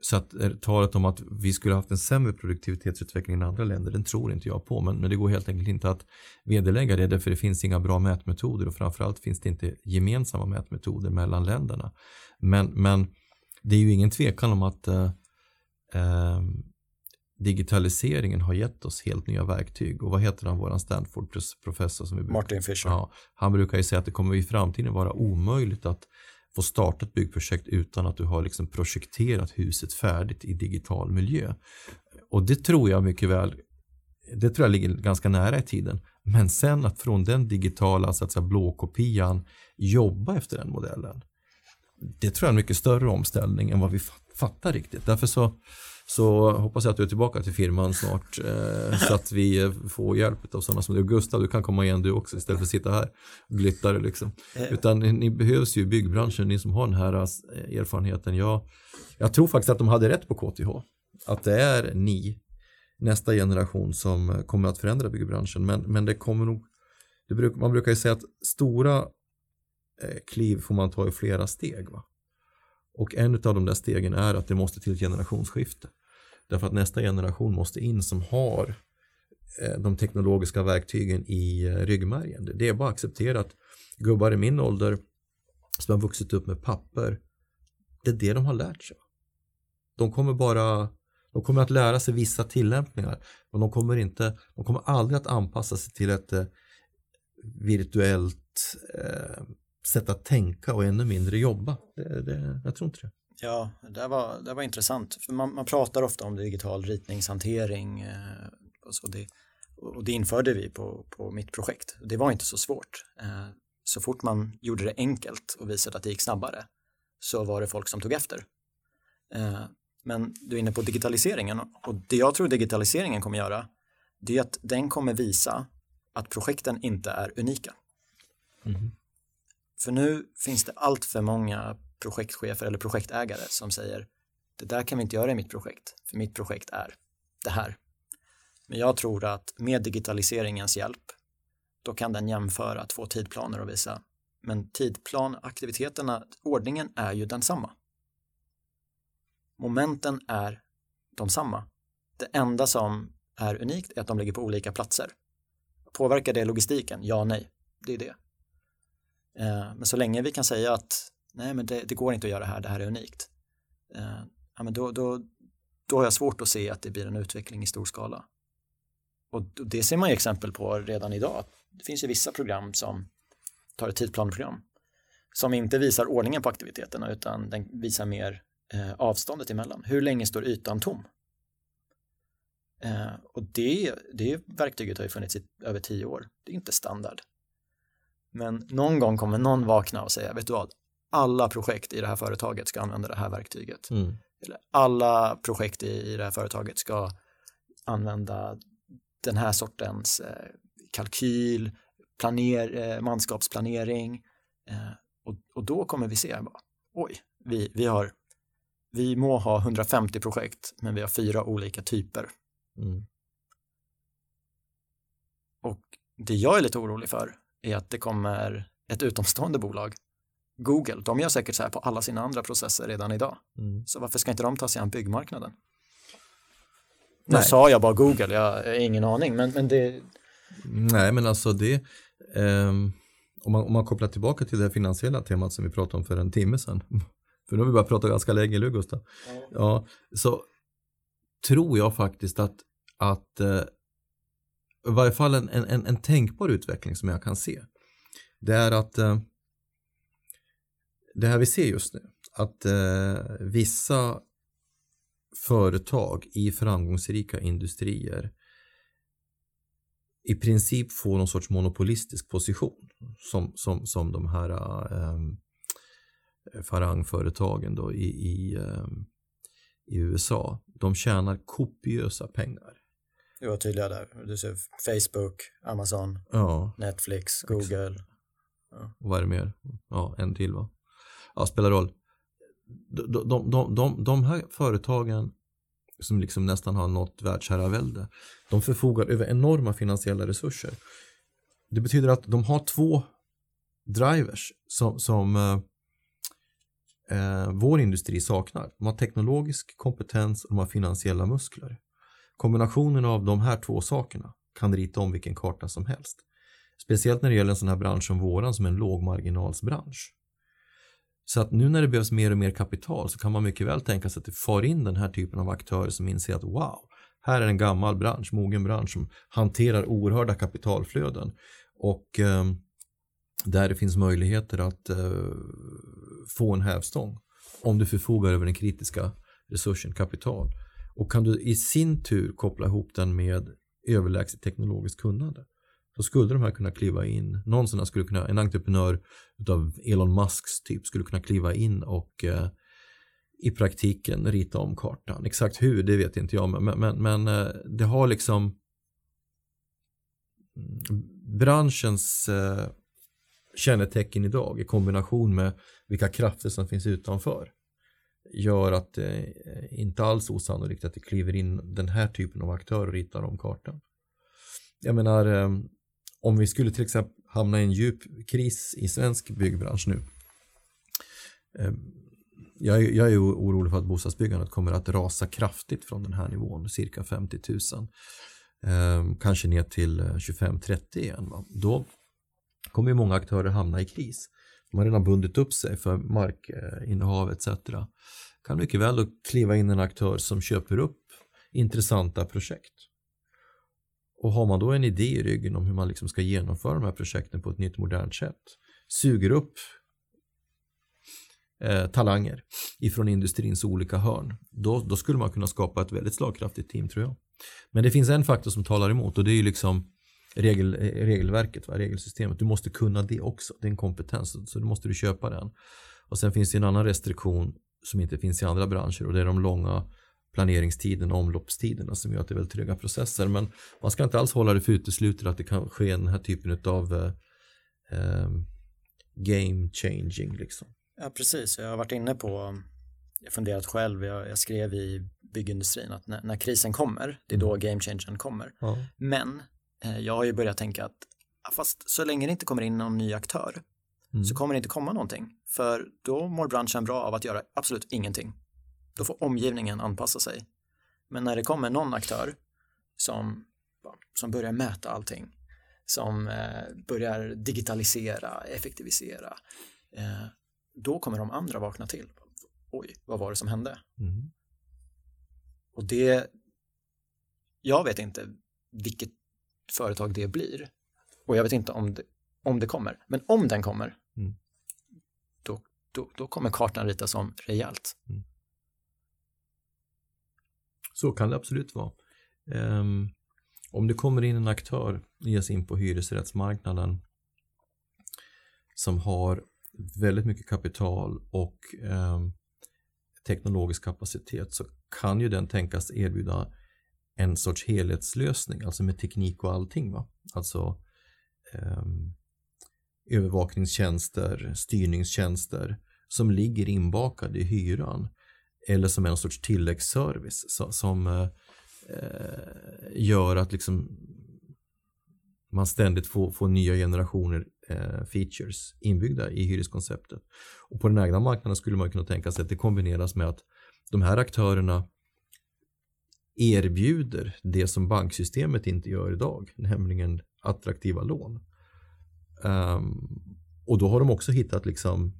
Så att eh, talet om att vi skulle haft en sämre produktivitetsutveckling än andra länder, den tror inte jag på. Men, men det går helt enkelt inte att vederlägga det, därför det finns inga bra mätmetoder och framförallt finns det inte gemensamma mätmetoder mellan länderna. Men, men det är ju ingen tvekan om att eh, eh, digitaliseringen har gett oss helt nya verktyg. Och vad heter han, våran Stanford-professor? som vi brukar, Martin Fisher. Ja, han brukar ju säga att det kommer i framtiden vara omöjligt att få starta ett byggprojekt utan att du har liksom projekterat huset färdigt i digital miljö. Och det tror jag mycket väl, det tror jag ligger ganska nära i tiden. Men sen att från den digitala så att säga, blåkopian jobba efter den modellen. Det tror jag är en mycket större omställning än vad vi fattar riktigt. Därför så, så hoppas jag att du är tillbaka till firman snart eh, (laughs) så att vi får hjälp av sådana som du. Gustav, du kan komma igen du också istället för att sitta här och glittare liksom. Eh. Utan ni behövs ju i byggbranschen, ni som har den här eh, erfarenheten. Jag, jag tror faktiskt att de hade rätt på KTH. Att det är ni, nästa generation, som kommer att förändra byggbranschen. Men, men det kommer nog, det bruk, man brukar ju säga att stora eh, Eh, kliv får man ta i flera steg. Va? Och en av de där stegen är att det måste till ett generationsskifte. Därför att nästa generation måste in som har eh, de teknologiska verktygen i eh, ryggmärgen. Det är bara att acceptera att gubbar i min ålder som har vuxit upp med papper, det är det de har lärt sig. De kommer bara de kommer att lära sig vissa tillämpningar men de kommer inte, de kommer aldrig att anpassa sig till ett virtuellt eh, sätt att tänka och ännu mindre jobba. Det, det, jag tror inte det. Ja, det var, det var intressant. För man, man pratar ofta om digital ritningshantering eh, och, så det, och det införde vi på, på mitt projekt. Det var inte så svårt. Eh, så fort man gjorde det enkelt och visade att det gick snabbare så var det folk som tog efter. Eh, men du är inne på digitaliseringen och det jag tror digitaliseringen kommer göra det är att den kommer visa att projekten inte är unika. Mm. För nu finns det allt för många projektchefer eller projektägare som säger det där kan vi inte göra i mitt projekt, för mitt projekt är det här. Men jag tror att med digitaliseringens hjälp då kan den jämföra två tidplaner och visa men tidplan, aktiviteterna, ordningen är ju densamma. Momenten är de samma. Det enda som är unikt är att de ligger på olika platser. Påverkar det logistiken? Ja, nej. Det är det. Eh, men så länge vi kan säga att nej, men det, det, går inte att göra det här, det här är unikt. Eh, ja, men då, då, då har jag svårt att se att det blir en utveckling i stor skala. Och det ser man ju exempel på redan idag. Det finns ju vissa program som tar ett tidplanprogram som inte visar ordningen på aktiviteterna utan den visar mer eh, avståndet emellan. Hur länge står ytan tom? Eh, och det, det verktyget har ju funnits i över tio år. Det är inte standard. Men någon gång kommer någon vakna och säga, vet du vad, alla projekt i det här företaget ska använda det här verktyget. Mm. Eller alla projekt i det här företaget ska använda den här sortens eh, kalkyl, planer, eh, manskapsplanering. Eh, och, och då kommer vi se, bara, oj, vi, vi, har, vi må ha 150 projekt, men vi har fyra olika typer. Mm. Och det jag är lite orolig för är att det kommer ett utomstående bolag. Google, de gör säkert så här på alla sina andra processer redan idag. Mm. Så varför ska inte de ta sig an byggmarknaden? Nu Nej. sa jag bara Google, jag har ingen aning, men, men det... Nej, men alltså det, ehm, om, man, om man kopplar tillbaka till det finansiella temat som vi pratade om för en timme sedan, (laughs) för nu har vi bara pratat ganska länge nu Gustav. Ja. ja, så tror jag faktiskt att, att eh, i varje fall en, en, en tänkbar utveckling som jag kan se det är att eh, det här vi ser just nu att eh, vissa företag i framgångsrika industrier i princip får någon sorts monopolistisk position som, som, som de här eh, farangföretagen då i, i, eh, i USA. De tjänar kopiösa pengar. Du var tydliga där. Du ser Facebook, Amazon, ja. Netflix, Google. Ja. Och vad är det mer? Ja, en till va? Ja, spelar roll. De, de, de, de, de här företagen som liksom nästan har nått världsherravälde. De förfogar över enorma finansiella resurser. Det betyder att de har två drivers som, som eh, eh, vår industri saknar. De har teknologisk kompetens och de har finansiella muskler. Kombinationen av de här två sakerna kan rita om vilken karta som helst. Speciellt när det gäller en sån här bransch som våran som är en lågmarginalsbransch. Så att nu när det behövs mer och mer kapital så kan man mycket väl tänka sig att det far in den här typen av aktörer som inser att wow, här är en gammal bransch, mogen bransch som hanterar oerhörda kapitalflöden och eh, där det finns möjligheter att eh, få en hävstång om du förfogar över den kritiska resursen kapital. Och kan du i sin tur koppla ihop den med överlägset teknologiskt kunnande då skulle de här kunna kliva in, någon sån här skulle kunna, en entreprenör utav Elon Musks typ skulle kunna kliva in och eh, i praktiken rita om kartan. Exakt hur, det vet inte jag, men, men, men eh, det har liksom mm, branschens eh, kännetecken idag i kombination med vilka krafter som finns utanför gör att det eh, inte alls osannolikt att det kliver in den här typen av aktörer och ritar om kartan. Jag menar, eh, om vi skulle till exempel hamna i en djup kris i svensk byggbransch nu. Eh, jag, jag är orolig för att bostadsbyggandet kommer att rasa kraftigt från den här nivån, cirka 50 000. Eh, kanske ner till eh, 25-30 igen. Va? Då kommer ju många aktörer hamna i kris. De har redan bundit upp sig för markinnehav eh, etc. Kan mycket väl då kliva in en aktör som köper upp intressanta projekt och har man då en idé i ryggen om hur man liksom ska genomföra de här projekten på ett nytt modernt sätt, suger upp eh, talanger ifrån industrins olika hörn, då, då skulle man kunna skapa ett väldigt slagkraftigt team tror jag. Men det finns en faktor som talar emot och det är ju liksom regel, regelverket, va? regelsystemet. Du måste kunna det också, det är en kompetens, så då måste du köpa den. Och sen finns det en annan restriktion som inte finns i andra branscher och det är de långa planeringstiden och omloppstiderna som gör att det är väldigt trygga processer. Men man ska inte alls hålla det för uteslutet att det kan ske den här typen av eh, ehm, game changing. Liksom. Ja, precis. Jag har varit inne på, jag funderat själv, jag, jag skrev i byggindustrin att när, när, krisen kommer, det är då mm. game changern kommer. Ja. Men eh, jag har ju börjat tänka att fast så länge det inte kommer in någon ny aktör mm. så kommer det inte komma någonting. För då mår branschen bra av att göra absolut ingenting. Då får omgivningen anpassa sig. Men när det kommer någon aktör som, som börjar mäta allting, som eh, börjar digitalisera, effektivisera, eh, då kommer de andra vakna till. Oj, vad var det som hände? Mm. Och det, jag vet inte vilket företag det blir och jag vet inte om det, om det kommer. Men om den kommer, mm. då, då, då kommer kartan ritas om rejält. Mm. Så kan det absolut vara. Um, om det kommer in en aktör, ges in på hyresrättsmarknaden som har väldigt mycket kapital och um, teknologisk kapacitet så kan ju den tänkas erbjuda en sorts helhetslösning, alltså med teknik och allting. Va? Alltså um, övervakningstjänster, styrningstjänster som ligger inbakade i hyran eller som en sorts tilläggsservice som, som eh, gör att liksom man ständigt får, får nya generationer eh, features inbyggda i hyreskonceptet. Och på den egna marknaden skulle man kunna tänka sig att det kombineras med att de här aktörerna erbjuder det som banksystemet inte gör idag, nämligen attraktiva lån. Um, och då har de också hittat liksom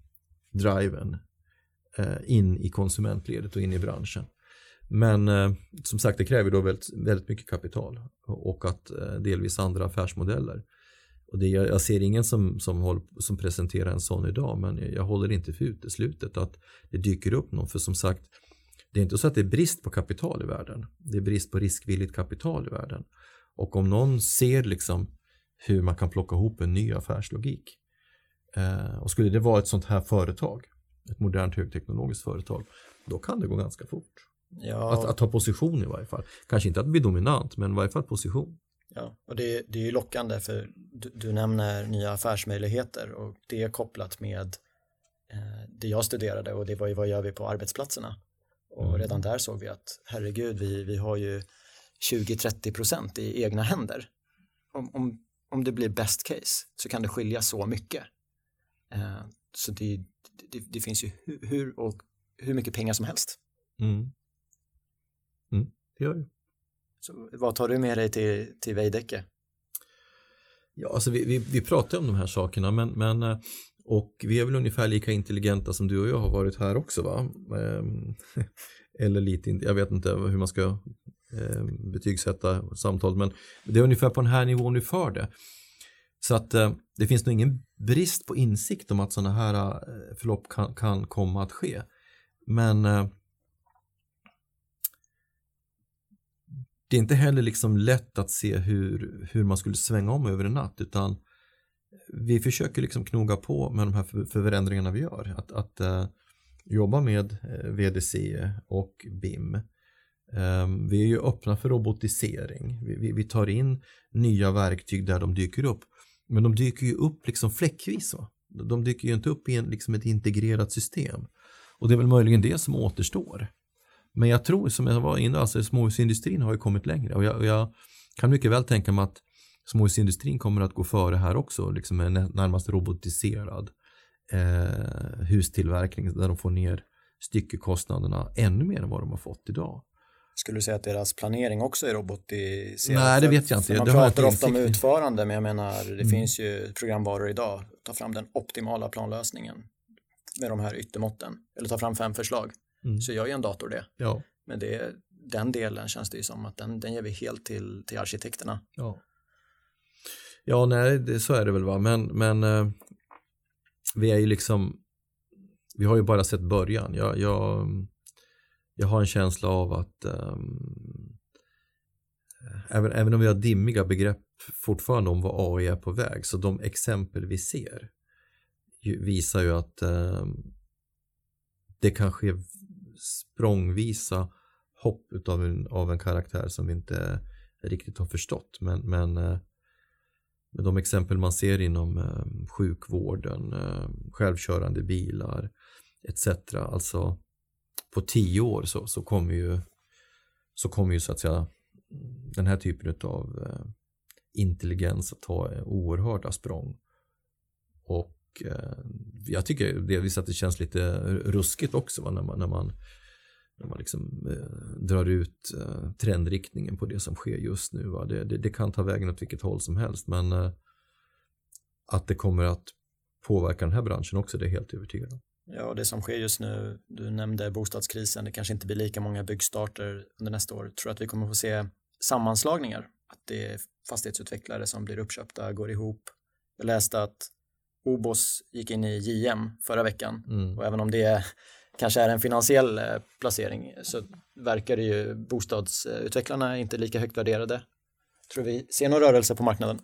driven uh, in i konsumentledet och in i branschen. Men uh, som sagt det kräver då väldigt, väldigt mycket kapital och att uh, delvis andra affärsmodeller. Och det, jag, jag ser ingen som, som, håll, som presenterar en sån idag men jag, jag håller inte för uteslutet att det dyker upp någon för som sagt det är inte så att det är brist på kapital i världen. Det är brist på riskvilligt kapital i världen. Och om någon ser liksom hur man kan plocka ihop en ny affärslogik eh, och skulle det vara ett sånt här företag, ett modernt högteknologiskt företag, då kan det gå ganska fort. Ja, Att, att ta position i varje fall. Kanske inte att bli dominant, men i varje fall position. ja. och det, det är ju lockande för du, du nämner nya affärsmöjligheter och det är kopplat med eh, det jag studerade och det var ju vad gör vi på arbetsplatserna. Och redan där såg vi att herregud, vi, vi har ju 20-30 procent i egna händer. Om, om, om det blir best case så kan det skilja så mycket. Eh, så det, det, det finns ju hur, hur, och hur mycket pengar som helst. Mm. Mm, det gör det. Så vad tar du med dig till, till Veidekke? Ja, alltså vi, vi, vi pratar om de här sakerna, men, men eh, och vi är väl ungefär lika intelligenta som du och jag har varit här också, va? Ehm, (laughs) eller lite, jag vet inte hur man ska ehm, betygsätta samtalet, men det är ungefär på den här nivån vi för det. Så att eh, det finns nog ingen brist på insikt om att sådana här eh, förlopp kan, kan komma att ske. Men eh, det är inte heller liksom lätt att se hur, hur man skulle svänga om över en natt utan vi försöker liksom knoga på med de här för, för förändringarna vi gör. Att, att uh, jobba med eh, VDC och BIM. Um, ehm, vi är ju öppna för robotisering. Vi, vi, vi tar in nya verktyg där de dyker upp. Men de dyker ju upp liksom fläckvis. Va? De dyker ju inte upp i en, liksom ett integrerat system. Och det är väl möjligen det som återstår. Men jag tror, som jag var inne alltså småhusindustrin har ju kommit längre och jag, och jag kan mycket väl tänka mig att småhusindustrin kommer att gå före här också, liksom en närmast robotiserad eh, hustillverkning där de får ner styckekostnaderna ännu mer än vad de har fått idag. Skulle du säga att deras planering också är robotiserad? Nej, det vet jag inte. för Man Det pratar ofta om utförande, men jag menar, det Mm. finns ju programvaror idag. Ta fram den optimala planlösningen med de här yttermåtten. Eller ta fram fem förslag. Mm. Så gör ju en dator det. Ja, Men det, den delen känns det ju som att den, den ger vi helt till, till arkitekterna. ja. Ja, nej, det, så är det väl va, men, men eh, vi är ju liksom, vi har ju bara sett början. Jag, jag, jag har en känsla av att eh, även, även om vi har dimmiga begrepp fortfarande om vad AI är på väg, så de exempel vi ser ju, visar ju att eh, det kan ske språngvisa hopp utav en, av en karaktär som vi inte riktigt har förstått. Men, men eh, med de exempel man ser inom eh, sjukvården, eh, självkörande bilar etc. Alltså på tio år så, så kommer ju så kommer ju så att säga den här typen av eh, intelligens att ta eh, oerhörda språng. Och eh, jag tycker delvis att det känns lite ruskigt också va, när man, när man, när man liksom, eh, drar ut eh, trendriktningen på det som sker just nu. Det, det, det kan ta vägen åt vilket håll som helst men eh, att det kommer att påverka den här branschen också, det är helt övertygad om. Ja, det som sker just nu, du nämnde bostadskrisen, det kanske inte blir lika många byggstarter under nästa år. Tror du att vi kommer få se sammanslagningar? Att det är fastighetsutvecklare som blir uppköpta, går ihop. Jag läste att Obos gick in i JM förra veckan Mm. och även om det kanske är en finansiell eh, placering så verkar det ju bostadsutvecklarna inte lika högt värderade. Tror vi ser någon rörelse på marknaden?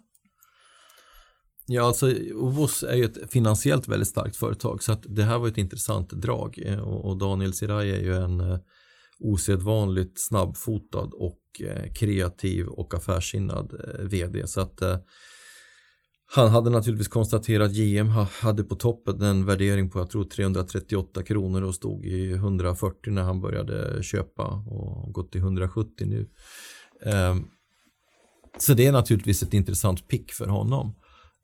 Ja, alltså Ovos är ju ett finansiellt väldigt starkt företag så att det här var ett intressant drag eh, och, Daniel Siraj är ju en eh, osedvanligt snabbfotad och kreativ och affärssinnad vd så att eh, han hade naturligtvis konstaterat att JM hade på toppen en värdering på jag tror 338 kronor och stod i 140 när han började köpa och gått till 170 nu. Ehm, så det är naturligtvis ett intressant pick för honom.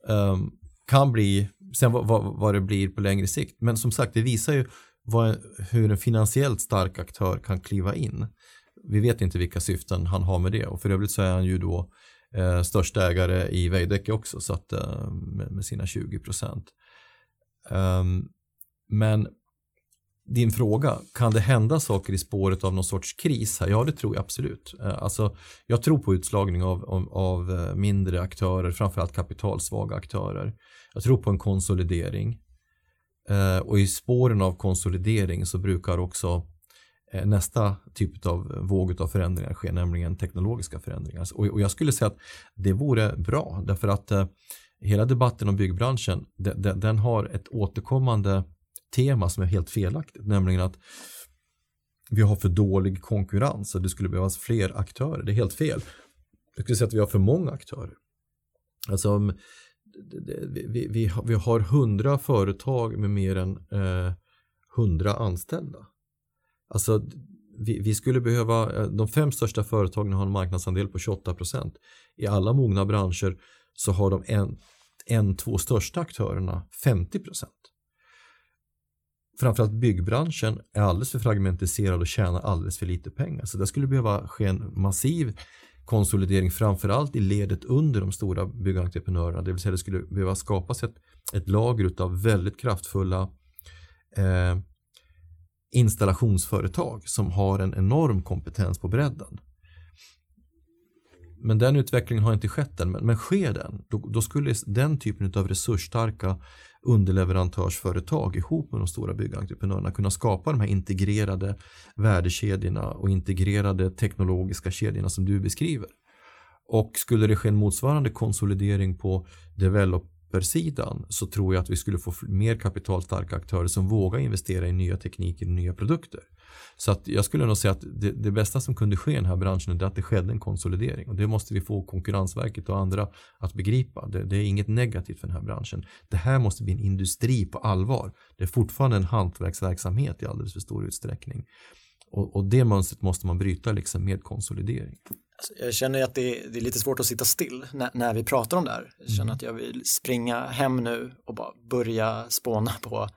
Ehm, kan bli, sen vad, vad, vad det blir på längre sikt. Men som sagt, det visar ju vad, hur en finansiellt stark aktör kan kliva in. Vi vet inte vilka syften han har med det och för övrigt så är han ju då eh, största ägare i Veidekke också så att, eh, med, med sina 20 procent. Ehm, men din fråga, kan det hända saker i spåret av någon sorts kris här? Ja, det tror jag absolut. Eh, alltså, jag tror på utslagning av, av, av eh, mindre aktörer, framförallt kapitalsvaga aktörer. Jag tror på en konsolidering. Eh, och i spåren av konsolidering så brukar också Eh, nästa typ av våg av förändringar sker, nämligen teknologiska förändringar. Och, jag skulle säga att det vore bra, därför att eh, hela debatten om byggbranschen, den har ett återkommande tema som är helt felaktigt, nämligen att vi har för dålig konkurrens och det skulle behövas fler aktörer. Det är helt fel. Jag skulle säga att vi har för många aktörer. Alltså, vi, vi, vi har hundra företag med mer än eh, hundra eh, anställda. Alltså, vi, vi, skulle behöva, eh, de fem största företagen har en marknadsandel på 28 procent. I alla mogna branscher så har de en, en två största aktörerna 50 procent framförallt byggbranschen är alldeles för fragmentiserad och tjänar alldeles för lite pengar. Så det skulle behöva ske en massiv konsolidering framförallt i ledet under de stora byggentreprenörerna. Det vill säga det skulle behöva skapas ett, ett lager av väldigt kraftfulla eh, installationsföretag som har en enorm kompetens på bredden. Men den utvecklingen har inte skett än. Men, men sker den, då, då, skulle den typen av resursstarka underleverantörsföretag ihop med de stora byggentreprenörerna kunna skapa de här integrerade värdekedjorna och integrerade teknologiska kedjorna som du beskriver. Och skulle det ske en motsvarande konsolidering på developersidan så tror jag att vi skulle få mer kapitalstarka aktörer som vågar investera i nya tekniker och nya produkter. Så att jag skulle nog säga att det, det, bästa som kunde ske i den här branschen är att det skedde en konsolidering och det måste vi få Konkurrensverket och andra att begripa. Det, det, är inget negativt för den här branschen. Det här måste bli en industri på allvar. Det är fortfarande en hantverksverksamhet i alldeles för stor utsträckning. Och, och det mönstret måste man bryta liksom med konsolidering. Alltså, jag känner att det är, det är, lite svårt att sitta still när, när vi pratar om det här. Jag känner mm. att jag vill springa hem nu och bara börja spåna på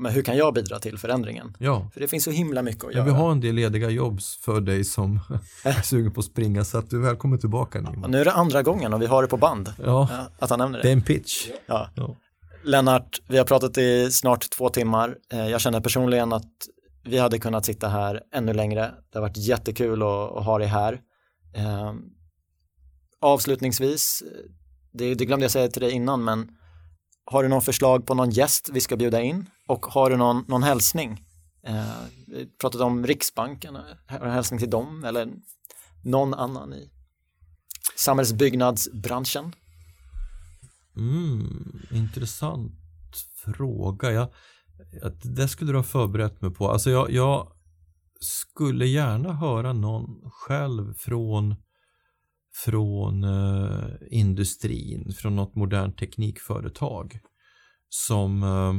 men hur kan jag bidra till förändringen? Ja. För det finns så himla mycket att göra. Vi har en del lediga jobb för dig som (laughs) är sugen på att springa så att du är välkommen tillbaka. Ja, nu är det andra gången och vi har det på band. Ja, att han nämner det. Det är en pitch. Ja. ja. Lennart, vi har pratat i snart två timmar. Eh, jag känner personligen att vi hade kunnat sitta här ännu längre. Det har varit jättekul att, att ha dig här. Eh, avslutningsvis, det, det glömde jag säga till dig innan, men har du någon förslag på någon gäst vi ska bjuda in? Och har du någon, någon hälsning? Eh, vi pratade om Riksbanken, eh, har du en hälsning till dem eller någon annan i samhällsbyggnadsbranschen? Mm, intressant fråga. Jag, det skulle du ha förberett mig på. Alltså jag, jag skulle gärna höra någon själv från från eh, industrin, från något modernt teknikföretag som eh,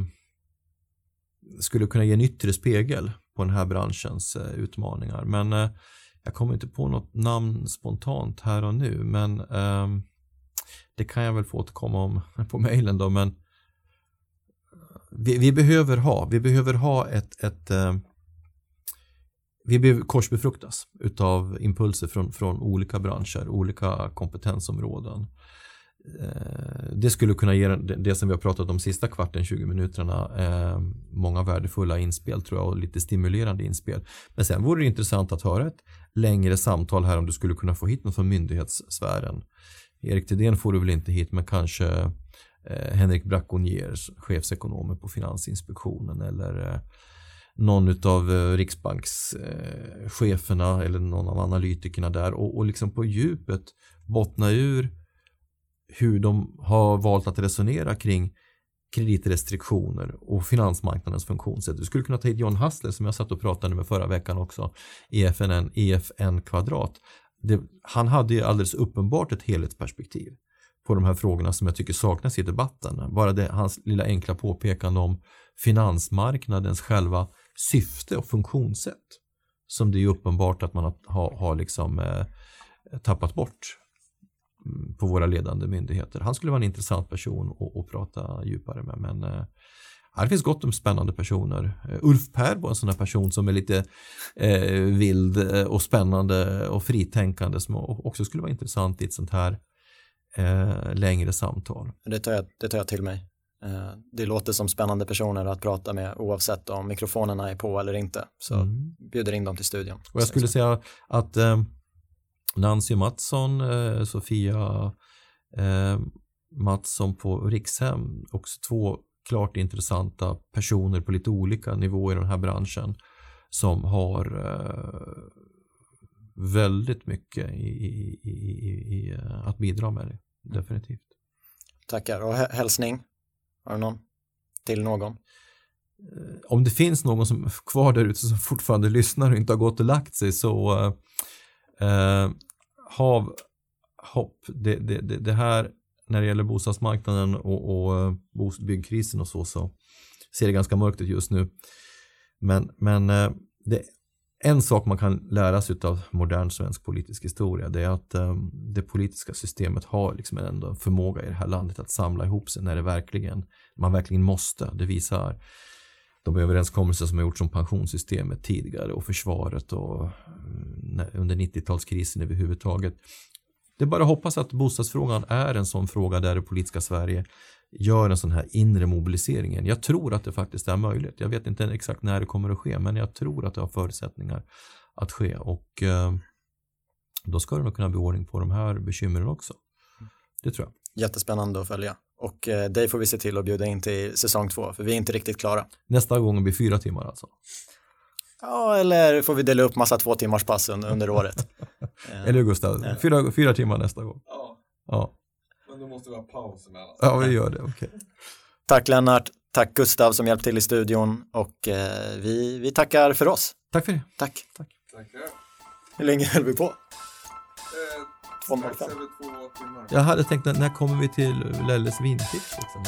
skulle kunna ge en yttre spegel på den här branschens eh, utmaningar. Men eh, jag kommer inte på något namn spontant här och nu, men ehm, det kan jag väl få återkomma om (laughs) på mejlen då, men eh, vi, vi, behöver ha, vi behöver ha ett, ett eh, vi vi korsbefruktas utav impulser från, från olika branscher, olika kompetensområden. Eh, det skulle kunna ge det som vi har pratat om sista kvarten, 20 minuterna, eh, många värdefulla inspel tror jag och lite stimulerande inspel. Men sen vore det intressant att höra ett längre samtal här om du skulle kunna få hit någon från myndighetssfären. Erik Thedéen får du väl inte hit men kanske eh, Henrik Braconier, chefsekonomer på Finansinspektionen eller någon av eh, riksbankscheferna eller någon av analytikerna där och, och liksom på djupet bottna ur hur de har valt att resonera kring kreditrestriktioner och finansmarknadens funktionssätt. Du skulle kunna ta hit John Hassler som jag satt och pratade med förra veckan också, EFN, EFN kvadrat. Det, han hade ju alldeles uppenbart ett helhetsperspektiv på de här frågorna som jag tycker saknas i debatten. Bara det, hans lilla enkla påpekande om finansmarknadens själva syfte och funktionssätt som det är uppenbart att man har, har liksom, eh, tappat bort mm, på våra ledande myndigheter. Han skulle vara en intressant person att, att prata djupare med. Men eh, det finns gott om spännande personer. Eh, Ulf Per var en sån här person som är lite eh, vild eh, och spännande och fritänkande som också skulle vara intressant i ett sånt här eh, längre samtal. Det tar, jag, det tar jag till mig. Eh, det låter som spännande personer att prata med oavsett om mikrofonerna är på eller inte. Så Mm. bjuder in dem till studion. Och jag skulle säga att eh, Nancy Mattsson, eh, Sofia Mattsson på Rikshem, också två klart intressanta personer på lite olika nivåer i den här branschen som har väldigt mycket i, i, i, att bidra med det. Definitivt. Tackar. Och hä- hälsning? Har du någon? Till någon? Eh, om det finns någon som är kvar där ute som fortfarande lyssnar och inte har gått och lagt sig så eh, eh hav hopp. Det, det, det, det här när det gäller bostadsmarknaden och, och eh, byggkrisen och så, så ser det ganska mörkt ut just nu. Men, men det, en sak man kan lära sig av modern svensk politisk historia det är att ehm, det politiska systemet har liksom ändå en förmåga i det här landet att samla ihop sig när det verkligen, man verkligen måste. Det visar de överenskommelser som har gjorts om pensionssystemet tidigare och försvaret och eh, under 90-talskrisen överhuvudtaget. Det är bara att hoppas att bostadsfrågan är en sån fråga där det politiska Sverige gör en sån här inre mobiliseringen. Jag tror att det faktiskt är möjligt. Jag vet inte exakt när det kommer att ske men jag tror att det har förutsättningar att ske och eh, då ska det nog kunna bli ordning på de här bekymren också. Det tror jag. Jättespännande att följa. Och eh, dig får vi se till att bjuda in till säsong två, för vi är inte riktigt klara. Nästa gång blir fyra timmar alltså. Ja, eller får vi dela upp massa två timmars pass under, under året. Eh, (laughs) Eller hur Gustav? Ja. Fyra, fyra timmar nästa gång. Ja, Ja, då måste vi ha paus emellan. ja vi gör det. Okej. Tack Lennart, tack Gustav som hjälpt till i studion och eh, vi, vi tackar för oss. Tack för det. Tack. Tackar. Hur länge höll vi på? Eh, Två timmar. Jag hade tänkt när, när kommer vi till Lelles vintips? Liksom?